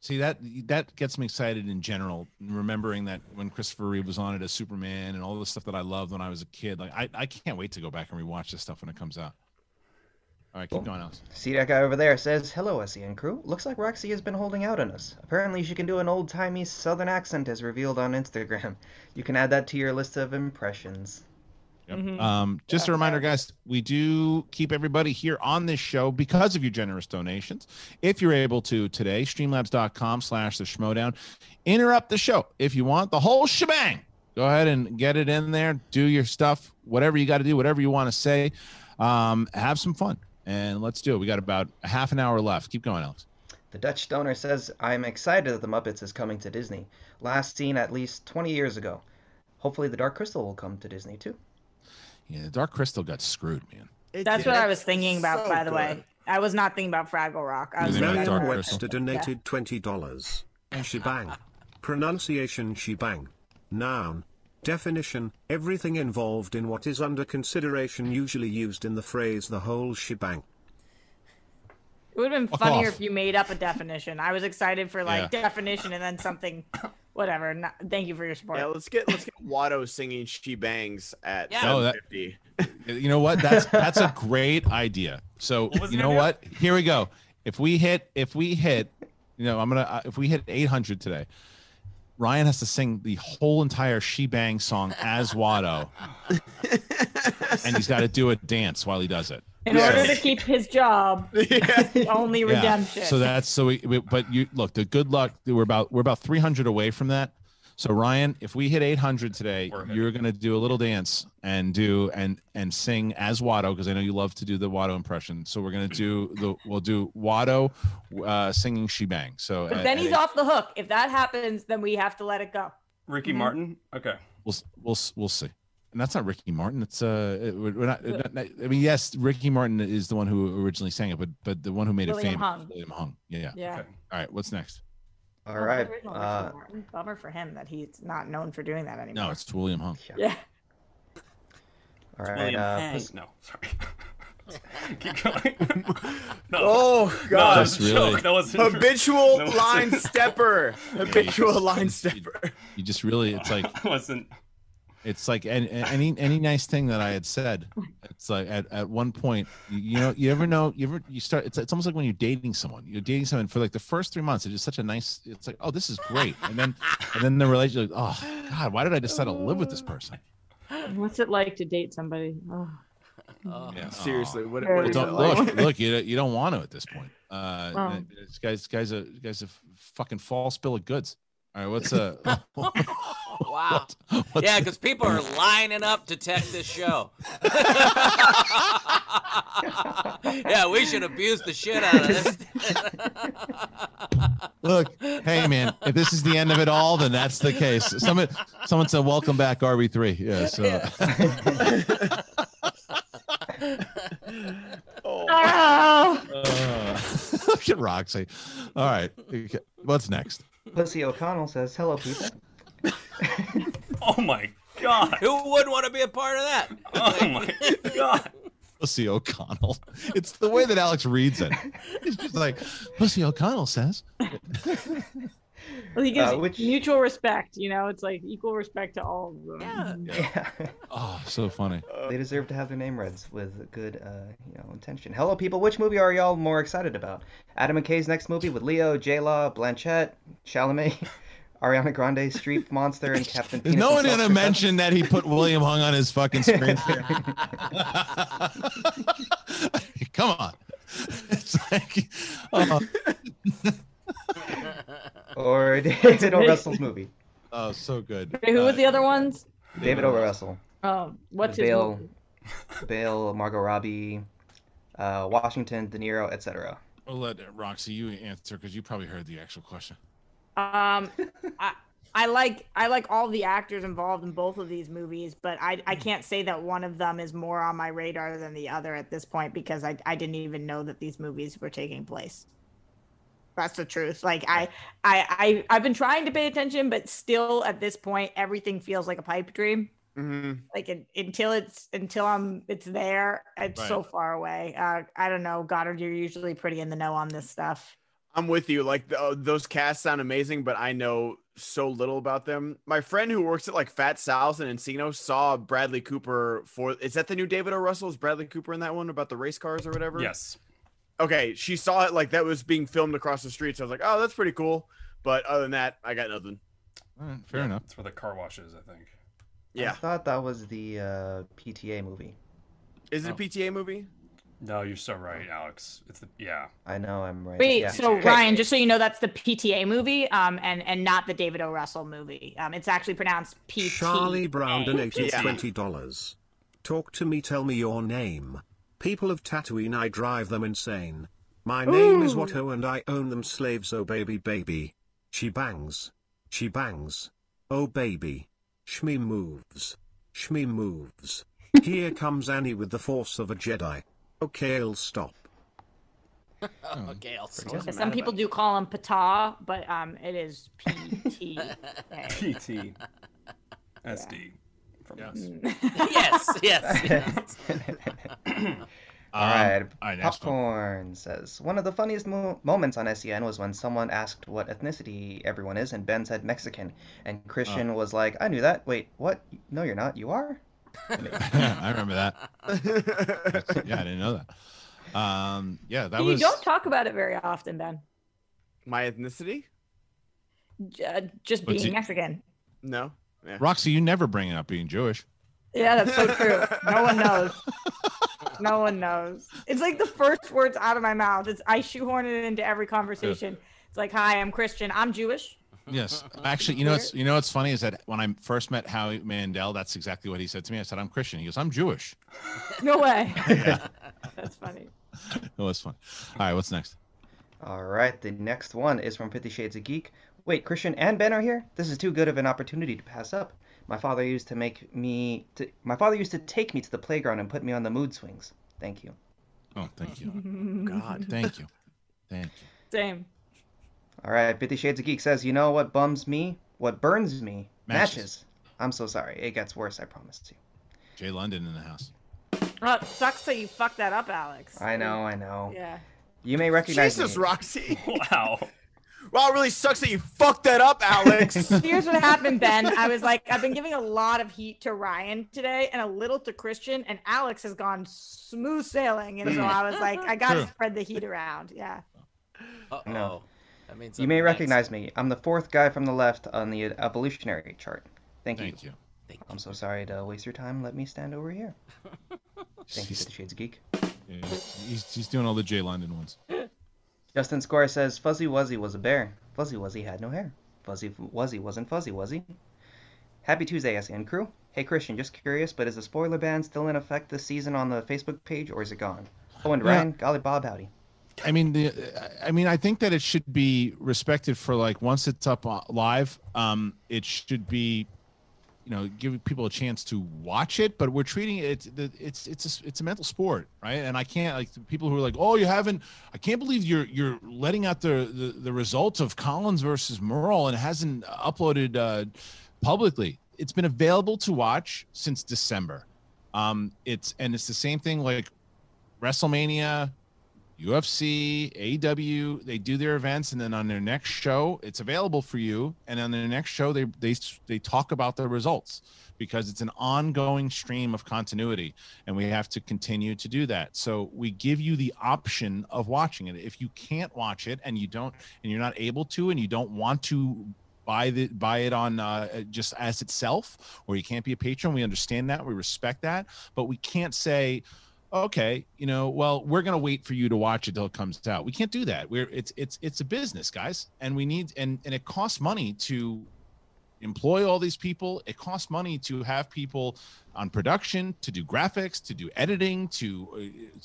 Speaker 2: See that that gets me excited in general, remembering that when Christopher Reeve was on it as Superman and all the stuff that I loved when I was a kid. Like I, I can't wait to go back and rewatch this stuff when it comes out. All right, keep going, Alex.
Speaker 6: See that guy over there says, Hello, SEN crew. Looks like Roxy has been holding out on us. Apparently, she can do an old timey southern accent as revealed on Instagram. You can add that to your list of impressions.
Speaker 2: Yep.
Speaker 5: Mhm.
Speaker 2: Um, just a reminder, guys, we do keep everybody here on this show because of your generous donations. If you're able to today, streamlabs.com slash the schmoedown. Interrupt the show if you want the whole shebang. Go ahead and get it in there. Do your stuff, whatever you got to do, whatever you want to say. Um, have some fun. And let's do it. We got about a half an hour left. Keep going, Alex.
Speaker 6: The Dutch donor says, I'm excited that The Muppets is coming to Disney. Last seen at least 20 years ago. Hopefully, The Dark Crystal will come to Disney too.
Speaker 2: Yeah, The Dark Crystal got screwed, man.
Speaker 3: It
Speaker 5: That's
Speaker 3: did.
Speaker 5: what I was thinking about,
Speaker 3: So
Speaker 5: by the
Speaker 3: good.
Speaker 5: way. I was not thinking about Fraggle Rock. I was
Speaker 2: Maybe
Speaker 5: thinking
Speaker 2: not Dark Crystal.
Speaker 8: Webster donated twenty dollars. Shebang. Pronunciation shebang. Noun. Definition: Everything involved in what is under consideration, usually used in the phrase "the whole shebang."
Speaker 5: It would have been funnier if you made up a definition. I was excited for like
Speaker 2: Yeah.
Speaker 5: definition and then something, whatever. Not, thank you for your support.
Speaker 3: Yeah, let's get let's get Watto singing "She Bangs" at
Speaker 4: Yeah.
Speaker 2: No, that- You know what? That's that's a great idea. So you know what? Here we go. If we hit, if we hit, you know, I'm gonna. Uh, if we hit 800 today, Ryan has to sing the whole entire She Bang song as Watto, and he's got to do a dance while he does it.
Speaker 5: In order to keep his job, the only
Speaker 2: Yeah.
Speaker 5: redemption.
Speaker 2: So that's so we, we. But you look. The good luck. We're about we're about 300 away from that. So Ryan, if we hit 800 today, you're gonna do a little dance and do and and sing as Watto because I know you love to do the Watto impression. So we're gonna do the we'll do Watto uh, singing She Bang. So
Speaker 5: but
Speaker 2: at-
Speaker 5: then he's off the hook. If that happens, then we have to let it go.
Speaker 7: Ricky
Speaker 5: Mhm.
Speaker 7: Martin. Okay.
Speaker 2: We'll we'll we'll see. And that's not Ricky Martin. It's uh, we're we're not, not- not- I mean, yes, Ricky Martin is the one who originally sang it, but but the one who made it famous,
Speaker 5: Hung.
Speaker 2: William Hung. Yeah. yeah.
Speaker 5: Yeah.
Speaker 7: Okay.
Speaker 2: All right. What's next?
Speaker 6: All
Speaker 5: Well,
Speaker 6: right. Uh,
Speaker 5: Bummer for him that he's not known for doing that anymore.
Speaker 2: No, it's William Hung.
Speaker 5: yeah.
Speaker 6: all right.
Speaker 7: William
Speaker 6: Uh,
Speaker 7: Hank. No, sorry. Keep going. no.
Speaker 3: Oh
Speaker 7: no,
Speaker 3: God!
Speaker 2: That's really-
Speaker 7: joke. That wasn't
Speaker 3: Habitual
Speaker 7: that
Speaker 3: line stepper. Habitual
Speaker 2: just-
Speaker 3: line stepper.
Speaker 2: You just really, it's like
Speaker 7: That wasn't.
Speaker 2: It's like any any any nice thing that I had said. It's like at, at one point, you, you know, you ever know, you ever you start. It's it's almost like when you're dating someone. You're dating someone for like the first three months. It's just such a nice. It's like, oh, this is great, and then and then the relationship. Oh God, why did I decide to live with this person?
Speaker 12: What's it like to date somebody? Oh.
Speaker 4: Oh.
Speaker 2: Yeah.
Speaker 3: Seriously, what,
Speaker 12: Well,
Speaker 3: what is
Speaker 2: Don't,
Speaker 3: like?
Speaker 2: look, look, you you don't want to at this point. Uh,
Speaker 12: Oh.
Speaker 2: this guy's guy's a guy's a fucking false bill of goods. All right, what's uh
Speaker 4: Wow.
Speaker 2: what's-
Speaker 4: Yeah, because people are lining up to tech this show. yeah, we should abuse the shit out of this.
Speaker 2: Look, hey man, if this is the end of it all, then that's the case. Someone, someone said, "Welcome back, RB 3 Yeah, so
Speaker 3: Oh,
Speaker 12: Ah!
Speaker 2: uh, look at Roxy. All right, what's next?
Speaker 6: Pussy O'Connell says, "Hello, people."
Speaker 7: Oh my god.
Speaker 4: Who wouldn't want to be a part of that?
Speaker 7: Oh my god.
Speaker 2: Pussy O'Connell. It's the way that Alex reads it. It's just like Pussy O'Connell says.
Speaker 12: Well, he gives
Speaker 6: Uh, which-
Speaker 12: mutual respect. You know, it's like equal respect to all of them.
Speaker 4: Yeah.
Speaker 6: Yeah.
Speaker 2: Oh, so funny.
Speaker 6: they deserve to have their name read with good, uh, you know, intention. Hello, people. Which movie are y'all more excited about? Adam McKay's next movie with Leo, J Law, Blanchett, Chalamet, Ariana Grande, Street Monster, and Captain.
Speaker 2: Is
Speaker 6: Penis
Speaker 2: no one
Speaker 6: himself,
Speaker 2: gonna mention that he put William Hung on his fucking screen? Come on. It's like, oh,
Speaker 6: or David O. Russell's movie.
Speaker 2: oh, so good.
Speaker 12: Okay, who
Speaker 2: Uh,
Speaker 12: was the other ones?
Speaker 6: David O. Russell,
Speaker 12: Oh, what's his
Speaker 6: Bale,
Speaker 12: movie?
Speaker 6: Bale, Margot Robbie, uh, Washington, De Niro, etc.
Speaker 2: I'll let Roxy you answer because you probably heard the actual question.
Speaker 5: Um, I, I like I like all the actors involved in both of these movies, but I I can't say that one of them is more on my radar than the other at this point because I I didn't even know that these movies were taking place. That's the truth. Like I I I I've been trying to pay attention, but still at this point everything feels like a pipe dream.
Speaker 3: Mhm.
Speaker 5: Like it, until it's until I'm it's there, it's so far away. Uh, I don't know, Goddard. You're usually pretty in the know on this stuff.
Speaker 3: I'm with you. Like the, uh, those casts sound amazing, but I know so little about them. My friend who works at like Fat Sal's in Encino saw Bradley Cooper for. Is that the new David O. Russell? Is Bradley Cooper in that one about the race cars or whatever?
Speaker 7: Yes.
Speaker 3: Okay, she saw it like that was being filmed across the street. So I was like, oh, that's pretty cool. But other than that, I got nothing.
Speaker 2: All right, fair
Speaker 7: Yeah,
Speaker 2: enough.
Speaker 7: That's where the car wash is, I think.
Speaker 3: Yeah.
Speaker 6: I thought that was the uh, PTA movie.
Speaker 3: Is it
Speaker 2: Oh.
Speaker 3: a PTA movie?
Speaker 7: No, you're so right, Alex. It's the yeah.
Speaker 6: I know I'm right.
Speaker 5: Wait,
Speaker 6: yeah.
Speaker 5: so Ryan, just so you know, that's the PTA movie, um, and and not the David O. Russell movie. Um, it's actually pronounced PT.
Speaker 8: Charlie Brown donated $20. Talk to me, tell me your name. People of Tatooine, I drive them insane. My name is Watto and I own them slaves, oh baby baby. She bangs. She bangs. Oh baby. Shmi moves. Shmi moves. Here comes Annie with the force of a Jedi. Okay, I'll stop.
Speaker 4: okay, I'll stop.
Speaker 5: Some people do call him Pata, but um, it is PT.
Speaker 7: PT. SD. From us.
Speaker 4: yes, yes. yes.
Speaker 6: All
Speaker 2: Um,
Speaker 6: right.
Speaker 2: all right, next one.
Speaker 6: Popcorn says one of the funniest mo- moments on SEN was when someone asked what ethnicity everyone is, and Ben said Mexican, and Kristian
Speaker 2: Oh.
Speaker 6: was like, "I knew that. Wait, what? No, you're not. You are."
Speaker 2: I remember that. yeah, I didn't know that. Um, yeah, that
Speaker 11: you
Speaker 2: was.
Speaker 11: don't talk about it very often, Ben.
Speaker 3: My ethnicity?
Speaker 11: J- uh, just
Speaker 2: What's
Speaker 11: being
Speaker 2: it-
Speaker 11: Mexican.
Speaker 3: No. Yeah.
Speaker 2: Roxy, you never bring it up being Jewish.
Speaker 11: Yeah, that's so true. No one knows. No one knows. It's like the first words out of my mouth. It's I shoehorn it into every conversation. It's like, "Hi, I'm Kristian. I'm Jewish."
Speaker 2: Yes, actually, you know what's you know what's funny is that when I first met Howie Mandel, that's exactly what he said to me. I said, "I'm Kristian." He goes, "I'm Jewish."
Speaker 11: No way.
Speaker 2: Yeah.
Speaker 11: That's funny.
Speaker 2: It was fun. All right, what's next?
Speaker 6: All right, the next one is from Fifty Shades of Geek. Wait, Kristian and Ben are here. This is too good of an opportunity to pass up. My father used to make me. To, my father used to take me to the playground and put me on the mood swings. Thank you.
Speaker 2: Oh, thank you.
Speaker 3: God.
Speaker 2: Thank you. Thank you.
Speaker 11: Same.
Speaker 6: All right, Fifty Shades of Geek says, you know what bums me? What burns me?
Speaker 2: Matches.
Speaker 6: Matches. I'm so sorry. It gets worse. I promise you.
Speaker 2: Jay London in the house.
Speaker 11: Oh, it sucks that you fucked that up, Alex.
Speaker 6: I know. I know.
Speaker 11: Yeah.
Speaker 6: You may recognize
Speaker 3: Jesus,
Speaker 6: me.
Speaker 3: Roxy.
Speaker 7: Wow.
Speaker 3: Wow, it really sucks that you fucked that up, Alex.
Speaker 11: Here's what happened, Ben. I was like, I've been giving a lot of heat to Ryan today and a little to Kristian, and Alex has gone smooth sailing. And so I was like, I got to spread the heat around. Yeah.
Speaker 4: Uh oh.
Speaker 6: No.
Speaker 4: That means
Speaker 6: You may
Speaker 4: next.
Speaker 6: recognize me. I'm the fourth guy from the left on the evolutionary chart. Thank, you.
Speaker 2: Thank
Speaker 6: you.
Speaker 4: Thank you.
Speaker 6: I'm so sorry to waste your time. Let me stand over here. Thank you,
Speaker 2: He's,
Speaker 6: Fifty Shades Geek.
Speaker 2: yeah, he's, he's doing all the Jay London ones.
Speaker 6: Justin Score says Fuzzy Wuzzy was a bear. Fuzzy Wuzzy had no hair. Fuzzy Wuzzy wasn't fuzzy, was he? Happy Tuesday, SEN crew. Hey Kristian, just curious, but is the spoiler ban still in effect this season on the Facebook page, or is it gone? Oh, and
Speaker 2: Yeah.
Speaker 6: Ryan, golly Bob, howdy.
Speaker 2: I mean, the I mean, I think that it should be respected for like once it's up uh, live, um, it should be, you know, give people a chance to watch it. But we're treating it it's it's a, it's a mental sport, right? And I can't like people who are like, oh, you haven't. I can't believe you're you're letting out the the, the results of Collins versus Murrell and hasn't uploaded uh, publicly. It's been available to watch since December. Um, it's and it's the same thing like WrestleMania, UFC, AEW, they do their events, and then on their next show, it's available for you. And on their next show, they they they talk about the results because it's an ongoing stream of continuity, and we have to continue to do that. So we give you the option of watching it. If you can't watch it and you don't, and you're not able to, and you don't want to buy the buy it on uh, just as itself, or you can't be a patron, we understand that, we respect that, but we can't say okay you know well we're going to wait for you to watch it till it comes out. We can't do that. We're it's it's it's a business guys and we need and and it costs money to employ all these people it costs money to have people on production to do graphics to do editing to uh,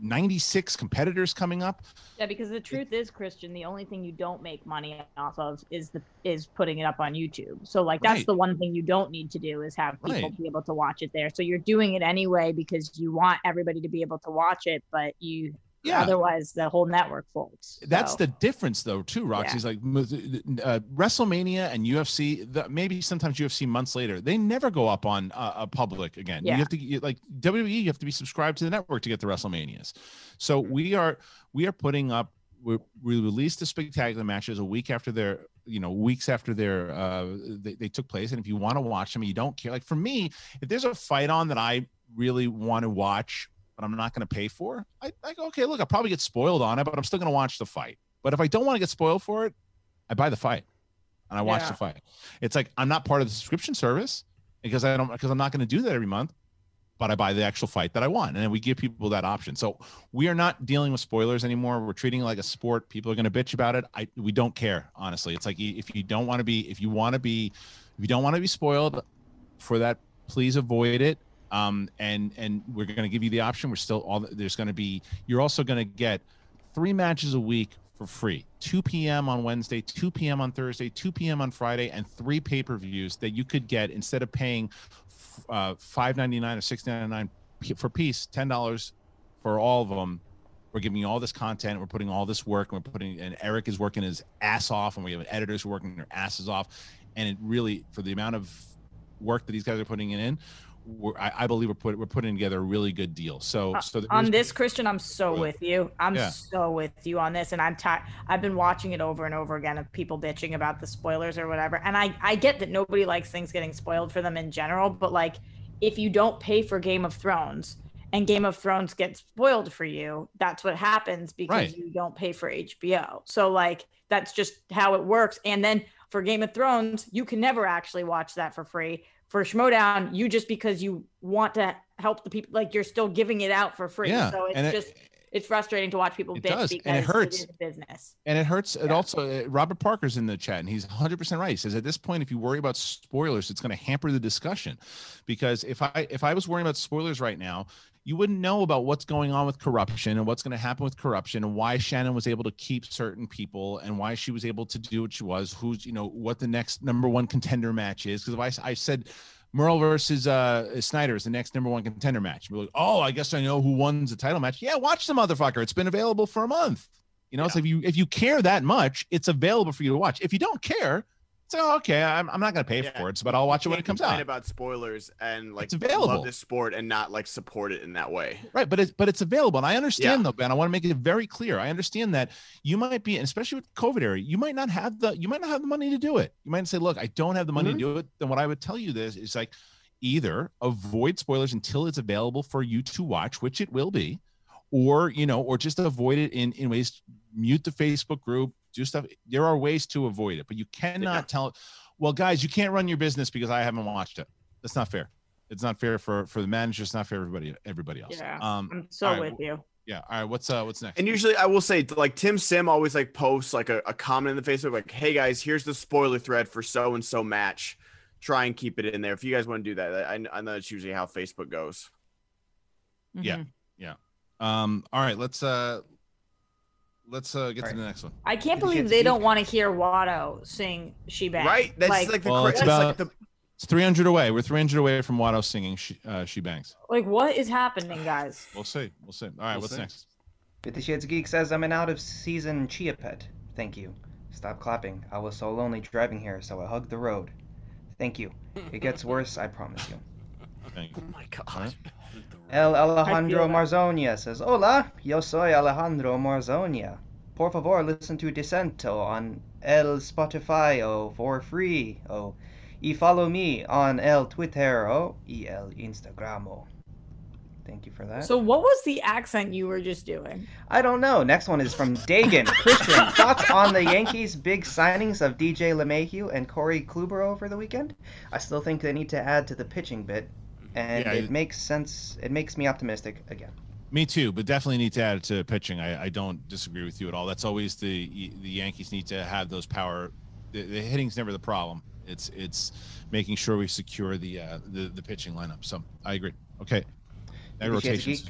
Speaker 2: 96 competitors coming up
Speaker 5: Yeah, because the truth is, Kristian, the only thing you don't make money off of is the is putting it up on YouTube. So like that's
Speaker 2: Right.
Speaker 5: the one thing you don't need to do is have people
Speaker 2: Right.
Speaker 5: be able to watch it there. So you're doing it anyway because you want everybody to be able to watch it, but you
Speaker 2: Yeah.
Speaker 5: otherwise the whole network folds.
Speaker 2: That's the difference, though, too. Roxy's like uh, WrestleMania and UFC. The, maybe sometimes UFC months later, they never go up on uh, a public again. You have to like WWE. You have to be subscribed to the network to get the WrestleManias. So we are we are putting up. We, we released the spectacular matches a week after their you know weeks after their uh they, they took place and if you want to watch them you don't care like for me if there's a fight on that i really want to watch but i'm not going to pay for i I go okay look i'll probably get spoiled on it but i'm still going to watch the fight but if i don't want to get spoiled for it i buy the fight and i watch
Speaker 11: Yeah.
Speaker 2: the fight it's like i'm not part of the subscription service because i don't because i'm not going to do that every month but I buy the actual fight that I want. And then we give people that option. So we are not dealing with spoilers anymore. We're treating it like a sport. People are going to bitch about it. I we don't care, honestly. It's like if you don't want to be if you want to be if you don't want to be spoiled for that, please avoid it. Um, and and we're going to give you the option. We're still all there's going to be. You're also going to get three matches a week for free 2 p.m on wednesday 2 p.m on thursday 2 p.m on friday and three pay-per-views that you could get instead of paying uh 5.99 or 6.99 p- for piece $10 for all of them we're giving you all this content we're putting all this work and we're putting and eric is working his ass off and we have editors who are working their asses off and it really for the amount of work that these guys are putting in we're, I, I believe we're put, we're putting together a really good deal. So
Speaker 5: Uh,
Speaker 2: so
Speaker 5: on this kristian i'm so with you i'm
Speaker 2: Yeah.
Speaker 5: so with you on this and i'm tired i've been watching it over and over again of people bitching about the spoilers or whatever and i i get that nobody likes things getting spoiled for them in general but like if you don't pay for game of thrones and game of thrones gets spoiled for you that's what happens because
Speaker 2: Right.
Speaker 5: you don't pay for hbo so like that's just how it works and then for game of thrones you can never actually watch that for free for Schmoedown, you just because you want to help the people, like you're still giving it out for free.
Speaker 2: Yeah,
Speaker 5: so it's
Speaker 2: and it-
Speaker 5: just it's frustrating to watch people
Speaker 2: It
Speaker 5: bitch
Speaker 2: does,
Speaker 5: because
Speaker 2: and it hurts.
Speaker 5: business.
Speaker 2: And it hurts. It also, uh, Robert Parker's in the chat, and he's 100% right. He says at this point, if you worry about spoilers, it's going to hamper the discussion. Because if I if I was worrying about spoilers right now, you wouldn't know about what's going on with corruption and what's going to happen with corruption and why Shannon was able to keep certain people and why she was able to do what she was. Who's you know what the next number one contender match is? Because if I said. Murrell versus uh, Snyder is the next number one contender match. We're like, oh, I guess I know who won the title match. Yeah, watch the motherfucker. It's been available for a month. You know, so if you if you care that much, it's available for you to watch. If you don't care, so okay, I'm, I'm not going to pay for it, but I'll watch it when it comes out.
Speaker 3: about spoilers and like
Speaker 2: It's available.
Speaker 3: love this sport and not like support it in that way.
Speaker 2: Right, but it's but it's available, and I understand
Speaker 3: Yeah.
Speaker 2: though, Ben. I want to make it very clear. I understand that you might be, and especially with COVID era, you might not have the you might not have the money to do it. You might say, "Look, I don't have the money
Speaker 3: Mhm.
Speaker 2: to do it." Then what I would tell you this is like, either avoid spoilers until it's available for you to watch, which it will be, or you know, or just avoid it in in ways. Mute the Facebook group, do stuff. There are ways to avoid it, but you cannot tell. Well, guys, you can't run your business because I haven't watched it. That's not fair. It's not fair for for the manager. It's not fair for everybody everybody else.
Speaker 5: Yeah,
Speaker 2: Um,
Speaker 5: I'm so
Speaker 2: all right,
Speaker 5: with you.
Speaker 2: yeah. All right. What's uh what's next?
Speaker 3: And usually I will say like Tim Sim always like posts like a, a comment in the Facebook like, hey guys, here's the spoiler thread for so and so match. Try and keep it in there. If you guys want to do that, I, I know that's usually how Facebook goes.
Speaker 2: Yeah.
Speaker 5: Mm-hmm.
Speaker 2: Yeah. Um. All right. Let's uh. Let's uh get
Speaker 6: All
Speaker 2: to the next one.
Speaker 5: I can't
Speaker 6: Fifty
Speaker 5: believe
Speaker 6: Shades
Speaker 5: they don't want to hear Watto sing She Bang.
Speaker 3: Right? That's like, the
Speaker 2: Well,
Speaker 3: cra-
Speaker 2: it's about
Speaker 3: like the
Speaker 2: it's 300 away. We're 300 away from Watto singing she, uh, she bangs.
Speaker 5: like what is happening, guys?
Speaker 2: We'll see. We'll see. All right.
Speaker 7: We'll
Speaker 2: what's
Speaker 7: see.
Speaker 2: next?
Speaker 6: Fifty Shades of Geek says I'm an out of season Chia Pet. Thank you. Stop clapping. I was so lonely driving here, so I hugged the road. Thank you. It gets worse, I promise you.
Speaker 2: Thank you.
Speaker 3: Oh my god.
Speaker 2: All right.
Speaker 6: El Alejandro. Marzoña says, Hola, yo soy Alejandro Marzoña. Por favor, listen to Descento on El Spotify oh, for free. Oh, y follow me on El Twitter oh, y El Instagramo. Oh. Thank you for that.
Speaker 5: So what was the accent you were just doing?
Speaker 6: I don't know. Next one is from Dagan. Kristian, thoughts on the Yankees' big signings of DJ LeMahieu and Corey Kluber over the weekend? I still think they need to add to the pitching bit, and
Speaker 2: Yeah,
Speaker 6: it
Speaker 2: it-
Speaker 6: makes sense. It makes me optimistic again.
Speaker 2: Me too, but definitely need to add it to pitching. I, I don't disagree with you at all. That's always the the Yankees need to have those power. The, the hitting's never the problem. It's it's making sure we secure the uh, the the pitching lineup. So I agree. Okay, that
Speaker 6: Maybe she has a
Speaker 2: rotations.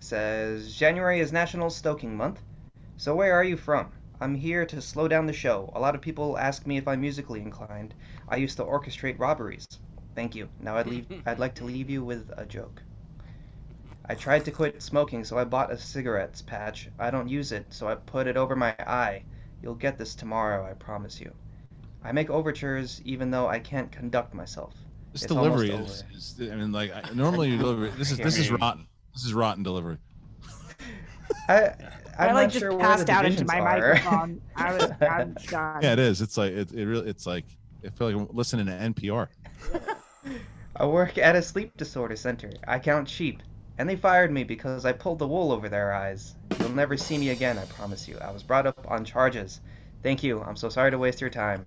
Speaker 6: Says January is National Stoking Month. So where are you from? I'm here to slow down the show. A lot of people ask me if I'm musically inclined. I used to orchestrate robberies. Thank you. Now I'd leave. I'd like to leave you with a joke. I tried to quit smoking, so I bought a cigarettes patch. I don't use it, so I put it over my eye. You'll get this tomorrow, I promise you. I make overtures even though I can't conduct myself.
Speaker 2: This
Speaker 6: It's
Speaker 2: delivery is, is. I mean, like I, normally you deliver. This is this is rotten. This is rotten delivery.
Speaker 6: I, I'm
Speaker 5: I like
Speaker 6: not
Speaker 5: just
Speaker 6: sure
Speaker 5: passed out into my
Speaker 6: are.
Speaker 5: microphone. I was I'm done.
Speaker 2: Yeah, it is. It's like it. It really. It's like I feel like I'm listening to NPR.
Speaker 6: I work at a sleep disorder center. I count sheep. And they fired me because I pulled the wool over their eyes. You'll never see me again, I promise you. I was brought up on charges. Thank you. I'm so sorry to waste your time.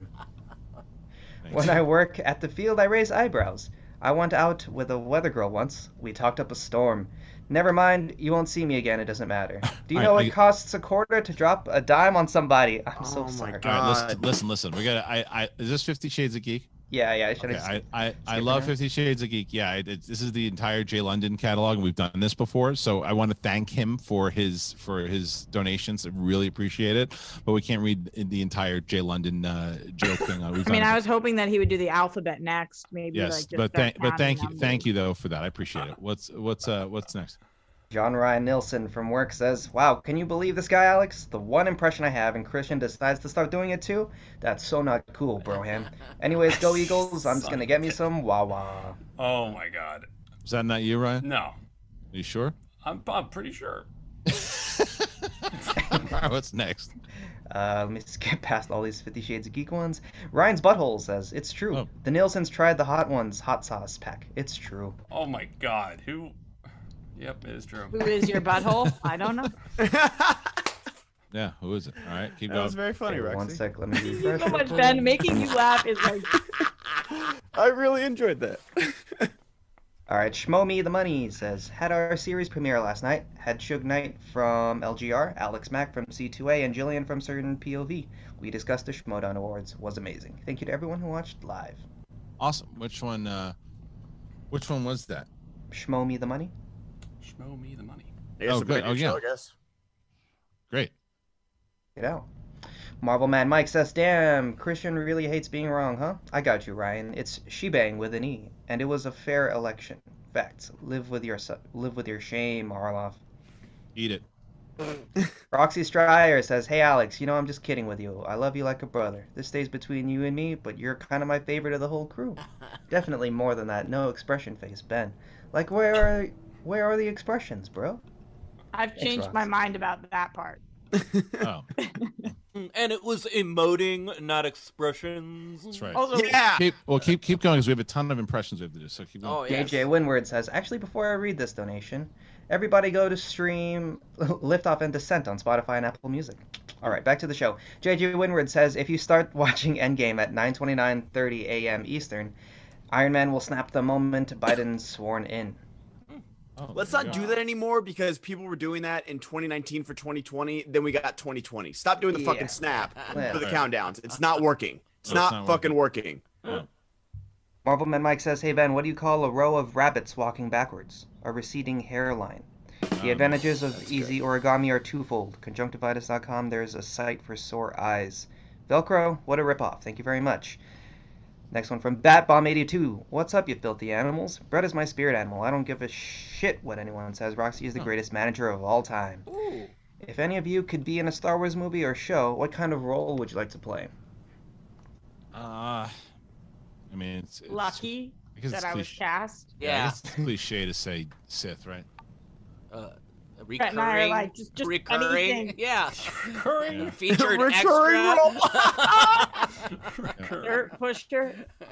Speaker 6: When I work at the field, I raise eyebrows. I went out with a weather girl once. We talked up a storm. Never mind, you won't see me again. It doesn't matter. Do you
Speaker 2: I-
Speaker 6: know
Speaker 2: I-
Speaker 6: it costs a quarter to drop a dime on somebody? I'm so
Speaker 3: Oh my
Speaker 6: sorry.
Speaker 2: All right, listen, listen, listen. We got. I. I. Is this Fifty Shades of Geek?
Speaker 6: Yeah, yeah. I should
Speaker 2: Okay,
Speaker 6: have.
Speaker 2: I, I, I
Speaker 6: skip
Speaker 2: love
Speaker 6: ahead?
Speaker 2: Fifty Shades of Geek. Yeah, it, this is the entire Jay London catalog, and we've done this before. So I want to thank him for his for his donations. I really appreciate it. But we can't read the entire Jay London uh, joke thing. Uh,
Speaker 5: I mean,
Speaker 2: done
Speaker 5: I
Speaker 2: it
Speaker 5: was hoping that he would do the alphabet next. Maybe
Speaker 2: Yes,
Speaker 5: like just
Speaker 2: but thank but thank you
Speaker 5: numbers.
Speaker 2: thank you though for that. I appreciate it. What's what's uh what's next?
Speaker 6: John Ryan Nilsen from work says, Wow, can you believe this guy, Alex? The one impression I have, and Kristian decides to start doing it too? That's so not cool, broham. Anyways, go Eagles. I'm just going to get me some Wawa.
Speaker 7: Oh my god.
Speaker 2: Is that not you, Ryan?
Speaker 7: No.
Speaker 2: Are you sure?
Speaker 7: I'm, I'm pretty sure.
Speaker 2: All right, what's next?
Speaker 6: Uh, let me skip past all these Fifty Shades of Geek ones. Ryan's Butthole says, It's true. The Nilsens tried the Hot Ones hot sauce pack. It's true.
Speaker 7: Oh my god. Who? Yep, it is true.
Speaker 5: Who is your butthole? I don't know.
Speaker 2: Yeah, who is it? All right, keep
Speaker 3: That
Speaker 2: going.
Speaker 3: That was very funny,
Speaker 6: Okay, One sec, let me
Speaker 5: Thank you so much. Ben. Making you laugh is like
Speaker 3: I really enjoyed that.
Speaker 6: All right, Schmo Me the Money says, had our series premiere last night. Had Shug Knight from LGR, Alex Mack from C2A, and Jillian from Certain POV. We discussed the Schmoedown Awards. Was amazing. Thank you to everyone who watched live.
Speaker 2: Awesome. Which one? uh Which one was that?
Speaker 6: Schmo Me the Money.
Speaker 7: Schmo me the money.
Speaker 3: Yeah,
Speaker 2: oh,
Speaker 3: oh,
Speaker 2: good. Oh, yeah.
Speaker 3: show, I guess.
Speaker 2: Great.
Speaker 6: Get out. Marvel Man Mike says, damn, Kristian really hates being wrong, huh? I got you, Ryan. It's shebang with an E, and it was a fair election. Facts. Live with your su- live with your shame, Marloff.
Speaker 2: Eat it.
Speaker 6: Roxy Striar says, Hey Alex, you know I'm just kidding with you. I love you like a brother. This stays between you and me, but you're kind of my favorite of the whole crew. Definitely more than that no expression face, Ben. Like where are where are the expressions, bro?
Speaker 5: I've
Speaker 6: Thanks,
Speaker 5: changed my mind about that part.
Speaker 2: Oh, mm,
Speaker 4: And it was emoting, not expressions.
Speaker 2: that's right.
Speaker 5: Also,
Speaker 3: Yeah.
Speaker 2: Keep well, keep keep going because we have a ton of impressions we have to do. So keep going.
Speaker 4: Oh, yes.
Speaker 6: JJ Winward says, Actually, before I read this donation, everybody go to stream Liftoff and Descent on Spotify and Apple Music. All right, back to the show. JJ Winward says, If you start watching Endgame at 9:29:30 a.m. Eastern, Iron Man will snap the moment Biden's sworn in.
Speaker 2: Oh,
Speaker 3: Let's not
Speaker 2: you
Speaker 3: do that anymore because people were doing that in 2019 for 2020. Then we got 2020. Stop doing the
Speaker 6: Yeah.
Speaker 3: fucking snap
Speaker 6: Yeah.
Speaker 3: for the
Speaker 2: Right.
Speaker 3: countdowns. It's not working. It's
Speaker 2: No, it's
Speaker 3: not,
Speaker 2: not
Speaker 3: fucking working.
Speaker 6: Marvelman Mike says, Hey Ben, what do you call a row of rabbits walking backwards? A receding hairline. The
Speaker 2: Um,
Speaker 6: advantages of easy origami are twofold. Conjunctivitis.com, there's a site for sore eyes. Velcro, what a ripoff. Thank you very much. Next one from Batbomb82. What's up, you filthy animals? Brett is my spirit animal. I don't give a shit what anyone says. Roxy is the greatest manager of all time.
Speaker 4: Ooh.
Speaker 6: If any of you could be in a Star Wars movie or show, what kind of role would you like to play?
Speaker 2: Uh, I mean, it's, it's
Speaker 5: lucky
Speaker 2: I
Speaker 5: that
Speaker 2: it's
Speaker 5: I was
Speaker 2: cliche.
Speaker 5: cast.
Speaker 2: Yeah,
Speaker 4: Yeah.
Speaker 2: it's cliche to say Sith, right?
Speaker 4: Uh,
Speaker 5: Brett and I are
Speaker 4: recurring.
Speaker 5: like, just, just
Speaker 4: recurring.
Speaker 5: anything.
Speaker 4: Yeah.
Speaker 7: Recurring.
Speaker 4: Featured
Speaker 3: Recurring
Speaker 4: extra.
Speaker 5: Dirt pusher.
Speaker 2: All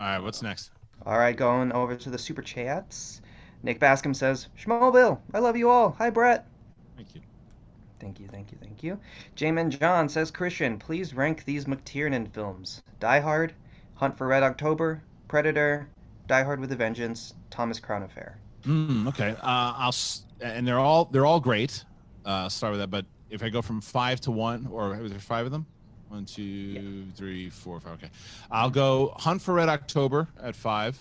Speaker 2: right, what's next?
Speaker 6: All right, going over to the super chats. Nick Bascom says, Schmobill, I love you all. Hi, Brett.
Speaker 2: Thank you.
Speaker 6: Thank you, thank you, thank you. Jamin John says, Kristian, please rank these McTiernan films. Die Hard, Hunt for Red October, Predator, Die Hard with a Vengeance, Thomas Crown Affair.
Speaker 2: Mm, okay. Uh, I'll s- and they're all they're all great. Uh, I'll start with that. But if I go from five to one, or was there five of them? One, two, three, four, five. Okay. I'll go Hunt for Red October at five.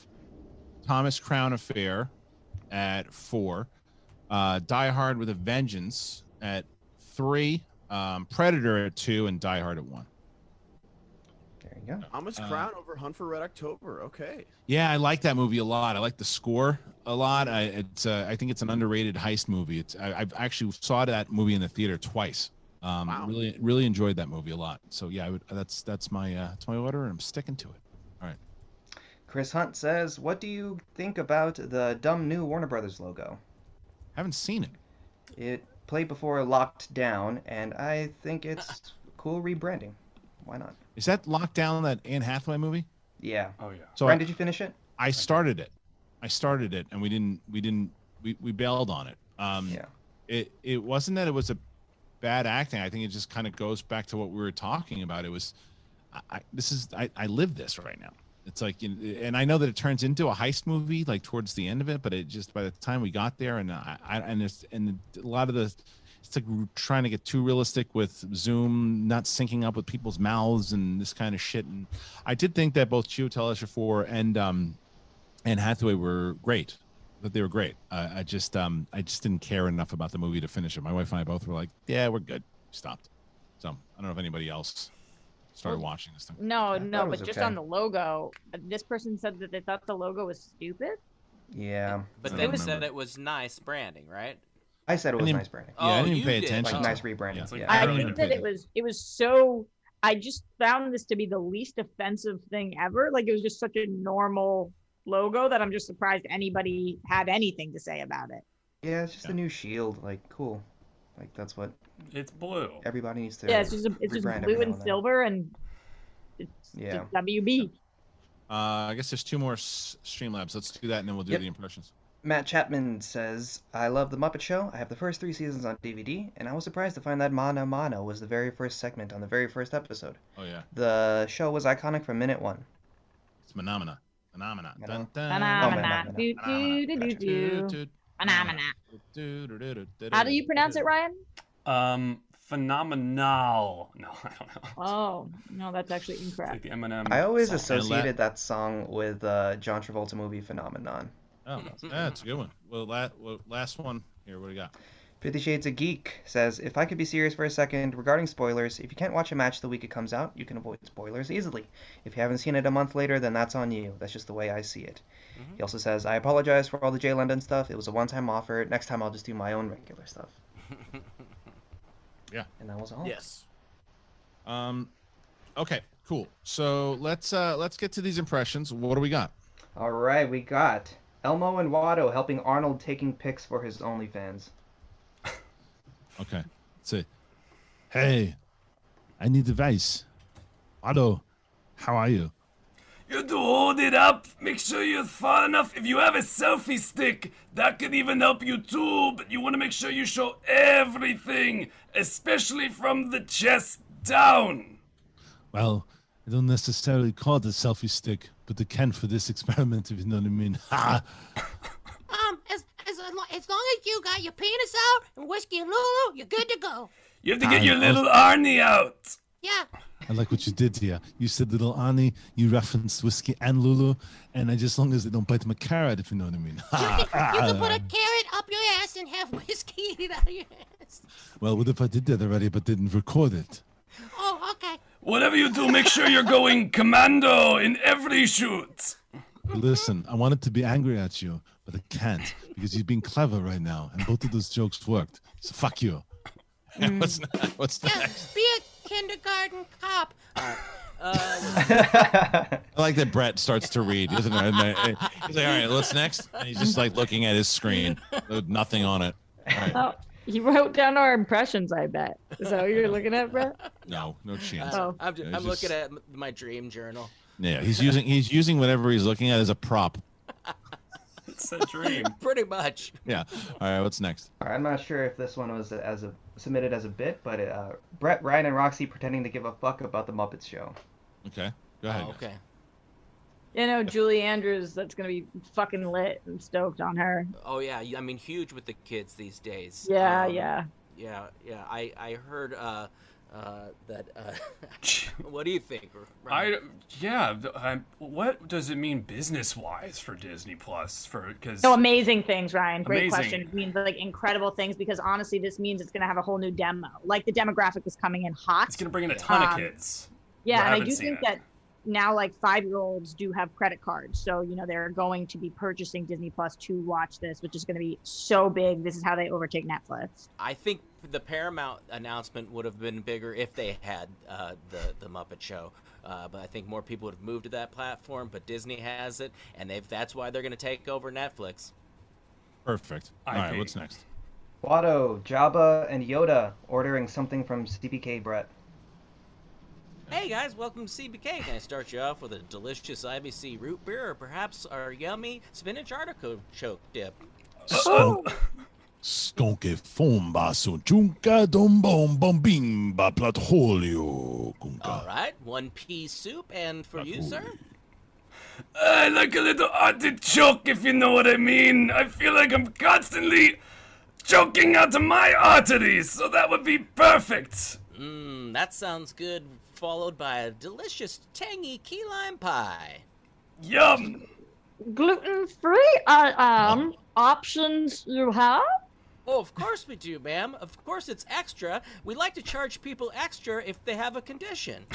Speaker 2: Thomas Crown Affair at four. Uh, Die Hard with a Vengeance at three. Um, Predator at two, and Die Hard at one.
Speaker 6: There you go.
Speaker 3: Thomas
Speaker 2: Uh,
Speaker 3: Crown over Hunt for Red October. Okay.
Speaker 2: Yeah, I like that movie a lot. I like the score a lot. I it's uh, I think it's an underrated heist movie. It's I, I've actually saw that movie in the theater twice. Um,
Speaker 3: Wow.
Speaker 2: Really, really enjoyed that movie a lot. So yeah, I would, that's that's my uh, that's my order, and I'm sticking to it. All right.
Speaker 6: Chris Hunt says, What do you think about the dumb new Warner Brothers logo?
Speaker 2: Haven't seen it.
Speaker 6: It played before Locked Down, and I think it's cool rebranding. Why not?
Speaker 2: Is that Locked Down that Anne Hathaway movie?
Speaker 6: Yeah.
Speaker 7: Oh yeah.
Speaker 2: So
Speaker 6: Brian,
Speaker 2: I,
Speaker 6: did you finish it?
Speaker 2: I started it. I started it, and we didn't we didn't we, we bailed on it. Um,
Speaker 6: Yeah.
Speaker 2: it it wasn't that it was a bad acting. I think it just kind of goes back to what we were talking about. It was, I, this is I, I live this right now. It's like, and I know that it turns into a heist movie like towards the end of it, but it just by the time we got there, and I, I and it's and a lot of the, it's like we're trying to get too realistic with Zoom not syncing up with people's mouths and this kind of shit. And I did think that both Chiwetel Ejiofor and um and Hathaway were great that they were great. Uh, I just um I just didn't care enough about the movie to finish it. My wife and I both were like, yeah, we're good. Stopped. So I don't know if anybody else started
Speaker 5: Well,
Speaker 2: watching this thing.
Speaker 5: No, no, but
Speaker 6: was
Speaker 5: just
Speaker 6: okay.
Speaker 5: on the logo, uh, this person said that they thought the logo was stupid.
Speaker 6: Yeah.
Speaker 4: But
Speaker 2: they
Speaker 4: then said it was nice branding, right?
Speaker 6: I said it was
Speaker 2: didn't-
Speaker 6: nice branding.
Speaker 2: Yeah, I
Speaker 4: Oh,
Speaker 2: didn't
Speaker 4: you
Speaker 2: even pay
Speaker 4: did.
Speaker 2: attention.
Speaker 6: Like
Speaker 2: to
Speaker 6: nice
Speaker 2: it.
Speaker 6: rebranding.
Speaker 2: Yeah.
Speaker 6: Yeah.
Speaker 5: I
Speaker 2: don't
Speaker 5: think that it was it was so. I just found this to be the least offensive thing ever. Like it was just such a normal logo that I'm just surprised anybody had anything to say about it.
Speaker 6: Yeah, it's just a new shield. Like, cool. Like that's what
Speaker 7: It's blue.
Speaker 6: everybody needs to.
Speaker 5: Yeah, it's just a, it's just blue and
Speaker 6: now and then.
Speaker 5: silver and it's
Speaker 6: Yeah.
Speaker 5: just WB.
Speaker 2: Uh, I guess there's two more s- Streamlabs. Let's do that, and then we'll do
Speaker 6: Yep.
Speaker 2: the impressions.
Speaker 6: Matt Chapman says, I love The Muppet Show. I have the first three seasons on DVD, and I was surprised to find that Mahna Mahna was the very first segment on the very first episode.
Speaker 2: Oh yeah,
Speaker 6: The show was iconic from minute one.
Speaker 2: it's phenomena. Phenomena.
Speaker 6: Phenomena.
Speaker 2: Dun, dun,
Speaker 5: Phenomena.
Speaker 6: Phenomena.
Speaker 5: Do, do, do, do, do.
Speaker 2: Doo, doo,
Speaker 5: Phenomena.
Speaker 2: doo, doo, doo, doo, doo,
Speaker 5: How do you pronounce it, Ryan?
Speaker 7: Um, phenomenal. No, I don't know.
Speaker 5: Oh, no, that's actually incorrect.
Speaker 7: like the Eminem.
Speaker 6: I always
Speaker 7: song.
Speaker 6: associated that song with uh, John Travolta movie Phenomenon.
Speaker 2: Oh, that's a good one. Well, la- well, last one here. What do you got?
Speaker 6: Fifty Shades of Geek says, If I could be serious for a second regarding spoilers, if you can't watch a match the week it comes out, you can avoid spoilers easily. If you haven't seen it a month later, then that's on you. That's just the way I see it. He also says, I apologize for all the Jay London stuff. It was a one time offer. Next time I'll just do my own regular stuff.
Speaker 2: Yeah.
Speaker 6: And that was all.
Speaker 3: Yes.
Speaker 2: Um, okay, cool. So let's uh let's get to these impressions. What do we got?
Speaker 6: All right, we got Elmo and Watto helping Arnold taking pics for his OnlyFans.
Speaker 2: Okay, say, hey, I need advice. Otto, how are you?
Speaker 7: You to hold it up. Make sure you're far enough. If you have a selfie stick, that could even help you too. But you want to make sure you show everything, especially from the chest down.
Speaker 2: Well, I don't necessarily call it a selfie stick, but the can for this experiment, if you know what I mean. Ha!
Speaker 13: As, as, as long as you got your penis out and whiskey and Lulu, you're good to go.
Speaker 7: You have to get
Speaker 2: I
Speaker 7: your
Speaker 2: also-
Speaker 7: little Arnie out.
Speaker 13: Yeah.
Speaker 2: I like what you did here. You said little Ani, you referenced whiskey and Lulu, and I just as long as they don't bite my carrot, if you know what I mean.
Speaker 13: You can put a carrot up your ass and have whiskey eat out of your ass.
Speaker 2: well, what if I did that already but didn't record it?
Speaker 13: Oh, okay.
Speaker 7: Whatever you do, make sure you're going commando in every shoot.
Speaker 2: Listen, I wanted to be angry at you, but I can't because you're being clever right now, and both of those jokes worked. So fuck you. Hmm. what's next? What's
Speaker 13: Yeah,
Speaker 2: next?
Speaker 13: be a kindergarten cop.
Speaker 2: Uh, I like that Brett starts to read, isn't it? Eh, he's like, all right, what's next? And he's just like looking at his screen with nothing on it. All right.
Speaker 5: Oh, he wrote down our impressions, I bet. Is that what you're looking at, Brett?
Speaker 2: No, no chance.
Speaker 5: Oh.
Speaker 4: I'm, ju-
Speaker 2: Yeah,
Speaker 4: I'm
Speaker 2: just-
Speaker 4: looking at my dream journal.
Speaker 2: Yeah, he's using he's using whatever he's looking at as a prop.
Speaker 7: It's a dream.
Speaker 4: Pretty much.
Speaker 2: Yeah. All right, what's next?
Speaker 6: All right, I'm not sure if this one was as a submitted as a bit, but uh, Brett, Ryan, and Roxy pretending to give a fuck about the Muppets show.
Speaker 2: Okay, go ahead.
Speaker 4: Oh, okay.
Speaker 5: You know, Julie Andrews, that's going to be fucking lit. I'm stoked on her.
Speaker 4: Oh yeah, I mean huge with the kids these days.
Speaker 5: Yeah,
Speaker 4: Um,
Speaker 5: yeah.
Speaker 4: Yeah, yeah. I I heard uh, uh, that. Uh, what do you think?
Speaker 7: I
Speaker 4: Ryan?
Speaker 7: yeah. th- I'm, what does it mean business wise for Disney Plus? For because
Speaker 5: So amazing things, Ryan. Great
Speaker 7: Amazing.
Speaker 5: question. It means like incredible things because honestly, this means it's going to have a whole new demo. Like the demographic is coming in hot.
Speaker 7: it's gonna bring in a ton of
Speaker 5: Um,
Speaker 7: kids.
Speaker 5: Yeah, and I do think
Speaker 7: it.
Speaker 5: that now like five year olds do have credit cards. So, you know, they're going to be purchasing Disney Plus to watch this, which is going to be so big. This is how they overtake Netflix.
Speaker 4: I think the Paramount announcement would have been bigger if they had uh, the the Muppet Show. Uh, but I think more people would have moved to that platform. But Disney has it, and they've that's why they're going to take over Netflix.
Speaker 2: Perfect. All right,
Speaker 7: IP.
Speaker 2: what's next?
Speaker 6: Watto, Jabba, and Yoda ordering something from CPK Brett.
Speaker 4: Hey guys, welcome to CPK. Can I start you off with a delicious IBC root beer, or perhaps our yummy spinach artichoke dip?
Speaker 2: Skunk, skonke fomba so junka dom bom bombimba platholio kunka.
Speaker 4: All right, one pea soup, and for you, sir.
Speaker 7: I like a little artichoke, if you know what I mean. I feel like I'm constantly choking out of my arteries, so that would be perfect.
Speaker 4: Mmm, that sounds good. Followed by a delicious tangy key lime pie.
Speaker 7: Yum.
Speaker 5: Gluten free uh, um, options you have?
Speaker 4: Oh, of course we do, ma'am. Of course it's extra. We like to charge people extra if they have a condition.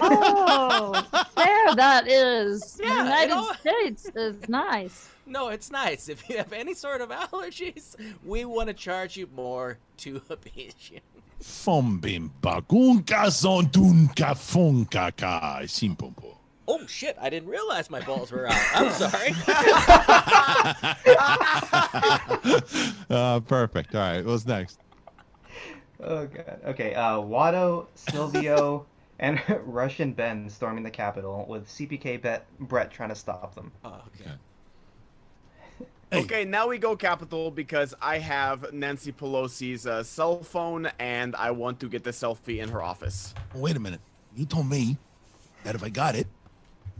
Speaker 5: Oh, there that is.
Speaker 4: Yeah, it
Speaker 5: United
Speaker 4: all-
Speaker 5: States is nice.
Speaker 4: No, it's nice. If you have any sort of allergies, we want to charge you more to appease you.
Speaker 2: Fombimba gunka zontunka funka ka simpompo.
Speaker 4: Oh shit! I didn't realize my balls were out. I'm sorry.
Speaker 2: uh, perfect. All right, what's next?
Speaker 6: Oh god. Okay. Uh, Watto, Silvio, and Russian Ben storming the Capitol with CPK Bet Brett trying to stop them.
Speaker 4: Oh, okay.
Speaker 3: Okay, now we go Capitol because I have Nancy Pelosi's uh, cell phone and I want to get the selfie in her office.
Speaker 14: Wait a minute. You told me that if I got it,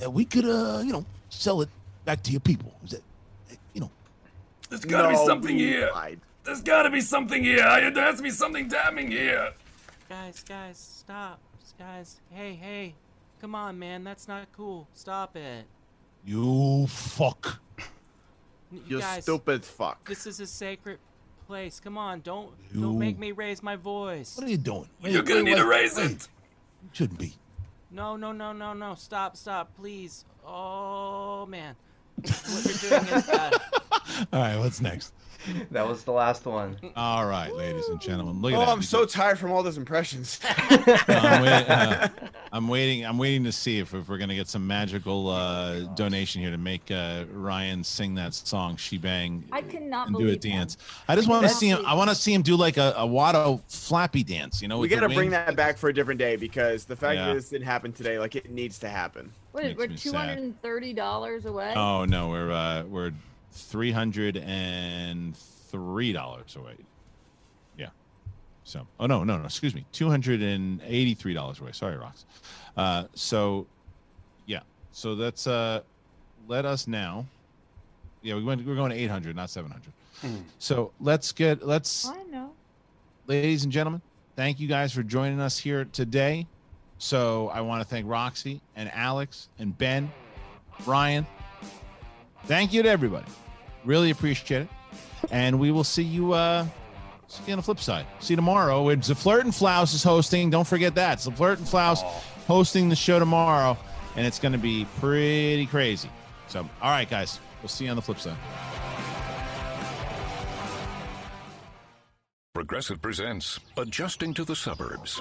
Speaker 14: that we could, uh, you know, sell it back to your people. Is that, you know?
Speaker 7: There's gotta be something here.
Speaker 3: lied.
Speaker 7: There's gotta be something here. I- There has to be something damning here.
Speaker 4: Guys, guys, stop. Guys, hey, hey. Come on, man. That's not cool. Stop it.
Speaker 14: You fuck.
Speaker 4: You
Speaker 3: You
Speaker 4: guys,
Speaker 3: stupid fuck.
Speaker 4: This is a sacred place. Come on, don't
Speaker 14: You-
Speaker 4: don't make me raise my voice.
Speaker 14: What are you doing?
Speaker 7: You're gonna need to raise
Speaker 14: wait.
Speaker 7: it.
Speaker 14: Shouldn't be.
Speaker 4: No, no, no, no, no. Stop, stop, please. Oh man, what you're doing is bad.
Speaker 2: All right, what's next?
Speaker 6: That was the last one.
Speaker 2: All right, ladies and gentlemen, look at
Speaker 3: Oh,
Speaker 2: that.
Speaker 3: I'm
Speaker 2: We
Speaker 3: so tired from all those impressions.
Speaker 2: I'm, waiting, uh, I'm waiting. I'm waiting to see if, if we're gonna get some magical uh, donation here to make uh, Ryan sing that song "She Bang"
Speaker 5: I cannot
Speaker 2: and do a
Speaker 5: believe
Speaker 2: dance. I just want to see him. I want to see him do like a, a Watto flappy dance. You know,
Speaker 3: we gotta bring that back for a different day because the fact
Speaker 2: Yeah.
Speaker 3: that this didn't happen today, like it needs to happen.
Speaker 5: What, we're
Speaker 2: me
Speaker 5: two
Speaker 2: sad.
Speaker 5: hundred and thirty dollars away.
Speaker 2: Oh no, we're uh, we're three hundred and three dollars away. Yeah. So, oh no, no, no. Excuse me, two hundred and eighty-three dollars away. Sorry, rocks. Uh, so, yeah. So that's uh, let us now. Yeah, we went. We're going to eight hundred, not seven hundred. So let's get let's
Speaker 5: I know.
Speaker 2: ladies and gentlemen, thank you guys for joining us here today. So I want to thank Roxy and Alex and Ben, Ryan. Thank you to everybody. Really appreciate it. And we will see you uh see you on the flip side. See you tomorrow. It's the Flirt and Flouse is hosting. Don't forget that. It's the Flirt and Flouse hosting the show tomorrow, and it's gonna be pretty crazy. So all right, guys. We'll see you on the flip side.
Speaker 9: Progressive presents Adjusting to the Suburbs.